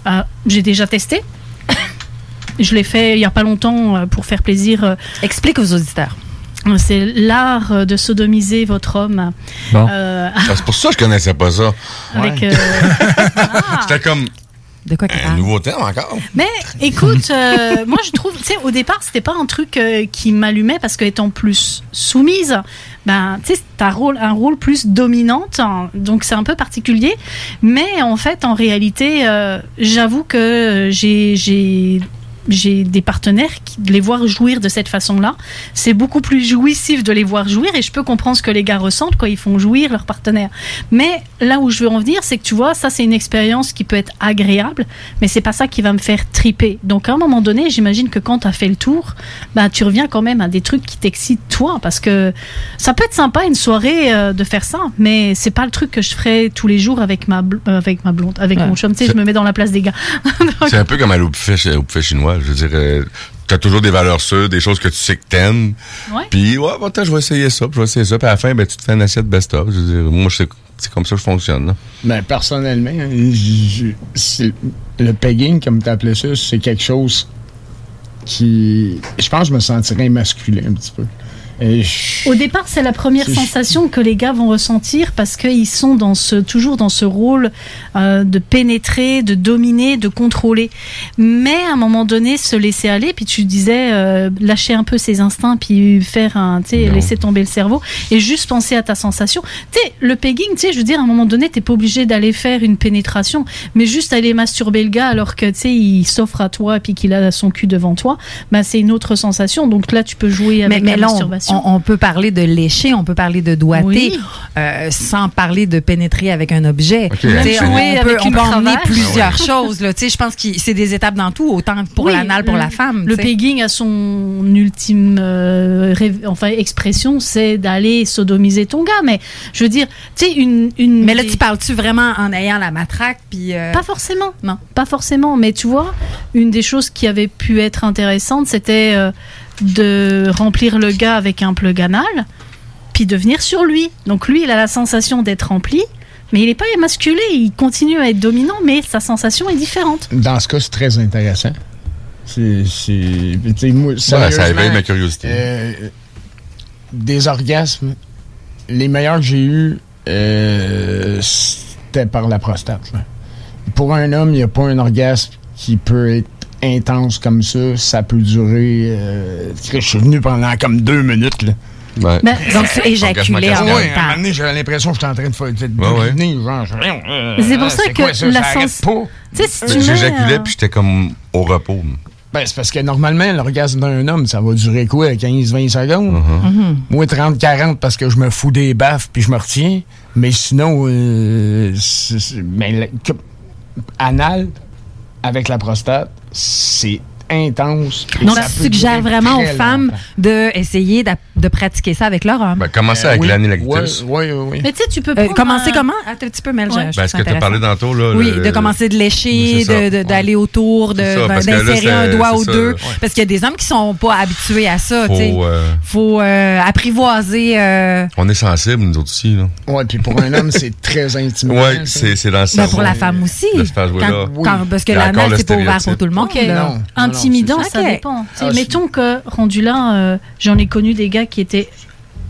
euh, j'ai déjà testé. je l'ai fait il y a pas longtemps euh, pour faire plaisir. euh, Explique aux auditeurs. C'est l'art de sodomiser votre homme. Bon. euh, Ah, c'est pour ça que je connaissais pas ça. avec, euh, C'était comme De quoi un nouveau terme encore. Mais écoute, euh, moi je trouve, tu sais, au départ, c'était pas un truc euh, qui m'allumait parce qu'étant plus soumise, ben, tu sais, t'as un rôle, un rôle plus dominante, hein, donc c'est un peu particulier. Mais en fait, en réalité, euh, j'avoue que j'ai, j'ai des partenaires qui de les voir jouir de cette façon-là, c'est beaucoup plus jouissif de les voir jouir et je peux comprendre ce que les gars ressentent quand ils font jouir leur partenaire. Mais là où je veux en venir, c'est que tu vois, ça c'est une expérience qui peut être agréable, mais c'est pas ça qui va me faire triper. Donc à un moment donné, j'imagine que quand tu as fait le tour, bah tu reviens quand même à des trucs qui t'excitent toi parce que ça peut être sympa une soirée euh, de faire ça, mais c'est pas le truc que je ferais tous les jours avec ma bl- euh, avec ma blonde, avec Ouais. mon chum, tu sais, je me mets dans la place des gars. C'est un peu comme aller au buffet, Je veux dire, euh, t'as toujours des valeurs sûres, des choses que tu sais que t'aimes. Puis, ouais, bon, je vais essayer ça, puis je vais essayer ça. Puis à la fin, ben, tu te fais une assiette best-of. Je veux dire, moi, je sais- c'est comme ça que je fonctionne. Là. Ben, personnellement, je- je- c'est- le pegging, comme tu appelais ça, c'est quelque chose qui. Je pense que je me sentirais masculin un petit peu. Et je- Au départ, c'est la première sensation que les gars vont ressentir parce qu'ils sont dans ce, toujours dans ce rôle euh, de pénétrer, de dominer, de contrôler. Mais à un moment donné, se laisser aller, puis tu disais euh, lâcher un peu ses instincts, puis faire un, tu sais, Non. laisser tomber le cerveau et juste penser à ta sensation. Tu sais, le pegging, tu sais, je veux dire, à un moment donné, t'es pas obligé d'aller faire une pénétration, mais juste aller masturber le gars alors que tu sais, il s'offre à toi, puis qu'il a son cul devant toi, bah c'est une autre sensation. Donc là, tu peux jouer avec Mais, mais la là, on, masturbation. on- on peut parler de lécher, on peut parler de doigter, Oui. euh, sans parler de pénétrer avec un objet. Ok, Tu sais, absolument. on, peut, avec on une peut emmener plusieurs Ah ouais. choses. Là. Tu sais, Je pense que c'est des étapes dans tout, autant pour Oui, l'anal, pour le- la femme. Le tu sais. pegging a son ultime euh, rêve- enfin, expression, c'est d'aller sodomiser ton gars. Mais je veux dire, tu sais, une, une. Mais là, tu parles-tu vraiment en ayant la matraque? Puis, euh, Pas forcément. Non? Pas forcément. Mais tu vois, une des choses qui avait pu être intéressante, c'était euh, de remplir le gars avec un plug anal, puis de venir sur lui. Donc lui, il a la sensation d'être rempli. Mais il n'est pas émasculé, il continue à être dominant, mais sa sensation est différente. dans ce cas, c'est très intéressant. C'est. ça éveille ma curiosité. euh, des orgasmes, les meilleurs que j'ai eus, euh, c'était par la prostate. là. Pour un homme, il n'y a pas un orgasme qui peut être intense comme ça. Ça peut durer. euh, je suis venu pendant comme deux minutes. Là. Ouais. Ben, donc, tu éjaculais en même ouais, à un temps. moment donné, j'avais l'impression que j'étais en train de faire de Ouais, ouais. d'uriner, genre, euh, Mais c'est pour ça c'est que quoi ça, la ça sens- pas? Tu sais, si J'éjaculais, euh, puis j'étais comme au repos. Ben, c'est parce que normalement, l'orgasme d'un homme, ça va durer quoi, 15-20 secondes? Uh-huh. Moi, 30-40 parce que je me fous des baffes puis je me retiens. Mais sinon, euh, ben, le- que- anal avec la prostate, c'est intense. Donc, ça tu durer vraiment aux femmes d'essayer de, de pratiquer ça avec leur homme. Ben, commencer avec oui. Oui, oui, oui. Mais tu sais, tu peux Euh, commencer comment? Attends un petit peu, Mel. je Ben, ce ça que tu as parlé intéressant. tantôt, là. Oui, le- de commencer de lécher, ça. d'aller autour, ça, ben, d'insérer un doigt ou ça, deux. ouais. Parce qu'il y a des hommes qui sont pas habitués à ça. Faut, tu sais. euh, faut euh, apprivoiser. euh, On est sensible, nous autres aussi. Ouais, puis pour un homme, c'est très intimidant. Ouais, c'est c'est dans le ben, cerveau. pour la femme aussi. Quand- quand- parce que Il y a encore l'anal, le c'est pas ouvert pour tout le monde. Non, Intimidant, ça dépend. Ah, mettons que rendu là, euh, j'en ai connu des gars qui étaient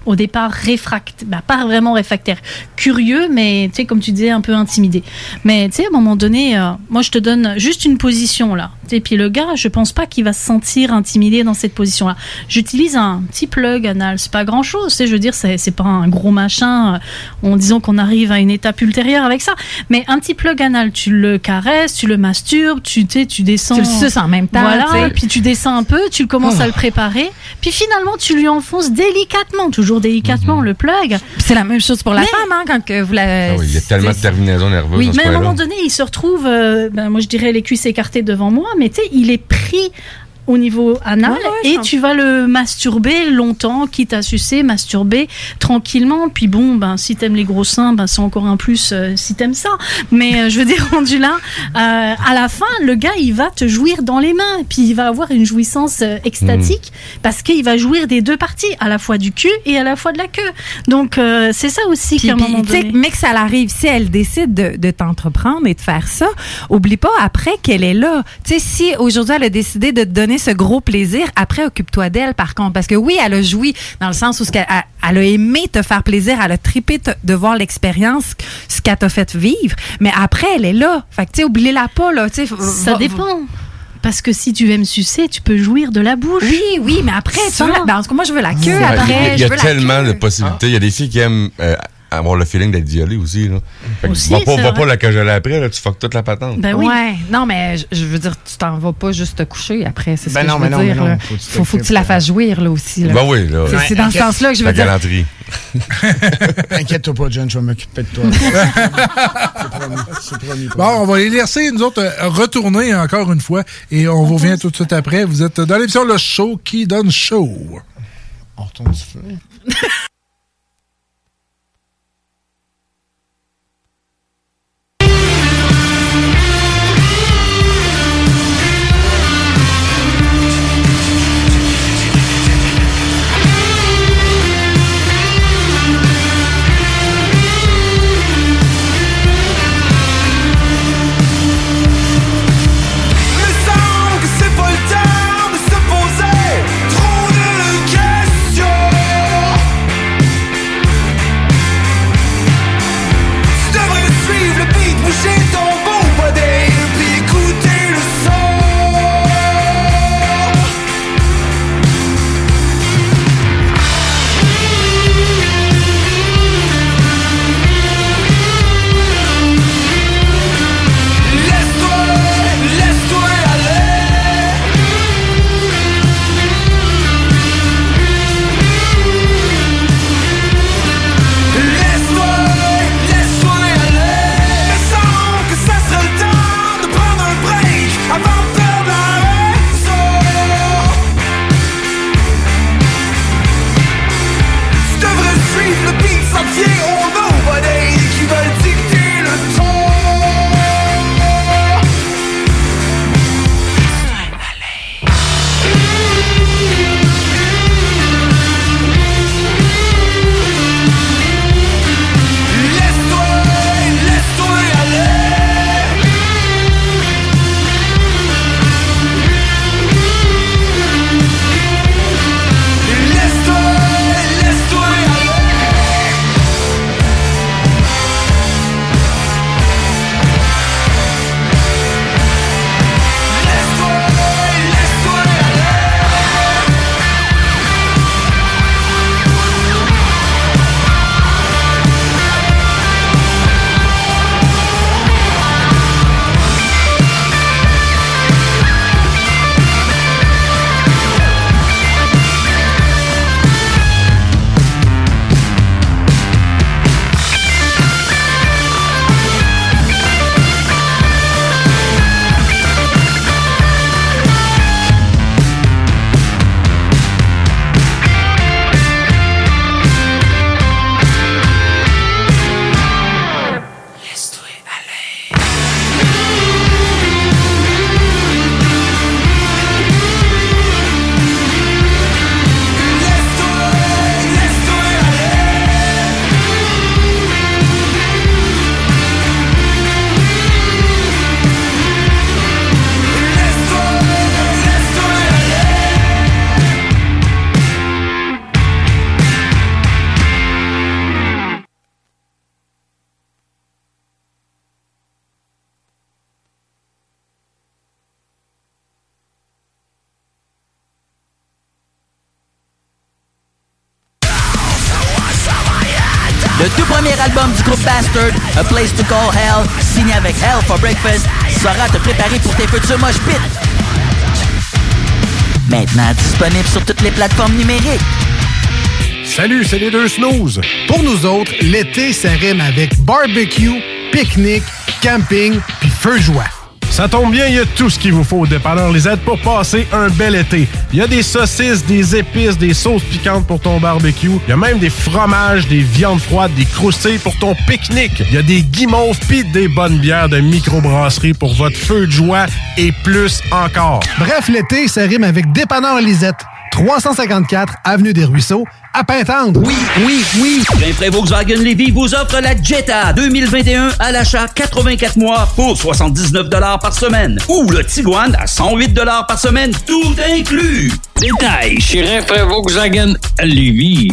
au départ réfractaires, bah, pas vraiment réfractaires, curieux, mais tu sais, comme tu disais, un peu intimidés. Mais tu sais, à un moment donné, euh, moi je te donne juste une position là. Et puis le gars, je pense pas qu'il va se sentir intimidé dans cette position là. J'utilise un petit plug anal, c'est pas grand chose, tu sais, je veux dire, c'est c'est pas un gros machin, euh, en disant qu'on arrive à une étape ultérieure avec ça. Mais un petit plug anal, tu le caresses, tu le masturbes, tu, descends. Tu le suces en même temps, Voilà, puis tu descends un peu, tu commences à le préparer, puis finalement tu lui enfonces délicatement, toujours délicatement le plug. C'est la même chose pour la Mais- femme, hein, quand que vous la. Ah oui, il y a tellement de terminaisons nerveuses Oui, mais à un moment donné, il se retrouve, euh, ben, moi je dirais les cuisses écartées devant moi, mais tu sais, il est pris au niveau anal Ouais, ouais, et tu vas le masturber longtemps, quitte à sucer, masturber tranquillement. Puis bon, ben si t'aimes les gros seins, ben c'est encore un plus euh, si t'aimes ça. Mais euh, je veux dire rendu là, euh, à la fin, le gars il va te jouir dans les mains, puis il va avoir une jouissance euh, extatique parce qu'il va jouir des deux parties, à la fois du cul et à la fois de la queue. Donc euh, c'est ça aussi qu'à un moment donné. mais que ça l'arrive, si elle décide de, de t'entreprendre et de faire ça, oublie pas après qu'elle est là. Tu sais, si aujourd'hui elle a décidé de te donner ce gros plaisir, après occupe-toi d'elle par contre. Parce que oui, elle a joui dans le sens où ce qu'elle- elle, elle a aimé te faire plaisir, elle a trippé te- de voir l'expérience, ce qu'elle t'a fait vivre, mais après elle est là. Fait que tu sais, oublie-la pas là. Ça va- dépend. Parce que si tu aimes sucer, tu peux jouir de la bouche. Oui, oui, mais après, tu la- ben, en tout cas, moi je veux la queue après. il y a, je a la tellement queue. de possibilités. Il y a des filles qui aiment euh, avoir le feeling d'être violé aussi. Là. Fait que Aussi, va pas, va pas la cajoler après, là, tu fuck toute la patente. Ben Ouais. Non, mais je- je veux dire, tu t'en vas pas juste te coucher après. C'est ce Ben que non, je mais veux non, dire. mais non, là. faut que tu Faut, faut que tu la fasses jouir, là aussi. Là. Ben oui, là. C'est- C'est dans ce sens-là que je veux La dire. galanterie. Inquiète-toi pas, John, je vais m'occuper de toi. C'est promis, c'est promis. Bon, on va les laisser, nous autres, euh, retourner encore une fois et on vous revient tout de suite après. Vous êtes dans l'émission Le Show qui donne show. On retourne du feu. Place to Call Hell, signé avec Hell for Breakfast, saura te préparer pour tes futurs mosh pits. Maintenant disponible sur toutes les plateformes numériques. Salut, c'est les deux snooze. Pour nous autres, l'été, ça rime avec barbecue, pique-nique, camping, puis feu joie. Ça tombe bien, il y a tout ce qu'il vous faut au dépanneur Lisette pour passer un bel été. Il y a des saucisses, des épices, des sauces piquantes pour ton barbecue. Il y a même des fromages, des viandes froides, des croustilles pour ton pique-nique. Il y a des guimauves pis des bonnes bières de microbrasserie pour votre feu de joie et plus encore. Bref, l'été, ça rime avec Dépanneur Lisette. 354 Avenue des Ruisseaux, à Pintendre. Oui, oui, oui. Rainfray Volkswagen Levy vous offre la Jetta 2021 à l'achat 84 mois pour 79 par semaine. Ou le Tiguan à 108 par semaine, tout inclus. Détail chez Rainfray Volkswagen Lévis.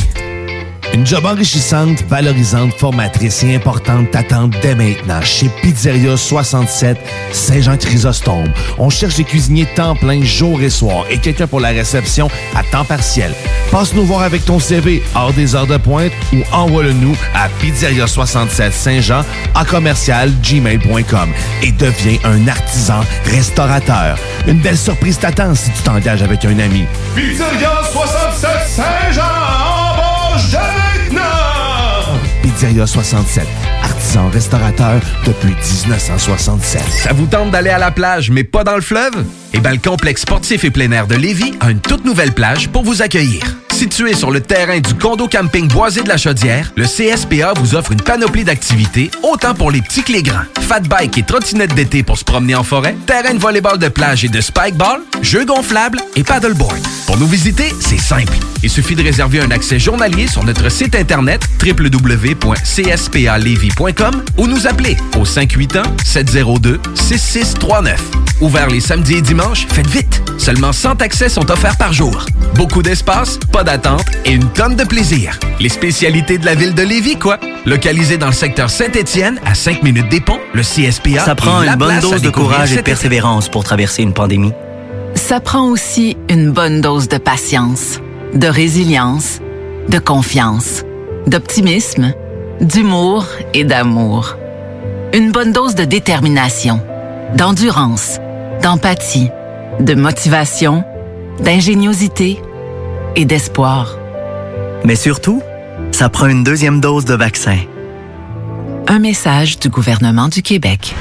Une job enrichissante, valorisante, formatrice et importante t'attend dès maintenant chez Pizzeria 67 Saint-Jean-Chrysostome. On cherche des cuisiniers temps plein jour et soir et quelqu'un pour la réception à temps partiel. Passe nous voir avec ton CV hors des heures de pointe ou envoie-le nous à Pizzeria 67 Saint-Jean à commercial gmail.com et deviens un artisan restaurateur. Une belle surprise t'attend si tu t'engages avec un ami. Pizzeria 67 Saint-Jean! Pizzeria 67, artisan restaurateur depuis 1967. Ça vous tente d'aller à la plage, mais pas dans le fleuve? Eh bien, le complexe sportif et plein air de Lévis a une toute nouvelle plage pour vous accueillir. Situé sur le terrain du condo camping Boisé de la Chaudière, le CSPA vous offre une panoplie d'activités, autant pour les petits que les grands. Fat bike et trottinette d'été pour se promener en forêt, terrain de volleyball de plage et de spikeball, jeux gonflables et paddleboard. Pour nous visiter, c'est simple. Il suffit de réserver un accès journalier sur notre site internet www.cspalevy.com ou nous appeler au 581-702-6639. Ouvert les samedis et dimanches, faites vite! Seulement 100 accès sont offerts par jour. Beaucoup d'espace, pas d'attente et une tonne de plaisir. Les spécialités de la ville de Lévis, quoi? Localisé dans le secteur Saint-Étienne, à 5 minutes des ponts, le CSPA Ça prend une bonne dose de courage et de persévérance pour traverser une pandémie. Ça prend aussi une bonne dose de patience, de résilience, de confiance, d'optimisme, d'humour et d'amour. Une bonne dose de détermination, d'endurance, d'empathie, de motivation, d'ingéniosité et d'espoir. Mais surtout, ça prend une deuxième dose de vaccin. Un message du gouvernement du Québec.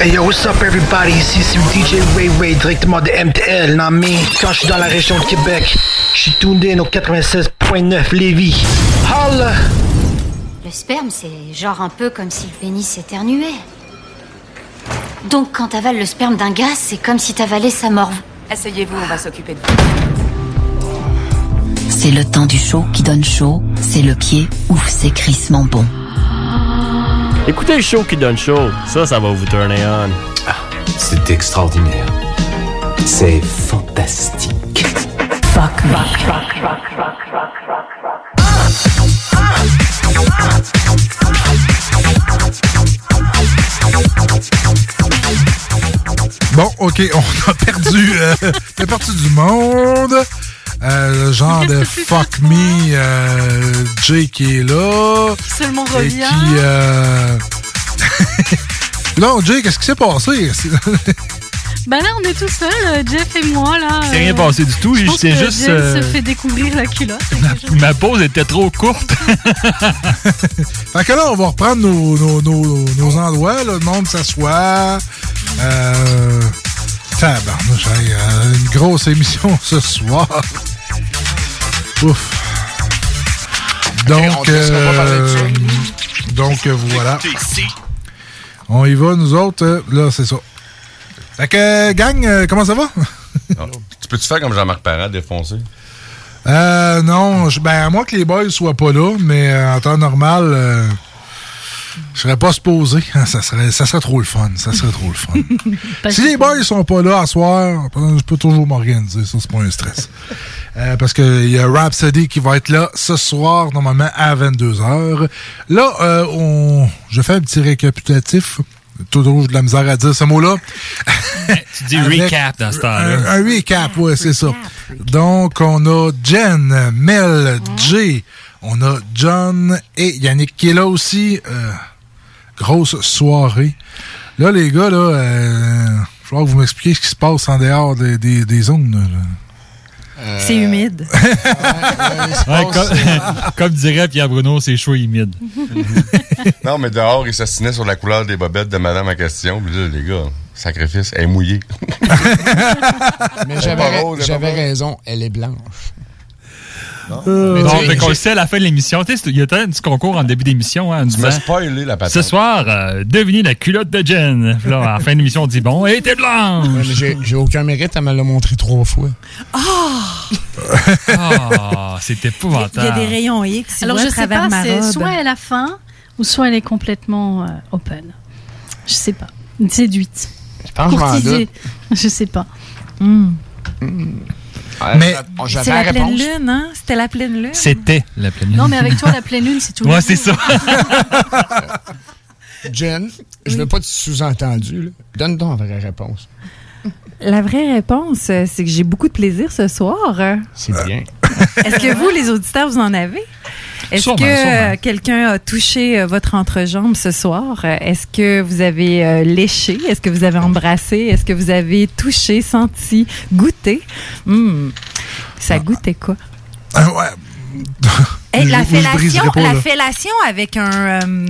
Hey yo, what's up everybody? Ici c'est DJ Ray Ray directement de MTL. Non mais quand je suis dans la région de Québec, je suis in au 96.9 Lévis. Holla! Le sperme, c'est genre un peu comme si le pénis éternuait. Donc quand t'avales le sperme d'un gars, c'est comme si t'avalais sa morve. Asseyez-vous, on va s'occuper de vous. C'est le temps du show qui donne chaud. C'est le pied. Ouf, c'est crissement bon. Écoutez le show qui donne chaud. Ça, ça va vous turner on. C'est extraordinaire. C'est fantastique. Fuck me. Bon, OK, on a perdu, euh, on a perdu du monde. Euh, le genre de fuck me, euh, Jay qui est là. Qui seulement Et revient. qui. Euh... non, Jay, qu'est-ce qui s'est passé? Bah là, on est tout seul, euh, Jeff et moi, là. C'est rien passé du tout, j'étais juste, Jeff euh, se fait découvrir la culotte. Ma pause était trop courte. fait que là, on va reprendre nos, nos, nos, nos endroits. Là. Le monde s'assoit. Euh, tabarnouche, hey, euh, une grosse émission ce soir. Ouf. Donc, euh, donc euh, voilà. On y va, nous autres. euh, Là, c'est ça. Fait que, gang, euh, comment ça va? Tu peux-tu faire comme Jean-Marc Parent, défoncer? Euh, non, ben, à moins que les boys soient pas là, mais en temps normal, euh, je serais pas supposé. Ça serait, ça serait trop le fun. Ça serait trop le fun. si les boys sont pas là à soir, je peux toujours m'organiser. Ça, c'est pas un stress. Euh, parce qu'il y a Rhapsody qui va être là ce soir, normalement à 22h. Là, euh, on, je fais un petit récapitulatif. Toujours de la misère à dire ce mot-là. tu dis recap dans ce temps-là. Un, un recap, oui, c'est ça. Donc, on a Jen, Mel, Jay, on a John et Yannick qui est là aussi. Euh, grosse soirée. Là, les gars, là, euh, falloir que vous m'expliquiez ce qui se passe en dehors des, des, des zones. là. C'est humide. Ouais, comme, comme dirait Pierre Bruno, c'est chaud et humide. non, mais dehors, il s'assinait sur la couleur des bobettes de madame en question. Puis là, les gars, sacrifice, elle est mouillée. Mais j'avais raison, elle est blanche. Euh, Mais bon, tu sais, fait qu'on le sait à la fin de l'émission. Tu sais, Il y a un petit concours en début d'émission. Hein, Tu m'as spoilé la patate. Ce soir, euh, devinez la culotte de Jen. Puis Là, à la fin de l'émission, on dit bon, elle était blanche. Ouais, mais j'ai aucun mérite, elle me l'a montré trois fois. Ah, c'est Il y épouvantable. a des rayons X. Alors je à sais pas, c'est soit elle a faim ou soit elle est complètement euh, open. Je sais pas. Une séduite. pense que je doute. Je sais pas. Hmm. Mais C'est la pleine lune, hein? C'était la pleine lune. C'était la pleine lune. Non, mais avec toi, la pleine lune, c'est tout. Ouais, c'est ça. Jen, je veux pas de sous-entendu. là. Donne donc la vraie réponse. La vraie réponse, euh, c'est que j'ai beaucoup de plaisir ce soir. C'est bien. Est-ce que vous, les auditeurs, vous en avez? Est-ce que euh, quelqu'un a touché euh, votre entrejambe ce soir? Est-ce que vous avez euh, léché? Est-ce que vous avez embrassé? Est-ce que vous avez touché, senti, goûté? Hmm. Ça goûtait quoi? Ah, ouais. Hey, Je- la, fellation, pas, la fellation avec un... euh,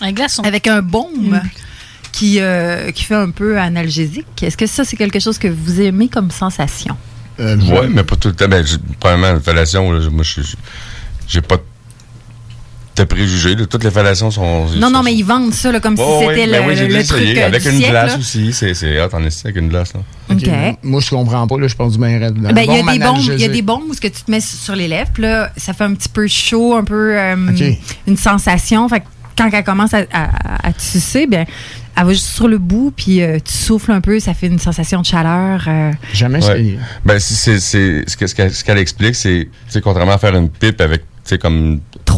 un glaçon. Avec un baume qui, euh, qui fait un peu analgésique. Est-ce que ça, c'est quelque chose que vous aimez comme sensation? ouais, mais pas tout le temps. Ben, la fellation, là, moi, je j'ai pas de préjugés. là. Toutes les fellations sont. Non, non, mais ils vendent ça là, comme si c'était le, ben oui, j'ai le déjà truc essayé. euh, Avec du une siècle, glace là. aussi, c'est c'est hot en esti avec une glace. Là. OK. Moi, je comprends pas, là, je pense du bien raide. Ben, Il y, a des bombes- il y a des bombes où ce que tu te mets sur les lèvres, puis là, ça fait un petit peu chaud, un peu euh, une sensation. Fait que quand elle commence à, à, à te sucer, bien, elle va juste sur le bout, puis euh, tu souffles un peu, ça fait une sensation de chaleur. euh. Jamais Ouais. Ben, si c'est, c'est, ce que- ce qu'elle, ce qu'elle explique, c'est, contrairement à faire une pipe avec, tu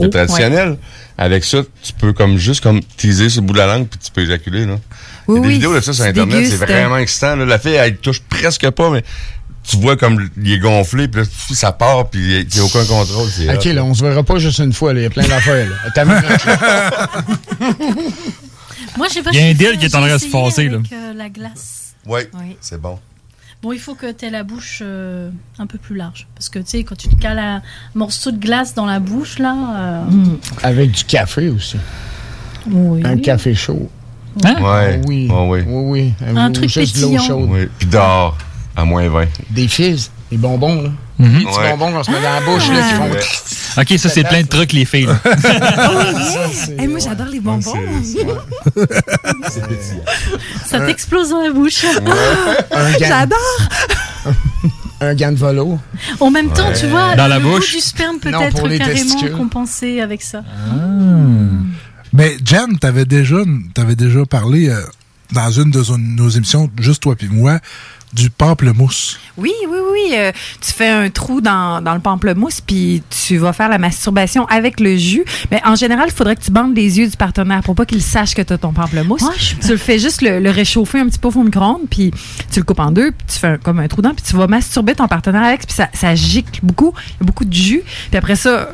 sais, traditionnel, avec ça, tu peux comme juste comme teaser sur le bout de la langue puis tu peux éjaculer, là. Oui, Il y a des oui, vidéos de ça sur Internet, c'est vraiment excitant, là. La fille, elle touche presque pas, mais tu vois comme il est gonflé puis là, ça part puis il n'y a aucun contrôle. C'est OK, hot, là, on se verra pas juste une fois. Il y a plein d'affaires, là. T'as vu? Moi, j'ai pas Il y a un deal qui est en train de se passer, là. avec, euh, la glace. Ouais, c'est bon. Bon, il faut que tu aies la bouche euh, un peu plus large. Parce que, tu sais, quand tu te cales un morceau de glace dans la bouche, là. euh, Avec du café aussi. Oui. Un café chaud. Ouais. Ah oui. Ouais, oui. Oui, oui. Un Ou truc juste de l'eau pétillant. chaude. Oui. Puis dehors, à moins 20. Des fizz, des bonbons, là. Mhm. Des petits Ouais. bonbons qu'on se met dans la bouche, là, qui font... OK, ça, c'est plein de trucs, les filles. là. Hey, moi, j'adore les bonbons. ça t'explose dans la bouche. J'adore. Un gant de volo. En même temps, tu vois, Dans la le bouche? goût du sperme peut Non, être pour les carrément testicules. compensé avec ça. Mais Jen, t'avais déjà, t'avais déjà parlé euh, dans une de nos émissions, juste toi puis moi, du pamplemousse. Oui, oui, oui. euh, tu fais un trou dans, dans le pamplemousse, puis tu vas faire la masturbation avec le jus. Mais en général, il faudrait que tu bandes les yeux du partenaire pour pas qu'il sache que tu as ton pamplemousse. tu le fais juste le, le réchauffer un petit peu au micro-ondes, puis tu le coupes en deux, puis tu fais un- comme un trou dedans, puis tu vas masturber ton partenaire avec, puis ça, ça gicle beaucoup. Il y a beaucoup de jus. Puis après ça,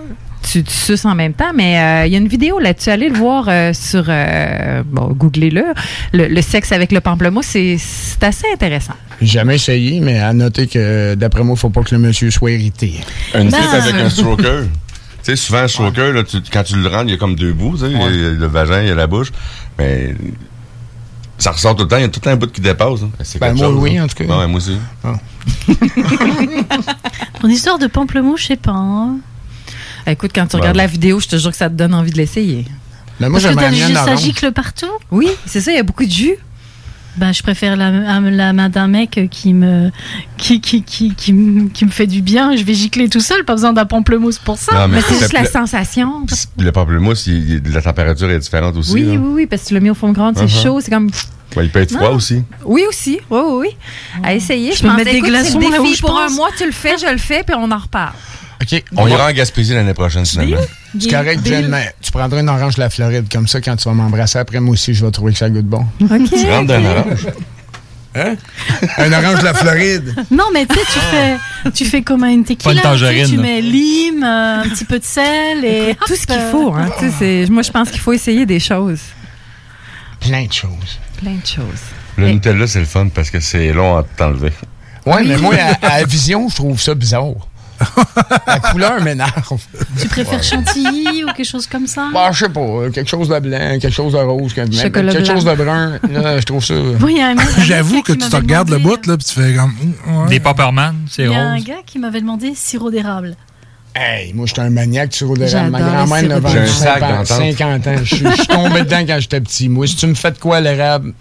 tu, tu suces en même temps, mais euh, il y a une vidéo là-dessus. Allez le voir euh, sur. euh, bon, googlez-le. Le, le sexe avec le pamplemousse, c'est c'est assez intéressant. J'ai jamais essayé, mais à noter que, d'après moi, il faut pas que le monsieur soit irrité. Une Ben, avec un stroker. tu sais, souvent, un stroker, là, tu- quand tu le rentres, il y a comme deux bouts, tu sais. Il y a le vagin, il y a la bouche. Mais ça ressort tout le temps, il y a tout le temps un bout qui dépasse. hein. C'est Ben, quelque moi, chose, oui, hein. en tout cas. Ouais, moi aussi. Ton histoire de pamplemousse, je sais pas. hein. Écoute, quand tu Ben, regardes la vidéo, je te jure que ça te donne envie de l'essayer. Mais moi, Parce que t'as- bien ça gicle partout? Oui, c'est ça, il y a beaucoup de jus. Ben, je préfère la, la main d'un mec qui me, qui, qui, qui, qui, me- qui me fait du bien. Je vais gicler tout seul, pas besoin d'un pamplemousse pour ça. Non, mais Mais c'est juste la le- sensation. Le pamplemousse, il- il- la température est différente aussi. Oui, là. oui, oui, parce que tu l'as mis au fond de grande, c'est Uh-huh. chaud, c'est comme. Ouais, il peut être froid Non. aussi. Oui, aussi. Oui, oui, oui. À essayer. Je peux pense, mettre des glaçons là où je Pour un mois, tu le fais, je le fais, puis on en reparle. OK. On ira en Gaspésie l'année prochaine, finalement. C'est correct, Jen, mais tu prendras une orange de la Floride. Comme ça, quand tu vas m'embrasser après, moi aussi, je vais trouver que ça goûte bon. Tu rentres dans un orange. Hein? Un orange de la Floride. Non, mais tu sais, tu fais, tu fais comme une tequila. Pas une tu Tu mets lime, euh, un petit peu de sel et Tout ce qu'il hop, faut. Hein, tu sais, c'est- moi, je pense qu'il faut essayer des choses. Plein de choses. Plein de choses. Le Nutella, c'est le fun parce que c'est long à t'enlever. Ouais, mais moi, à, à la vision, je trouve ça bizarre. la couleur m'énerve. Tu préfères chantilly ou quelque chose comme ça? Bah, je sais pas, euh, quelque chose de blanc, quelque chose de rose, quelque, Chocolat quelque blanc. chose de brun. Là, je trouve ça. Mec- un J'avoue que tu te regardes le bout, là, puis tu fais comme. mm, ouais. Des Popperman, c'est Il y a un rose. gars qui m'avait demandé sirop d'érable. Hey, moi, j'étais un maniaque de sirop d'érable. Ma grand-mère l'a vendu d'érable. J'ai un sac 50 d'entente. 50 ans. Je suis- je suis tombé dedans quand j'étais petit. Moi, si tu me fais de quoi, l'érable?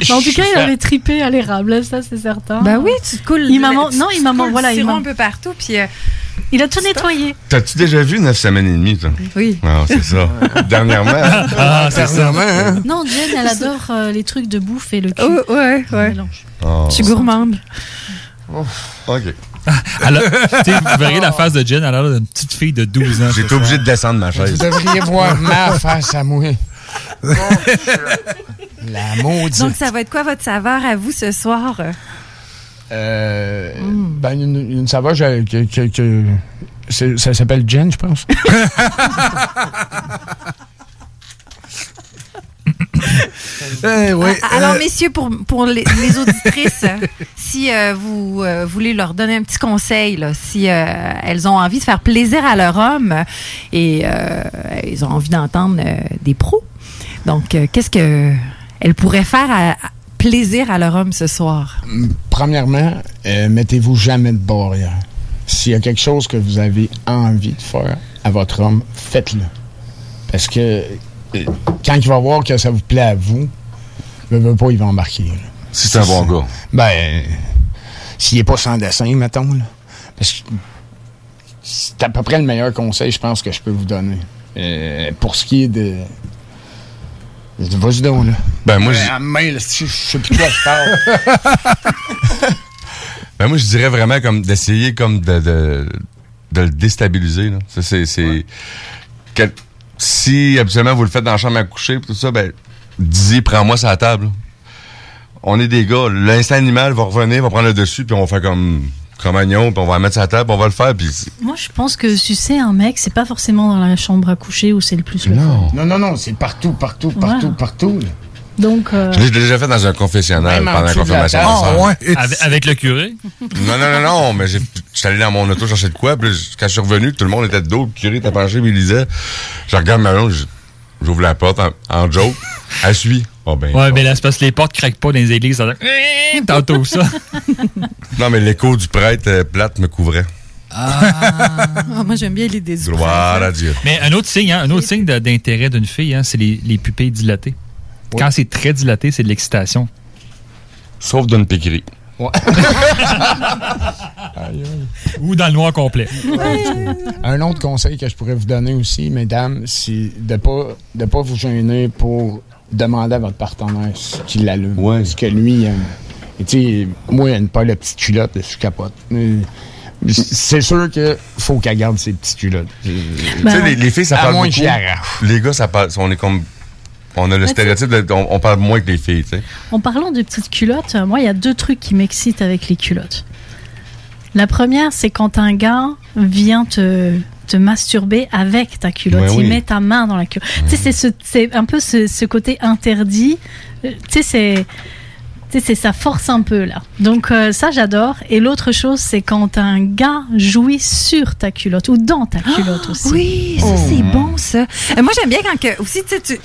Mais en tout cas, il avait tripé à l'érable, ça c'est certain. Ben oui, tu te coules. Il m'a non, il m'a voilà, il un peu partout, puis. euh, Il a tout nettoyé. T'as-tu déjà vu 9 semaines et demie, toi? Oui. Non, c'est ça. Dernièrement. Ah, c'est ça. Dernièrement, hein? Non, Jen, elle adore euh, les trucs de bouffe et le cul. Oh, ouais, ouais. Oh. Je suis gourmande. OK. Elle a- tu sais, vous verrez la face de Jen, elle a l'air d'une petite fille de 12 ans. J'étais obligé de descendre ma Vous chaise. devriez voir ma face à moi. La maudite. Donc, ça va être quoi votre saveur à vous ce soir? Euh, ben, une, une saveur que, que- que- c'est- ça s'appelle Jen, je pense. Eh oui. Alors, euh, messieurs, pour, pour les, les auditrices, si euh, vous euh, voulez leur donner un petit conseil, là, si euh, elles ont envie de faire plaisir à leur homme et euh, elles ont envie d'entendre euh, des pros, donc euh, qu'est-ce que elles pourraient faire à, à plaisir à leur homme ce soir? Premièrement, euh, mettez-vous jamais de barrière. S'il y a quelque chose que vous avez envie de faire à votre homme, faites-le. Parce que euh, quand il va voir que ça vous plaît à vous, ne veut pas, il va embarquer. Si c'est un bon gars. Ben, euh, s'il n'est pas sans dessin, mettons. Là. Parce que c'est à peu près le meilleur conseil, je pense, que je peux vous donner. Euh, pour ce qui est de. De Vas-y donc, là. Ben, moi, Euh, j'ai- à main, là, je sais plus quoi je parle. Ben moi, je dirais vraiment comme d'essayer comme de, de, de le déstabiliser. Là. Ça, c'est, c'est quel- si habituellement vous le faites dans la chambre à coucher, pis tout ça, ben dis prends-moi la table. là. On est des gars. L'instinct animal va revenir, va prendre le dessus, puis on va faire comme Cro-Magnon, puis on va la mettre sur la table, on va le faire, puis Moi, je pense que sucer un mec, c'est pas forcément dans la chambre à coucher où c'est le plus le Non. Non, non, non, c'est partout, partout, partout, partout. là. Donc, euh, je l'ai déjà fait dans un confessionnal pendant la la confirmation. table. de Ah. Avec, avec le curé? Non, non, non, non, mais j'ai- j'étais allé dans mon auto chercher de quoi, puis quand je suis revenu, tout le monde était de dos, le curé était penché, puis il lisait. Je regarde ma je- j'ouvre la porte en, en joke. Elle suit. Oh ben. Ouais, mais là, c'est parce que les portes craquent pas dans les églises. ça fait- Tantôt ça. Non, mais l'écho du prêtre euh, plate me couvrait. Ah, moi, j'aime bien l'idée du Gloire à Dieu. Mais un autre signe, hein, un autre signe d'intérêt d'une fille, hein, c'est les, les pupilles dilatées. Quand c'est très dilaté, c'est de l'excitation. Sauf d'une piquerie. Ou dans le noir complet. Un autre conseil que je pourrais vous donner aussi, mesdames, c'est de ne pas, de pas vous gêner pour demander à votre partenaire ce qu'il allume. Ce que lui aime. Et tu sais, moi, une paire de petites culottes, je capote. Euh, C'est sûr qu'il faut qu'elle garde ses petites culottes. tu sais, les, les filles, ça à parle moins beaucoup. que. Les gars, ça parle. On est comme. On a le stéréotype, de- on, on parle moins que les filles, tu sais. En parlant de petites culottes, euh, moi, il y a deux trucs qui m'excitent avec les culottes. La première, c'est quand un gars vient te, te masturber avec ta culotte. Ouais, il oui. met ta main dans la culotte. Tu sais, c'est ce- c'est un peu ce, ce côté interdit. Euh, Tu sais, c'est. Tu sais, c'est ça force un peu là. Donc euh, ça j'adore. Et l'autre chose c'est quand un gars jouit sur ta culotte ou dans ta culotte aussi. Oui, ça, c'est bon, ça. Euh, moi, j'aime bien quand que, aussi, tu sais, tu.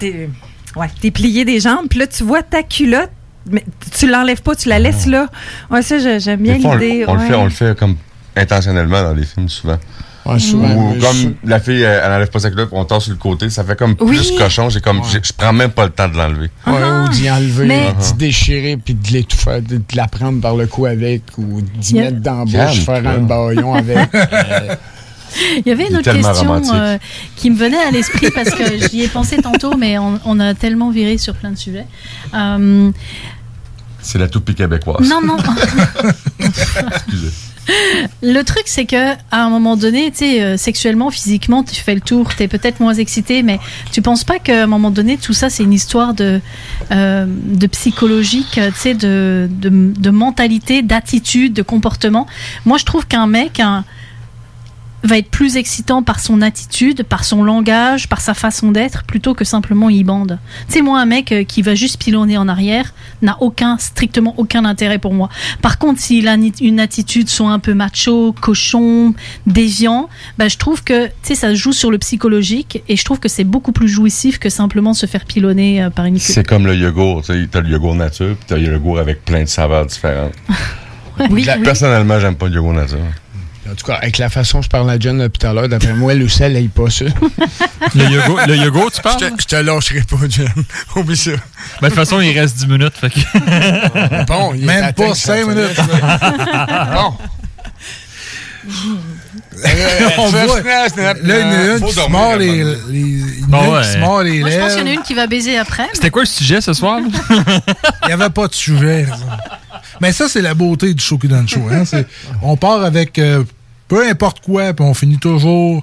T'es- ouais, t'es plié des jambes, puis là, tu vois ta culotte, mais tu l'enlèves pas, tu la laisses là. Ouais, ça, j'aime bien on, l'idée. on le fait, on le fait comme intentionnellement dans les films, souvent. Ouais, souvent, Ou comme je- la fille, elle, elle enlève pas sa culotte, on tord sur le côté, ça fait comme Oui. plus cochon. J'ai comme, je prends même pas le temps de l'enlever. Ouais, ou d'y enlever, Mais- d'y déchirer, puis de l'étouffer, de, de la prendre par le cou avec, ou d'y Yeah. mettre dans la bouche, faire un baillon avec. Euh, Il y avait une autre question euh, qui me venait à l'esprit parce que j'y ai pensé tantôt, mais on, on a tellement viré sur plein de sujets. Euh, C'est la toupie québécoise. non, non. Excusez. Le truc, c'est que à un moment donné, tu sais, euh, sexuellement, physiquement, tu fais le tour, tu es peut-être moins excité, mais tu penses pas qu'à un moment donné, tout ça, c'est une histoire de, euh, de psychologique, euh, tu sais, de, de, de mentalité, d'attitude, de comportement. Moi, je trouve qu'un mec, un, va être plus excitant par son attitude, par son langage, par sa façon d'être, plutôt que simplement il bande. Tu sais, moi, un mec euh, qui va juste pilonner en arrière n'a aucun, strictement aucun intérêt pour moi. Par contre, s'il a une attitude soit un peu macho, cochon, déviant, bah, je trouve que, tu ça joue sur le psychologique et je trouve que c'est beaucoup plus jouissif que simplement se faire pilonner euh, par une C'est comme le yogourt, tu t'as le yogourt nature, puis t'as le yogourt avec plein de saveurs différentes. Oui, La- oui. Personnellement, j'aime pas le yogourt nature. En tout cas, avec la façon dont je parle à John depuis tout à l'heure, d'après moi, le sel, elle pas ça. Le yogourt, le yogourt, tu parles? Je te- je te lâcherai pas, John. Oublie ça. Ben, de toute façon, il reste 10 minutes. Fait que... Bon, il est Même pas ça, 5 ça, minutes. bon. On voit. ça, Là, il y en a une Faut qui se mord les, les, une Bon, qui se ouais. mord les Moi, je pense qu'il y en a lèvres. une qui va baiser après. C'était quoi le sujet ce soir? Il n'y avait pas de sujet. Mais ça, c'est la beauté du show qui donne show. Hein? C'est- on part avec euh, peu importe quoi, puis on finit toujours.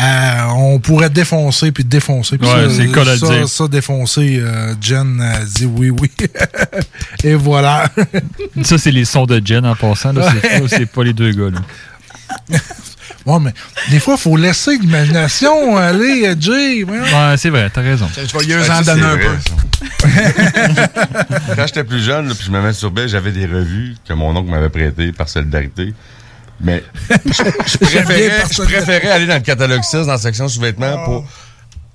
euh, on pourrait défoncer puis défoncer. Puis Ouais, ça, c'est le cas de le ça, dire. ça, défoncer, euh, Jen a dit oui, oui. Et voilà. Ça, c'est les sons de Jen en passant. là. C'est Ouais. pas- C'est pas les deux gars. Là. Bon, mais des fois, il faut laisser l'imagination aller, euh, Jay. Ouais, c'est vrai, t'as raison. Je vais Ouais, en ça, donner un peu. Quand j'étais plus jeune, puis je me mets sur Bell, j'avais des revues que mon oncle m'avait prêtées par solidarité. Mais je, préférais, je préférais aller dans le catalogue 6, dans la section sous-vêtements, pour.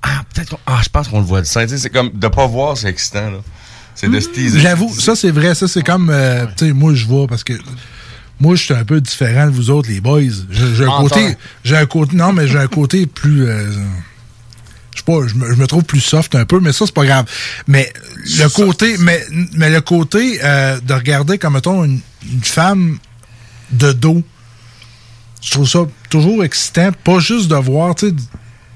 Ah, peut-être qu'on- Ah, je pense qu'on le voit du sein. C'est comme de pas voir, c'est excitant. là. C'est de se teaser. J'avoue, ça c'est vrai. Ça c'est comme, euh, tu sais, moi je vois parce que moi je suis un peu différent de vous autres, les boys. J'ai un Menteur. côté, j'ai un côté, non mais j'ai un côté plus, euh, je sais pas, je me, je me trouve plus soft un peu, mais ça c'est pas grave. Mais le côté, mais mais le côté euh, de regarder comme mettons une, une femme de dos, je trouve ça toujours excitant, pas juste de voir, tu sais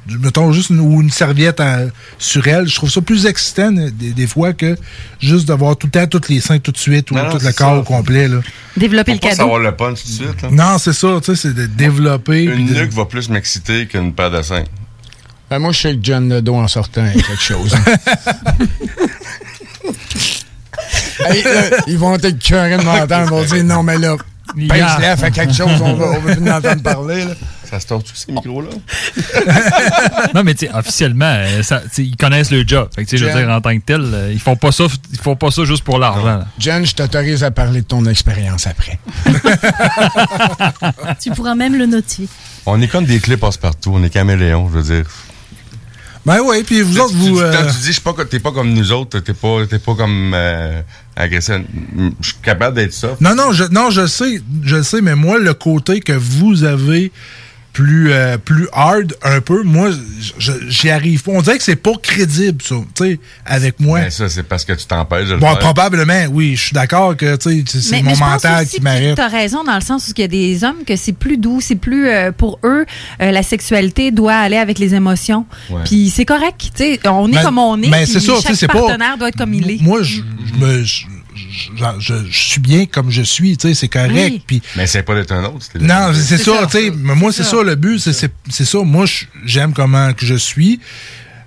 du- mettons juste une, ou une serviette à- sur elle, je trouve ça plus excitant euh, des, des fois que juste de voir tout le temps tous les seins tout de suite ou Non, non, tout le corps ça. au complet. Là. Développer le pas cadeau. savoir le punch tout de suite. là. Non, c'est ça, tu sais, c'est de développer. Une de- nuque va plus m'exciter qu'une paire de seins. Ben, moi, je sais que John Ledo en sortant est quelque chose. Hey, là, ils vont être curés de m'entendre. Ils vont dire non, mais là, pince-la, fais quelque chose, on va, on va venir entendre parler. Là. Ça se torche tous ces micros-là? non, mais tu sais, officiellement, euh, ça- ils connaissent le job. Fait que, tu sais, je veux dire, en tant que tel, euh, ils font pas ça, ils font pas ça juste pour l'argent. Jen, je t'autorise à parler de ton expérience après. Tu pourras même le noter. On est comme des clés passe-partout. On est caméléons, je veux dire. Ben oui, puis vous autres, vous. tu- euh, Quand tu dis, je t'es pas comme nous autres, t'es pas, pas comme euh, agressif. Je suis capable d'être ça. Non, non, je, non, je sais, je sais, mais moi, le côté que vous avez plus, euh, plus hard un peu, moi, j'y arrive pas. On dirait que c'est pas crédible, ça, tu sais, avec moi. Ben, ça, c'est parce que tu t'empêches de le Bon, faire. probablement, oui, je suis d'accord que, tu sais, c'est Mais- mon mais mental aussi qui que m'arrête. Tu as raison dans le sens où il y a des hommes que c'est plus doux, c'est plus euh, pour eux euh, la sexualité doit aller avec les émotions. Ouais. Puis c'est correct, tu sais, on est Ben, comme on est. ben, puis c'est ça, tu sais, chaque c'est pas- partenaire doit être comme il est. Moi, je, je me. Je, je- je- je suis bien comme je suis, tu sais, c'est correct. Oui. Puis Mais c'est pas d'être un autre. Non, c'est ça, tu sais. Mais moi, c'est ça. le but, c'est- c'est c'est ça. Moi, je- j'aime comment que je suis.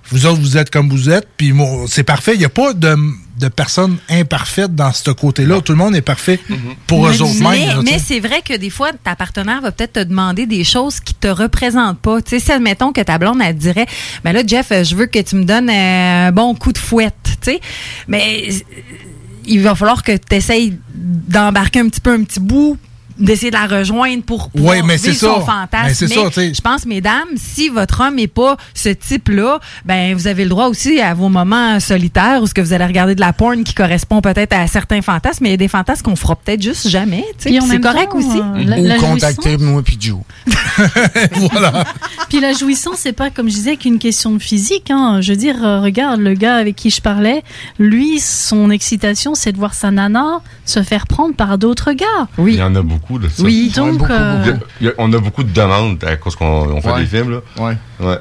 Vous autres, vous êtes comme vous êtes. Puis moi, c'est parfait. Il n'y a pas de, de personnes imparfaites dans ce côté-là. Tout le monde est parfait pour mais, eux autres mais- là, mais c'est vrai que des fois, ta partenaire va peut-être te demander des choses qui te représentent pas. Tu sais, si admettons que ta blonde, elle te dirait, ben là, Jeff, je veux que tu me donnes un bon coup de fouette, tu sais. Mais il va falloir que tu essayes d'embarquer un petit peu un petit bout d'essayer de la rejoindre pour pouvoir Ouais, mais vivre son ça. fantasme. Mais ça, je pense, mesdames, si votre homme n'est pas ce type-là, ben vous avez le droit aussi à vos moments solitaires où ce que vous allez regarder de la porn qui correspond peut-être à certains fantasmes, mais il y a des fantasmes qu'on fera peut-être juste jamais. C'est correct temps, aussi. euh, la- Ou la contacter moi puis Joe. Puis la jouissance, c'est pas, comme je disais, qu'une question de physique. Hein. Je veux dire, euh, regarde, le gars avec qui je parlais, lui, son excitation, c'est de voir sa nana se faire prendre par d'autres gars. Oui. Il y en a beaucoup de ça. Oui, donc, euh, il y a- on a beaucoup de demandes à cause qu'on on fait Ouais. des films, là. Ouais. Ouais.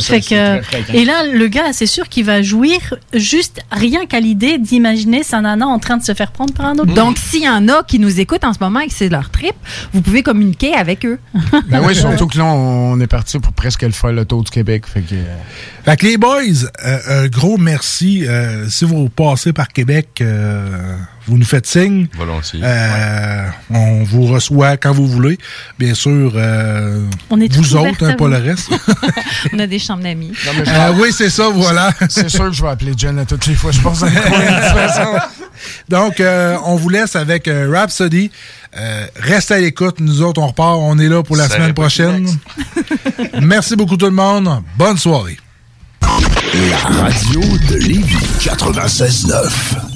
Fait que, et là, le gars, c'est sûr qu'il va jouir juste rien qu'à l'idée d'imaginer sa nana en train de se faire prendre par un autre. Donc, s'il y en a qui nous écoutent en ce moment et que c'est leur trip, vous pouvez communiquer avec eux. Ben oui, surtout que là, on est parti pour presque le faire le tour du Québec. Fait que, euh, Fait que les boys, euh, un gros merci. Euh, si vous passez par Québec, euh, vous nous faites signe. Volontiers. Euh, On vous reçoit quand vous voulez. Bien sûr, euh, On est vous autres, hein, pas le reste. On a des chambres d'amis. Euh, vais- oui, c'est ça, voilà. c'est sûr que je vais appeler Jen à toutes les fois. Je pense. Donc, euh, on vous laisse avec euh, Rhapsody. Euh, restez à l'écoute. Nous autres, on repart. On est là pour la Ça semaine prochaine. Merci beaucoup tout le monde. Bonne soirée. La radio de Lévis 96.9.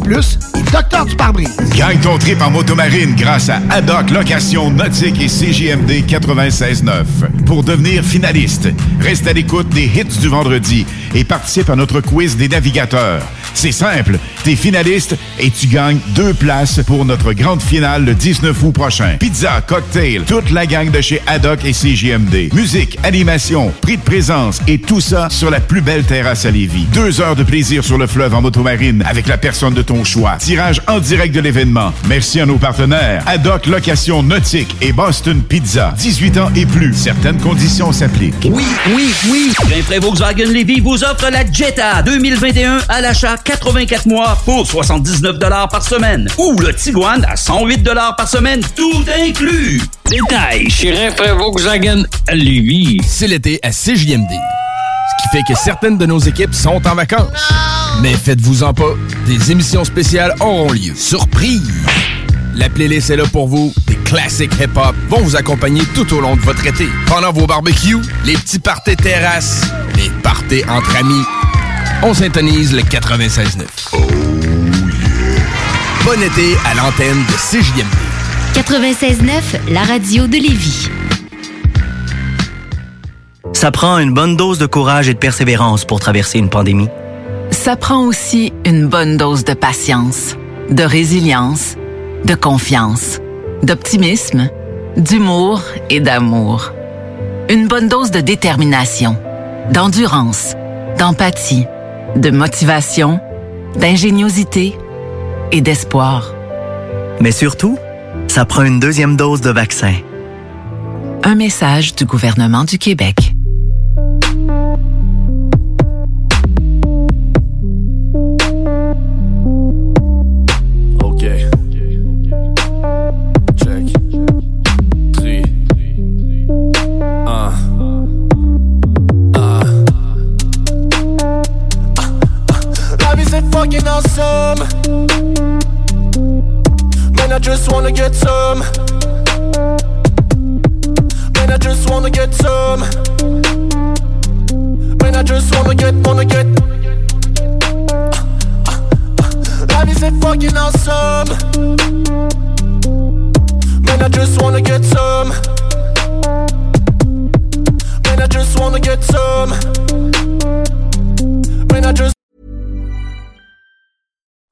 Plus et Docteur du pare-brise. Gagne ton trip en motomarine grâce à Haddock Location Nautique et CGMD 96.9. Pour devenir finaliste, reste à l'écoute des hits du vendredi et participe à notre quiz des navigateurs. C'est simple, t'es finaliste et tu gagnes deux places pour notre grande finale le 19 août prochain. Pizza, cocktail, toute la gang de chez Haddock et CGMD. Musique, animation, prix de présence et tout ça sur la plus belle terrasse à Lévis. Deux heures de plaisir sur le fleuve en motomarine avec la personne de ton choix. Tirage en direct de l'événement. Merci à nos partenaires. Haddock Location Nautique et Boston Pizza. 18 ans et plus. Certaines conditions s'appliquent. Oui, oui, oui. Rainfray Volkswagen Levy vous offre la Jetta 2021 à l'achat 84 mois pour 79 par semaine. Ou le Tiguan à 108 par semaine, tout inclus. Détail chez Rainfray Volkswagen Lévis. C'est l'été à CJMD. Ce qui fait que certaines de nos équipes sont en vacances. Mais faites-vous-en pas, des émissions spéciales auront lieu. Surprise! La playlist est là pour vous. Des classiques hip-hop vont vous accompagner tout au long de votre été. Pendant vos barbecues, les petits parties terrasses, les parties entre amis. On s'intonise le 96.9. Oh Bon été à l'antenne de CJMD. 96.9, la radio de Lévis. Ça prend une bonne dose de courage et de persévérance pour traverser une pandémie. Ça prend aussi une bonne dose de patience, de résilience, de confiance, d'optimisme, d'humour et d'amour. Une bonne dose de détermination, d'endurance, d'empathie, de motivation, d'ingéniosité et d'espoir. Mais surtout, ça prend une deuxième dose de vaccin. Un message du gouvernement du Québec. Wanna get some. Man, I just wanna get some. Man, I just wanna get, wanna get. Life is fucking awesome. Man, I just wanna get some. Man, I just wanna get some. Man, I just.